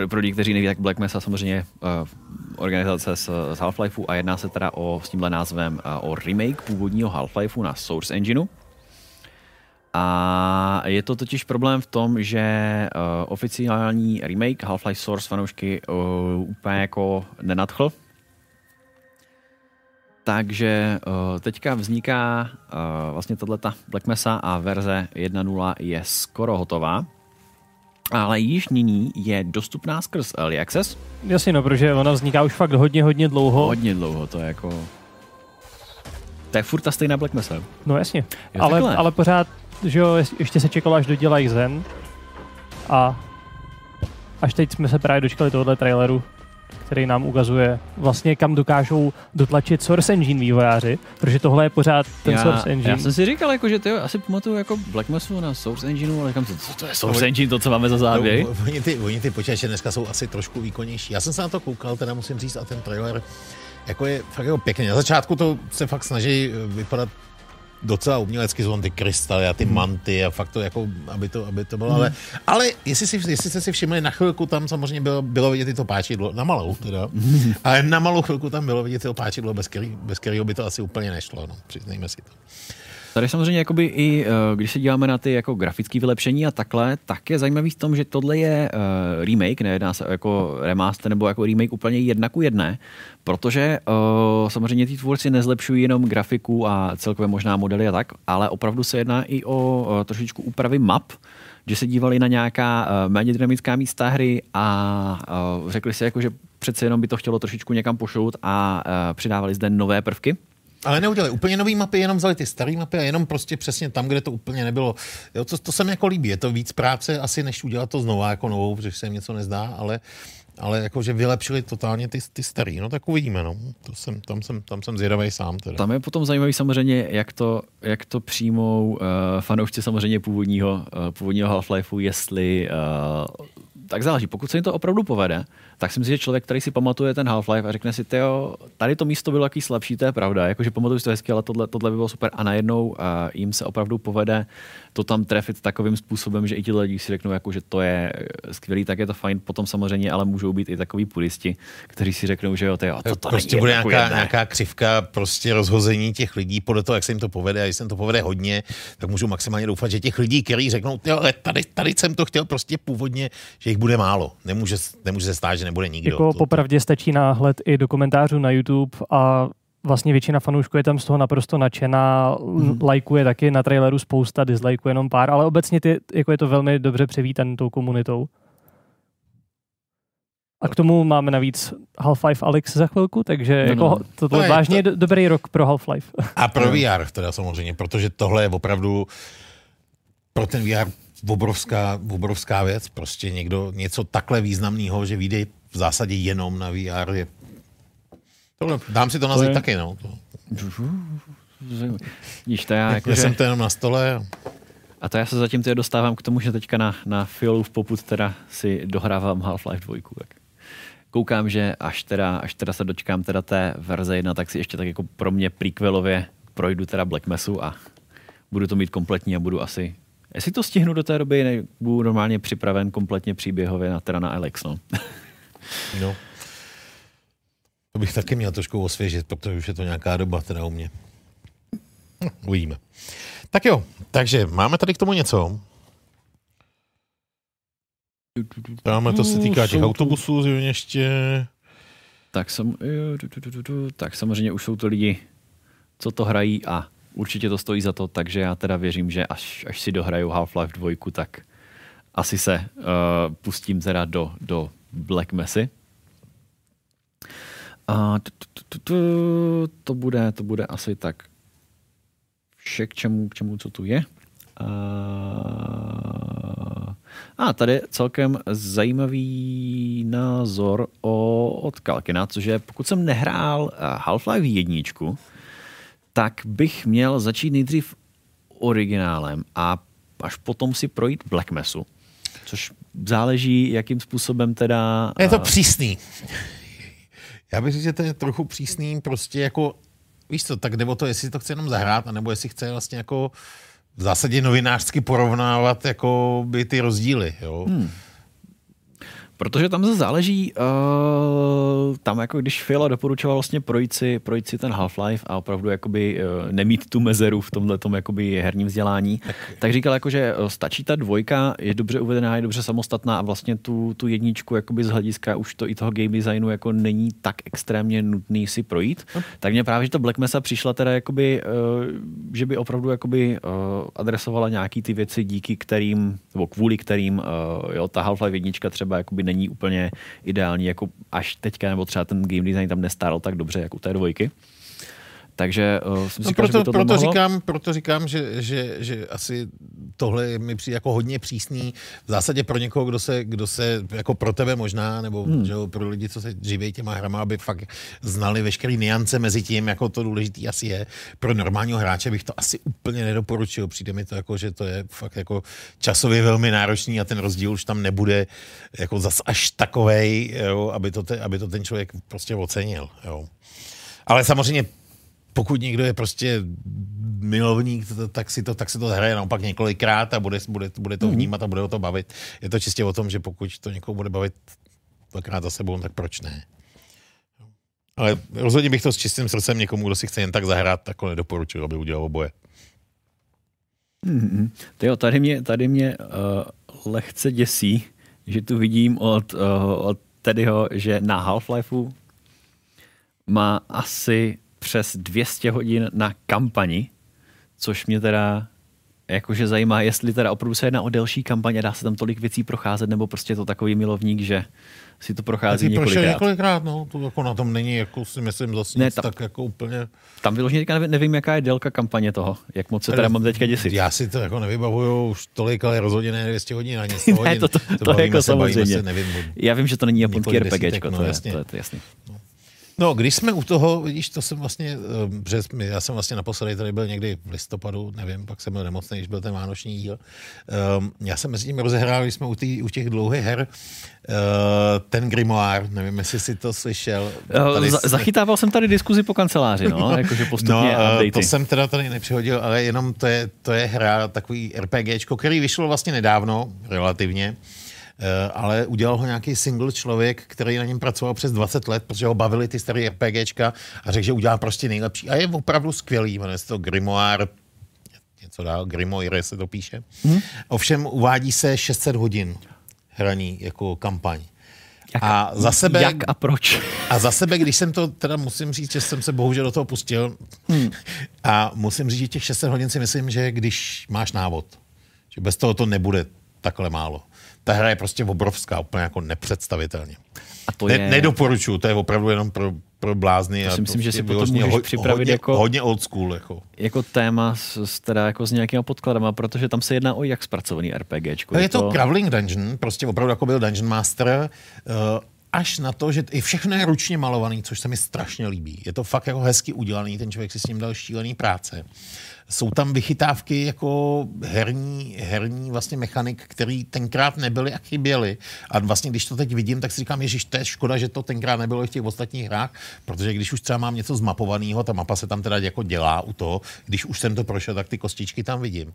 pro lidi, kteří neví, tak Black Mesa samozřejmě uh, organizace z, z Half-Lifeu a jedná se teda o, s tímhle názvem uh, o remake původního Half-Lifeu na Source Engineu. A je to totiž problém v tom, že uh, oficiální remake Half-Life Source fanoušky uh, úplně jako nenadchl. Takže uh, teďka vzniká uh, vlastně tato Black Mesa a verze 1.0 je skoro hotová. Ale již nyní je dostupná skrz Early Access. Jasně, no, protože ona vzniká už fakt hodně, hodně dlouho. Hodně dlouho, to je jako... To je furt ta stejná Black Mesa. No jasně, Jo, ale, takhle. ale pořád, že jo, ještě se čekalo, až dodělají Zen. A až teď jsme se právě dočkali tohohle traileru, který nám ukazuje vlastně, kam dokážou dotlačit Source Engine vývojáři, protože tohle je pořád ten já, Source Engine. Já jsem si říkal, jako, že ty asi pamatuju jako Black Mesu na Source Engineu, ale říkám, co, co to je Source Engine, to, co máme za závěry? No, oni, ty, oni ty počítače dneska jsou asi trošku výkonnější. Já jsem se na to koukal, teda musím říct, a ten trailer jako je fakt jako pěkně. Na začátku to se fakt snaží eh, vypadat docela umělecky, jsou tam ty krystaly a ty Hmm. manty a fakt to jako, aby to, aby to bylo, ale, ale jestli, si, jestli jste si všimli, na chvilku tam samozřejmě bylo, bylo vidět i to páčidlo, na malou teda, ale na malou chvilku tam bylo vidět to páčidlo, bez, který, bez kterého by to asi úplně nešlo, no, přiznejme si to. Tady samozřejmě jakoby i, eh, když se díváme na ty jako grafické vylepšení a takhle, tak je zajímavý v tom, že tohle je uh, remake, nejedná se jako remaster nebo jako remake úplně jedna ku jedné, protože uh, samozřejmě ty tvůrci nezlepšují jenom grafiku a celkově možná modely a tak, ale opravdu se jedná i o trošičku úpravy map, že se dívali na nějaká méně dynamická místa hry a řekli si jako, že přece jenom by to chtělo trošičku někam pošout a přidávali zde nové prvky. Ale neudělali úplně nové mapy, jenom vzali ty staré mapy a jenom prostě přesně tam, kde to úplně nebylo. Jo, to, to se mi jako líbí. Je to víc práce asi, než udělat to znovu jako novou, protože se jim něco nezdá, ale, ale jako, že vylepšili totálně ty, ty starý. No tak uvidíme, no. To jsem, tam, jsem, tam jsem zvědavý sám. Teda. Tam je potom zajímavý samozřejmě, jak to, jak to přijmou uh, fanoušci samozřejmě původního, uh, původního Half-Lifeu, jestli uh, tak záleží. Pokud se jim to opravdu povede, tak si myslím, že člověk, který si pamatuje ten Half-Life a řekne si, jo, tady to místo bylo jaký slabší, to je pravda. Jakože pamatuju si to hezky, ale tohle, tohle by bylo super. A najednou uh, jim se opravdu povede to tam trefit takovým způsobem, že i ti lidi si řeknou, jako, že to je skvělý, tak je to fajn. Potom samozřejmě, ale můžou být i takový puristi, kteří si řeknou, že jo, to, jo, to, to prostě bude nějaká, nějaká křivka prostě rozhození těch lidí podle toho, jak se jim to povede. A když se jim to povede hodně, tak můžu maximálně doufat, že těch lidí, kteří řeknou, jo, ale tady, tady jsem to chtěl prostě původně, že jich bude málo. Nemůže, nemůže se stát, že nebude nikdo. Jako popravdě stačí náhled i do komentářů na YouTube a vlastně většina fanoušků je tam z toho naprosto nadšená, hmm. lajkuje taky na traileru spousta, dislajkuje jenom pár, ale obecně ty, jako je to velmi dobře přivítaný tou komunitou. A k tomu máme navíc Half-Life Alex za chvilku, takže no, jako no. to byl no, vážně to... dobrý rok pro Half-Life. A pro VR teda samozřejmě, protože tohle je opravdu pro ten VR obrovská, obrovská věc. Prostě někdo něco takhle významného, že vyjde v zásadě jenom na VR je Tohle, dám si to nazvat je... taky, no. To... Víš, to já jako, jsem to jenom na stole. A to já se zatím teda dostávám k tomu, že teďka na, na fiolu v poput teda si dohrávám Half-Life 2. Tak koukám, že až teda, až teda se dočkám teda té verze 1, tak si ještě tak jako pro mě prequelově projdu teda Black Messu a budu to mít kompletní a budu asi Jestli to stihnu do té doby, ne, budu normálně připraven kompletně příběhově na, teda na Alex, no. no. To bych taky měl trošku osvěžit, protože už je to nějaká doba teda u mě. Hm, uvidíme. Tak jo, takže máme tady k tomu něco. Máme to se týká těch autobusů zřejmě ještě. Tak, sam, tak samozřejmě už jsou to lidi, co to hrají a určitě to stojí za to, takže já teda věřím, že až, až si dohraju Half-Life 2, tak asi se uh, pustím teda do, do Black Messy. A to bude, to bude asi tak vše k čemu, k čemu co tu je. A tady celkem zajímavý názor o, od Kalkina, což je, pokud jsem nehrál Half-Life jedničku, tak bych měl začít nejdřív originálem a až potom si projít Black Messu, což záleží, jakým způsobem teda... Je to přísný. Já bych říct, že to je trochu přísný, prostě jako, víš co, tak nebo to, jestli to chce jenom zahrát, anebo jestli chce vlastně jako v zásadě novinářsky porovnávat jako by ty rozdíly, jo. Hmm. Protože tam se záleží, uh, tam jako když Fila doporučoval vlastně projít si, projít si ten Half-Life a opravdu jakoby uh, nemít tu mezeru v tomhle tom jakoby herním vzdělání, tak, tak říkal jako, že eh, stačí ta dvojka, je dobře uvedená, je dobře samostatná a vlastně tu, tu jedničku jakoby z hlediska už to i toho game designu jako není tak extrémně nutný si projít. No. Tak mě právě, že to Black Mesa přišla teda jakoby, uh, že by opravdu jakoby uh, adresovala nějaký ty věci, díky kterým, nebo kvůli kterým uh, jo, ta Half-Life jednička třeba jakoby není úplně ideální, jako až teďka, nebo třeba ten game design tam nestáral tak dobře, jako u té dvojky. Takže uh, jsem no říkal, proto, že by to proto, mohlo... říkám, proto říkám, že, že, že asi tohle mi přijde jako hodně přísný. V zásadě pro někoho, kdo se, kdo se jako pro tebe možná, nebo hmm. že pro lidi, co se živí těma hrama, aby fakt znali veškeré niance mezi tím, jako to důležitý asi je. Pro normálního hráče bych to asi úplně nedoporučil. Přijde mi to jako, že to je fakt jako časově velmi náročný a ten rozdíl už tam nebude jako zas až takovej, jo, aby, to te, aby to ten člověk prostě ocenil. Jo. Ale samozřejmě pokud někdo je prostě milovník, tak si to, tak si to hraje naopak několikrát a bude, bude, bude to mhm. vnímat a bude o to bavit. Je to čistě o tom, že pokud to někoho bude bavit dvakrát za sebou, tak proč ne? Ale rozhodně bych to s čistým srdcem někomu, kdo si chce jen tak zahrát, tak nedoporučil, aby udělal oboje. Mm-hmm. Tyjo, tady mě, tady mě uh, lehce děsí, že tu vidím od, uh, od Teddyho, že na Half-Lifeu má asi přes 200 hodin na kampani, což mě teda jakože zajímá, jestli teda opravdu se jedná o delší kampaně, dá se tam tolik věcí procházet, nebo prostě je to takový milovník, že si to prochází několikrát. několikrát, no, to jako na tom není, jako si myslím, zase ne, nic, tam, tak jako úplně... Tam vyloženě teďka nevím, nevím, jaká je délka kampaně toho, jak moc se teda mám teďka děsit. Já si to jako nevybavuju už tolik, ale rozhodně ne 200 hodin ani 100 hodin. ne, to, to, to, to jako se, samozřejmě. Se, nevím, Já vím, že to není japonský RPGčko, no, to, je, to je, to jasný. No. No, když jsme u toho, vidíš, to jsem vlastně, eh, já jsem vlastně naposledy tady byl někdy v listopadu, nevím, pak jsem byl nemocný, když byl ten vánoční díl. Um, já jsem mezi tím rozehrál, když jsme u, tý, u těch dlouhých her, uh, ten Grimoire, nevím, jestli jsi to slyšel. Eh, tady Z- zachytával jsem tady diskuzi po kanceláři, no, jakože postupně no, to jsem teda tady nepřihodil, ale jenom to je, to je hra, takový RPGčko, který vyšlo vlastně nedávno, relativně. Eh, ale udělal ho nějaký single člověk, který na něm pracoval přes 20 let, protože ho bavili ty staré RPGčka a řekl, že udělá prostě nejlepší. A je opravdu skvělý, jmenuje se to Grimoire, něco dál, Grimoire se to píše. Hmm. Ovšem uvádí se 600 hodin hraní jako kampaň. Jak, a za sebe, jak a proč? A za sebe, když jsem to, teda musím říct, že jsem se bohužel do toho pustil hmm. a musím říct, že těch 600 hodin si myslím, že když máš návod, že bez toho to nebude takhle málo ta hra je prostě obrovská, úplně jako nepředstavitelně. A to je... Ne, nedoporučuju, to je opravdu jenom pro, pro blázny. To si myslím, že si potom můžeš ho, připravit hodně, jako, hodně old school. Jako, jako téma s, s, teda jako s nějakýma podkladama, protože tam se jedná o jak zpracovaný RPGčko. Je, je to, to Crawling Dungeon, prostě opravdu jako byl Dungeon Master, uh, až na to, že i všechno je ručně malovaný, což se mi strašně líbí. Je to fakt jako hezky udělaný, ten člověk si s ním dal šílený práce jsou tam vychytávky jako herní, herní vlastně mechanik, který tenkrát nebyly a chyběly. A vlastně, když to teď vidím, tak si říkám, ježiš, to je škoda, že to tenkrát nebylo v těch ostatních hrách, protože když už třeba mám něco zmapovaného, ta mapa se tam teda jako dělá u toho, když už jsem to prošel, tak ty kostičky tam vidím.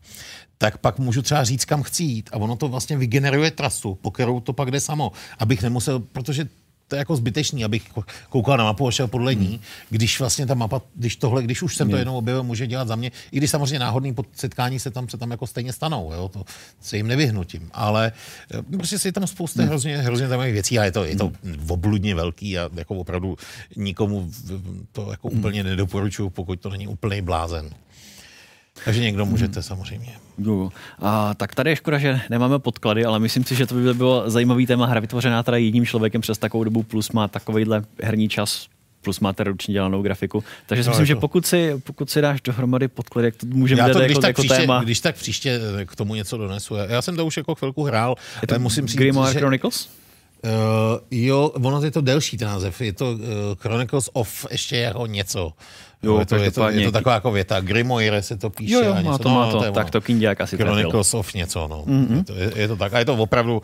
Tak pak můžu třeba říct, kam chci jít a ono to vlastně vygeneruje trasu, po kterou to pak jde samo, abych nemusel, protože to je jako zbytečný, abych koukal na mapu a šel podle ní, hmm. když vlastně ta mapa, když tohle, když už jsem to jednou objevil, může dělat za mě, i když samozřejmě náhodný setkání se tam, se tam jako stejně stanou, jo, to se jim nevyhnutím, ale eh, prostě si tam spousta hmm. hrozně, hrozně zajímavých věcí a je to, je to hmm. obludně velký a jako opravdu nikomu to jako hmm. úplně nedoporučuju, pokud to není úplný blázen. Takže někdo můžete hmm. samozřejmě. Google. A, tak tady je škoda, že nemáme podklady, ale myslím si, že to by bylo zajímavý téma hra vytvořená teda jedním člověkem přes takovou dobu, plus má takovýhle herní čas, plus máte ručně dělanou grafiku. Takže si no, myslím, že pokud si, pokud si dáš dohromady podklady, jak to můžeme dát jako, tak jako příště, téma. Když tak příště k tomu něco donesu. Já jsem to už jako chvilku hrál, je to musím říct, Grimoire že... Chronicles? Uh, jo, ono je to delší ten název. Je to uh, Chronicles of ještě jako něco. Jo, je to, je, to, je to taková jako věta. Grimoire se to píše. Jo, jo, a něco. má to, no, má to. to tak to Kindiak asi Chronicles of něco, no. Mm-hmm. Je, to, je, je, to tak. A je to opravdu uh,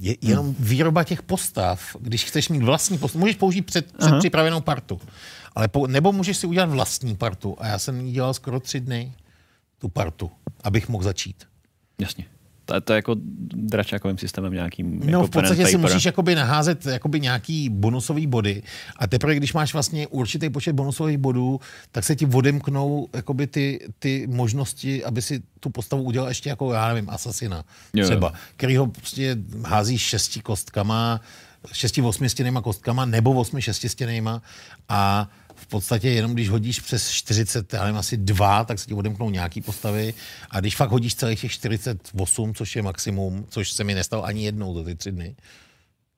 je, jenom výroba těch postav. Když chceš mít vlastní postav, můžeš použít před, před připravenou partu. Ale po, nebo můžeš si udělat vlastní partu. A já jsem ji dělal skoro tři dny, tu partu, abych mohl začít. Jasně. To, to je jako dračákovým systémem nějakým. No jako v podstatě si musíš jakoby naházet jakoby nějaký bonusový body a teprve, když máš vlastně určitý počet bonusových bodů, tak se ti odemknou jakoby ty, ty možnosti, aby si tu postavu udělal ještě jako, já nevím, asasina jo. třeba, který ho prostě hází šesti kostkama, šesti osmistěnýma kostkama nebo osmi šestistěnýma a podstatě jenom když hodíš přes 40, já nevím, asi dva, tak se ti odemknou nějaký postavy a když fakt hodíš celých těch 48, což je maximum, což se mi nestalo ani jednou za ty tři dny,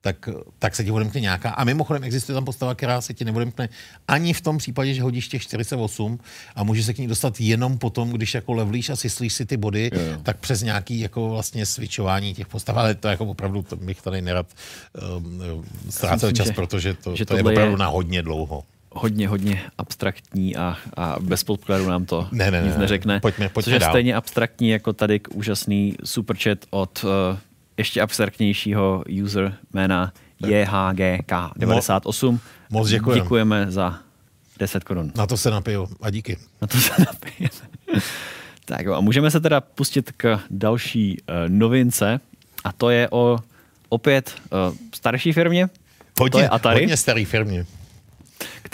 tak, tak se ti odemkne nějaká. A mimochodem existuje tam postava, která se ti neodemkne ani v tom případě, že hodíš těch 48 a může se k ní dostat jenom potom, když jako levlíš a syslíš si ty body, jo, jo. tak přes nějaký jako vlastně switchování těch postav. Ale to jako opravdu to bych tady nerad um, ztrácel čas, že, protože to, že to je opravdu je... na hodně dlouho hodně, hodně abstraktní a, a bez podkladu nám to ne, ne, nic ne, neřekne. Pojďme, pojďme což je dál. stejně abstraktní jako tady úžasný superchat od uh, ještě abstraktnějšího user jména JHGK98. Moc děkujeme. Děkujeme za 10 korun. Na to se napiju a díky. Na to se napijeme. tak jo, a můžeme se teda pustit k další uh, novince a to je o opět uh, starší firmě. Hodně, to je Atari. hodně starý firmě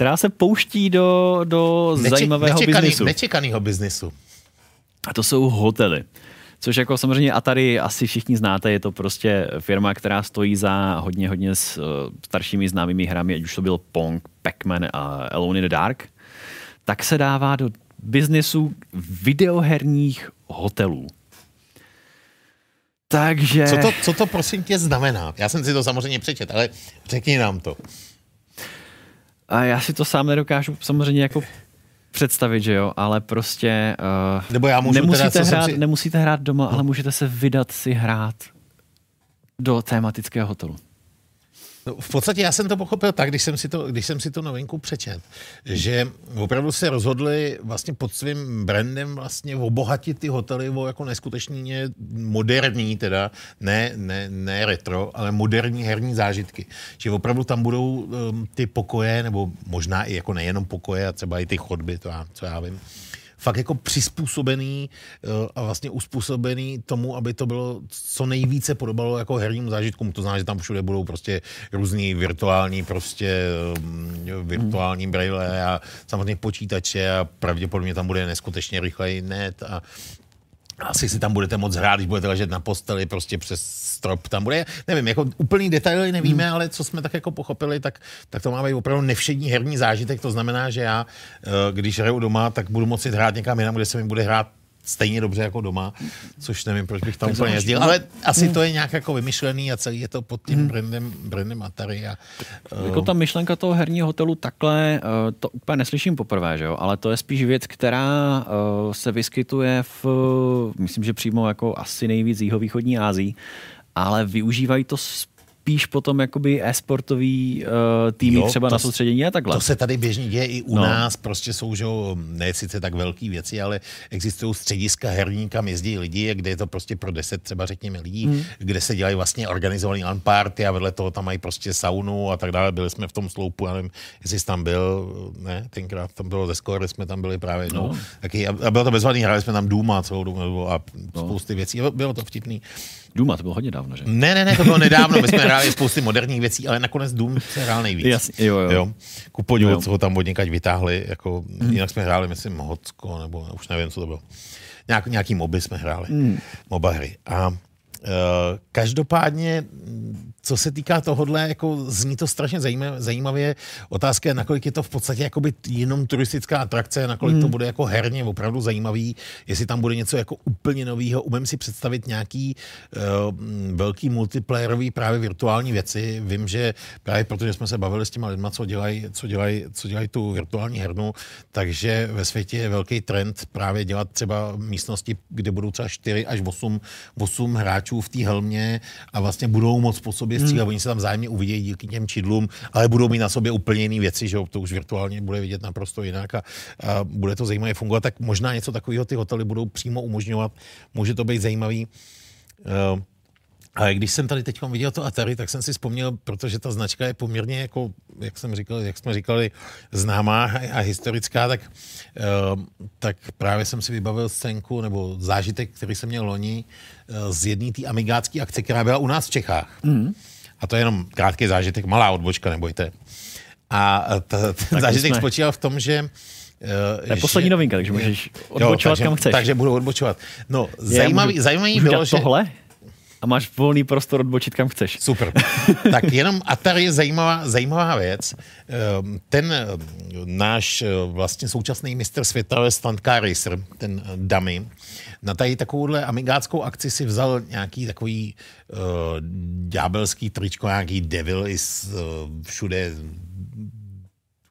která se pouští do, do Neče, zajímavého nečekaný, biznisu. Nečekanýho biznisu. A to jsou hotely. Což jako samozřejmě Atari asi všichni znáte, je to prostě firma, která stojí za hodně, hodně s uh, staršími známými hrami, ať už to byl Pong, Pac-Man a Alone in the Dark, tak se dává do biznesu videoherních hotelů. Takže... Co to, co to prosím tě znamená? Já jsem si to samozřejmě přečet, ale řekni nám to. A já si to sám nedokážu samozřejmě jako představit, že jo, ale prostě uh, Nebo já můžu nemusíte, teda, hrát, si... nemusíte hrát doma, ale můžete se vydat si hrát do tématického hotelu. No, v podstatě já jsem to pochopil tak, když jsem si to, když jsem si to novinku přečet, že opravdu se rozhodli vlastně pod svým brandem vlastně obohatit ty hotely o jako neskutečně moderní, teda ne, ne, ne retro, ale moderní herní zážitky. Že opravdu tam budou um, ty pokoje, nebo možná i jako nejenom pokoje, a třeba i ty chodby, to já, co já vím, fakt jako přizpůsobený uh, a vlastně uspůsobený tomu, aby to bylo co nejvíce podobalo jako hernímu zážitkům. To znamená, že tam všude budou prostě různý virtuální prostě um, virtuální braille a samozřejmě počítače a pravděpodobně tam bude neskutečně rychlej net a asi si tam budete moc hrát, když budete ležet na posteli prostě přes strop. Tam bude, nevím, jako úplný detaily nevíme, hmm. ale co jsme tak jako pochopili, tak, tak to má být opravdu nevšední herní zážitek. To znamená, že já, eh, když hraju doma, tak budu moci hrát někam jinam, kde se mi bude hrát stejně dobře jako doma, což nevím, proč bych tam Tak úplně jezdil, ale asi to je nějak jako vymyšlený a celý je to pod tím brandem, brandem Atari. A, eh, Jako ta myšlenka toho herního hotelu takhle, eh, to úplně neslyším poprvé, že jo? ale to je spíš věc, která eh, se vyskytuje v, myslím, že přímo jako asi nejvíc jihovýchodní Ázii, ale využívají to spíš potom jakoby e-sportový uh, týmy Jo, třeba to na soustředění a takhle. To se tady běžně děje i u No. no. nás, prostě jsou, že ne sice tak velké věci, ale existují střediska herní, kam jezdí lidi, kde je to prostě pro 10 třeba řekněme lidí, hmm. kde se dělají vlastně organizovaný LAN party a vedle toho tam mají prostě saunu a tak dále. Byli jsme v tom sloupu, já nevím, jestli jsi tam byl, ne, tenkrát tam bylo ze Score, jsme tam byli právě jednou. No. Taky, a bylo to bezvadný, hráli jsme tam Duma celou dobu a No. spousty věcí. Bylo to vtipný. Duma, to bylo hodně dávno, že? Ne, ne, ne, to bylo nedávno, my jsme hráli spousty moderních věcí, ale nakonec Doom se hrál nejvíc. Jasně, jo, jo. jo. Ku podivu, Jo. co ho tam od někať vytáhli, jako, mm. jinak jsme hráli, myslím, Hocko, nebo už nevím, co to bylo. Nějak, nějaký moby jsme hráli, mm. moba hry. A uh, každopádně, co se týká tohohle, jako zní to strašně zajímavě. Otázka je, nakolik je to v podstatě jakoby jenom turistická atrakce, nakolik mm. to bude jako herně opravdu zajímavý, jestli tam bude něco jako úplně novýho. Umím si představit nějaký uh, velký multiplayerový právě virtuální věci. Vím, že právě protože jsme se bavili s těma lidma, co dělají, co dělají, co dělají tu virtuální hernu, takže ve světě je velký trend právě dělat třeba místnosti, kde budou třeba 4 až 8, 8 hráčů v té helmě a vlastně budou moc po sobě střílet. Hmm. Oni se tam zájemně uvidějí díky těm čidlům, ale budou mít na sobě úplně jiné věci, že to už virtuálně bude vidět naprosto jinak a, a bude to zajímavě fungovat. Tak možná něco takového ty hotely budou přímo umožňovat. Může to být zajímavý. Uh, ale když jsem tady teď viděl to Atari, tak jsem si vzpomněl, protože ta značka je poměrně, jako, jak, jsem říkal, jak jsme říkali, známá a historická, tak, uh, tak právě jsem si vybavil scénku nebo zážitek, který jsem měl loni uh, z jedné té amigácké akce, která byla u nás v Čechách. Mm. A to je jenom krátký zážitek, malá odbočka, nebojte. A eh, ta, ten Tak zážitek jsme- spočíval v tom, že uh, To je poslední novinka, takže můžeš odbočovat takže, kam chceš. Takže budu odbočovat. No, zajímavý, můžu- zajímavý můžu bylo, že... tohle a máš volný prostor odbočit kam chceš. Super. tak jenom Atari je zajímavá, zajímavá věc. Ehm, Ten eh, náš eh, vlastně současný mistr světa je Stunt Car Racer, ten eh, dummy, na tady takovouhle amigáckou akci si vzal nějaký takový uh, ďábelský tričko, nějaký devil is uh, všude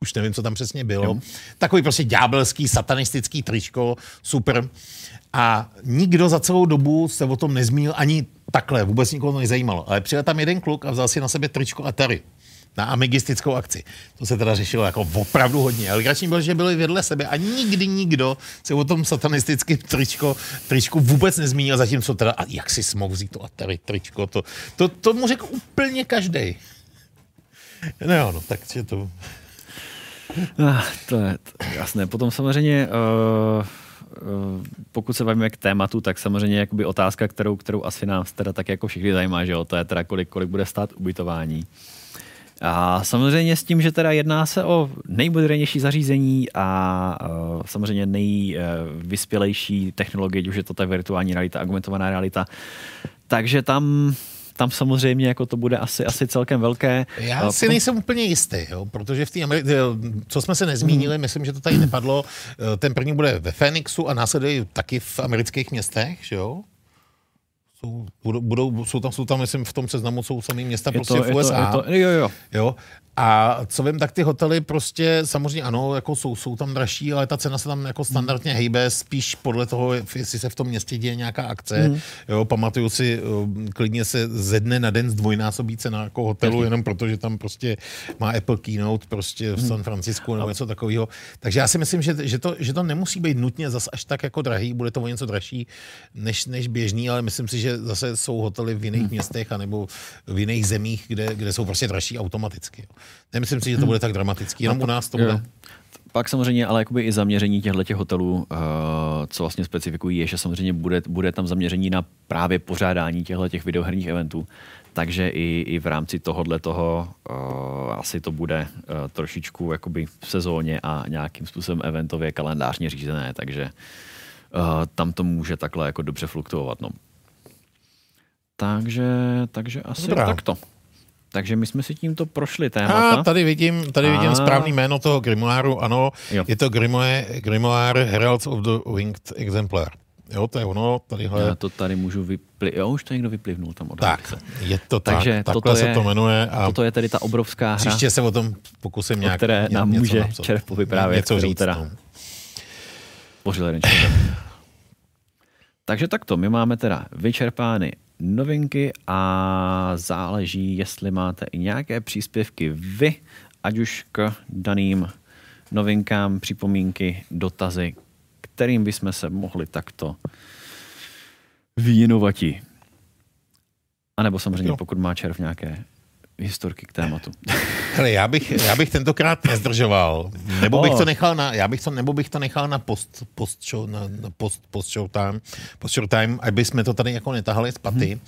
už nevím, co tam přesně bylo. Jo. Takový prostě ďábelský, satanistický tričko, super. A nikdo za celou dobu se o tom nezmínil ani takhle, vůbec nikoho to nezajímalo. Ale přijel tam jeden kluk a vzal si na sebe tričko Atari na amigistickou akci. To se teda řešilo jako opravdu hodně. Ale grační byl, že byli vedle sebe a nikdy nikdo se o tom satanistickém tričko, tričku vůbec nezmínil, zatímco teda, a jak si mohl vzít to Atari tričko, to, to, to mu řekl úplně každý. No no, takže to... Ah, to je je jasné. Potom samozřejmě, uh, pokud se bavíme k tématu, tak samozřejmě jakoby otázka, kterou, kterou asi nás teda tak jako všichni zajímá, že jo, to je teda kolik, kolik bude stát ubytování. A samozřejmě s tím, že teda jedná se o nejmodernější zařízení a uh, samozřejmě nejvyspělejší technologie, už je to ta virtuální realita, augmentovaná realita. Takže tam tam samozřejmě jako to bude asi, asi celkem velké. Já si nejsem úplně jistý, jo, protože v té Ameri- co jsme se nezmínili, mm. myslím, že to tady nepadlo, ten první bude ve Phoenixu a následuje taky v amerických městech, že jo? Jsou, budou, jsou, tam, jsou tam, myslím, v tom seznamu jsou samý města je prostě to, v USA. Je to, je to, jo, jo. jo. A co vím, tak ty hotely prostě samozřejmě ano, jako jsou, jsou tam dražší, ale ta cena se tam jako standardně hejbe spíš podle toho, jestli se v tom městě děje nějaká akce. Mm. Jo, pamatuju si, um, klidně se ze dne na den zdvojnásobí cena jako hotelu, Taky. jenom protože tam prostě má Apple Keynote prostě v mhm. San Francisku nebo něco takového. Takže já si myslím, že, že, to, že to nemusí být nutně zas až tak jako drahý, bude to o něco dražší než, než běžný, ale myslím si, že zase jsou hotely v jiných mm. městech anebo v jiných zemích, kde, kde jsou prostě dražší automaticky. Nemyslím si, že to bude tak dramatický, jenom u nás to bude. Pak samozřejmě, ale jakoby i zaměření těchto těch hotelů, uh, co vlastně specifikují, je, že samozřejmě bude, bude tam zaměření na právě pořádání těchto těch videoherních eventů. Takže i, i v rámci tohohle toho uh, asi to bude uh, trošičku jakoby v sezóně a nějakým způsobem eventově kalendářně řízené, takže uh, tam to může takhle jako dobře fluktuovat. No. Takže, takže asi Dobrá. takto. Takže my jsme si tímto prošli témata. A tady vidím, tady vidím a... správný jméno toho grimoáru, ano, jo. je to grimoire, grimoire Heralds of the Winged Exemplar. Jo, to je ono, tadyhle. Já to tady můžu vyplivnout. Jo, už to někdo vyplivnul tam od Tak, je to tak. Takže Takhle se je, to jmenuje. A toto je tedy ta obrovská hra. Příště se o tom pokusím nějak které nám něco může Červ povyprávět. Něco říct. Teda no. Jeden Takže takto, my máme teda vyčerpány novinky a záleží, jestli máte i nějaké příspěvky vy, ať už k daným novinkám, připomínky, dotazy, kterým bychom se mohli takto věnovati. A nebo samozřejmě, pokud má červ nějaké historky k tématu. Hele, já bych, já bych tentokrát nezdržoval. Nebo oh. bych to nechal na, já bych to, nebo bych to nechal na post, post show, na, na post, post show time, post show time, aby jsme to tady jako netahali z paty. Hmm.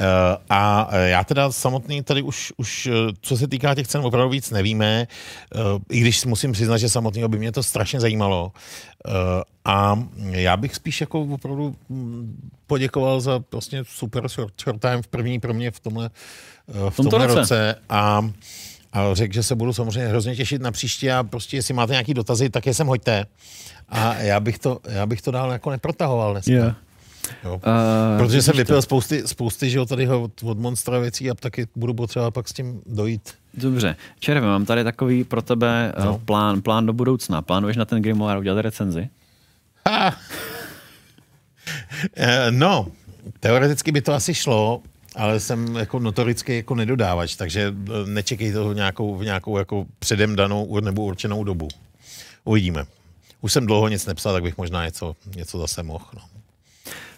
Uh, a já teda samotný tady už, už, eh, co se týká těch cen, opravdu víc nevíme, uh, i když musím přiznat, že samotného by mě to strašně zajímalo. Uh, a já bych spíš jako opravdu hm, poděkoval za vlastně super short, short time v první pro mě v tomhle, v, v tomhle roce. roce a a řekl, že se budu samozřejmě hrozně těšit na příště a prostě jestli máte nějaký dotazy, tak je sem hoďte. A já bych to, já bych to dál jako neprotahoval dneska. Yeah. Jo. Uh, Protože jsem vypil spousty, spousty že jo, tady od, od Monstra věcí a taky budu potřeba pak s tím dojít. Dobře. Červe, mám tady takový pro tebe no. plán, plán do budoucna. Plánuješ na ten Grimoire udělat recenzi? Ha. Eh, no, teoreticky by to asi šlo, ale jsem jako notoricky jako nedodávač, takže eh, nečekej to v nějakou, v nějakou jako předem danou nebo určenou dobu. Uvidíme. Už jsem dlouho nic nepsal, tak bych možná něco, něco zase mohl. No.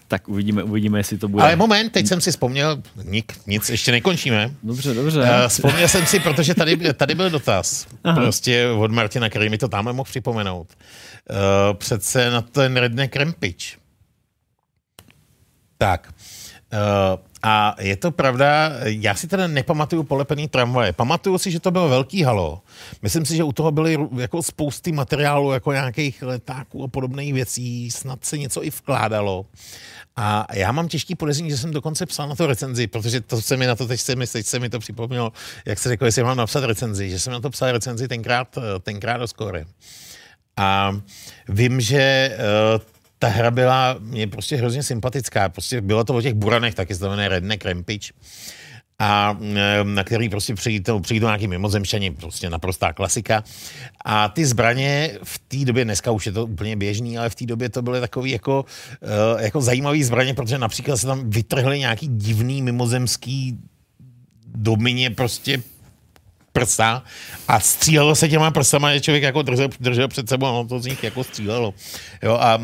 Tak uvidíme, uvidíme, jestli to bude. Ale moment, teď jsem si vzpomněl, nik, nic, ještě nekončíme. Dobře, dobře. Uh, vzpomněl jsem si, protože tady, tady byl dotaz. Aha. Prostě od Martina, který mi to tam mohl připomenout. Uh, přece na ten Redneck Rampage. Tak. Uh, a je to pravda, já si teda nepamatuju polepený tramvaje. Pamatuju si, že to bylo velký halo. Myslím si, že u toho byly jako spousty materiálu, jako nějakých letáků a podobných věcí. Snad se něco i vkládalo. A já mám těžký podezření, že jsem dokonce psal na to recenzi, protože to se mi na to teď se mi, teď se mi to připomnělo, jak se řekl, jestli mám napsat recenzi, že jsem na to psal recenzi tenkrát, tenkrát do skóre. A vím, že uh, ta hra byla mě prostě hrozně sympatická. Prostě bylo to o těch buranech, taky znamená Redneck Rampage a na který prostě přijdou, přijdou nějaký mimozemšťani, prostě naprostá klasika. A ty zbraně v té době, dneska už je to úplně běžný, ale v té době to byly takový jako, eh, jako zajímavý zbraně, protože například se tam vytrhly nějaký divný mimozemský domině prostě prsa a střílelo se těma prsama, že člověk jako držel, držel před sebou a ono to z nich jako střílelo. Jo, a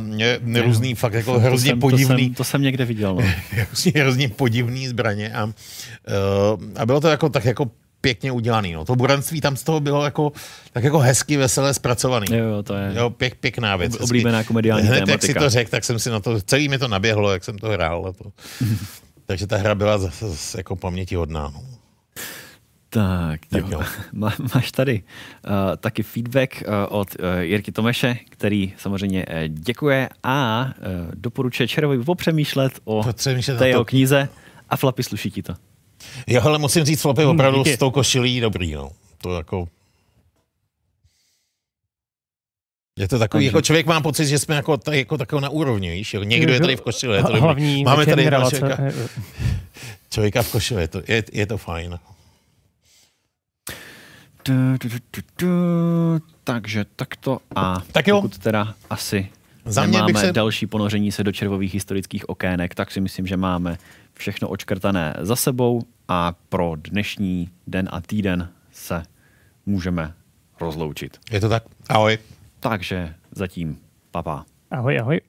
různý, fakt jako to hrozně jsem, podivný. To jsem, to jsem někde viděl. No. hrozně podivný zbraně a, uh, a bylo to jako tak jako pěkně udělaný. No. To buranství tam z toho bylo jako, tak jako hezky, veselé zpracovaný. Jo, jo, to je jo, pěk, pěkná věc. Oblíbená komediální Hned, tématika. jak si to řekl, tak jsem si na to, celý mi to naběhlo, jak jsem to hrál. To. Takže ta hra byla z, z, jako paměti hodná. No. Tak, Tak jo. jo. Má, máš tady uh, taky feedback uh, od uh, Jirky Tomeše, který samozřejmě uh, děkuje a uh, doporučuje Čerovi popřemýšlet o té na jeho to. knize a Flapy sluší ti to. Jo, ale musím říct, Flopy opravdu díky. s tou košilí dobrý, no. To jako... Je to takový, Takže- jako člověk má pocit, že jsme jako, tady, jako takovou na úrovni, víš, jo? Někdo je tady v košile, je to dobrý. Hlavní Máme tady relace. člověka, člověka v košile, je to, je, je to fajn. Du, du, du, du, du. Takže takto a Tak jo. pokud teda asi Za mě nemáme bych se- další ponoření se do červových historických okének, tak si myslím, že máme všechno očkrtané za sebou a pro dnešní den a týden se můžeme rozloučit. Je to tak? Ahoj. Takže zatím, papa. Ahoj, ahoj.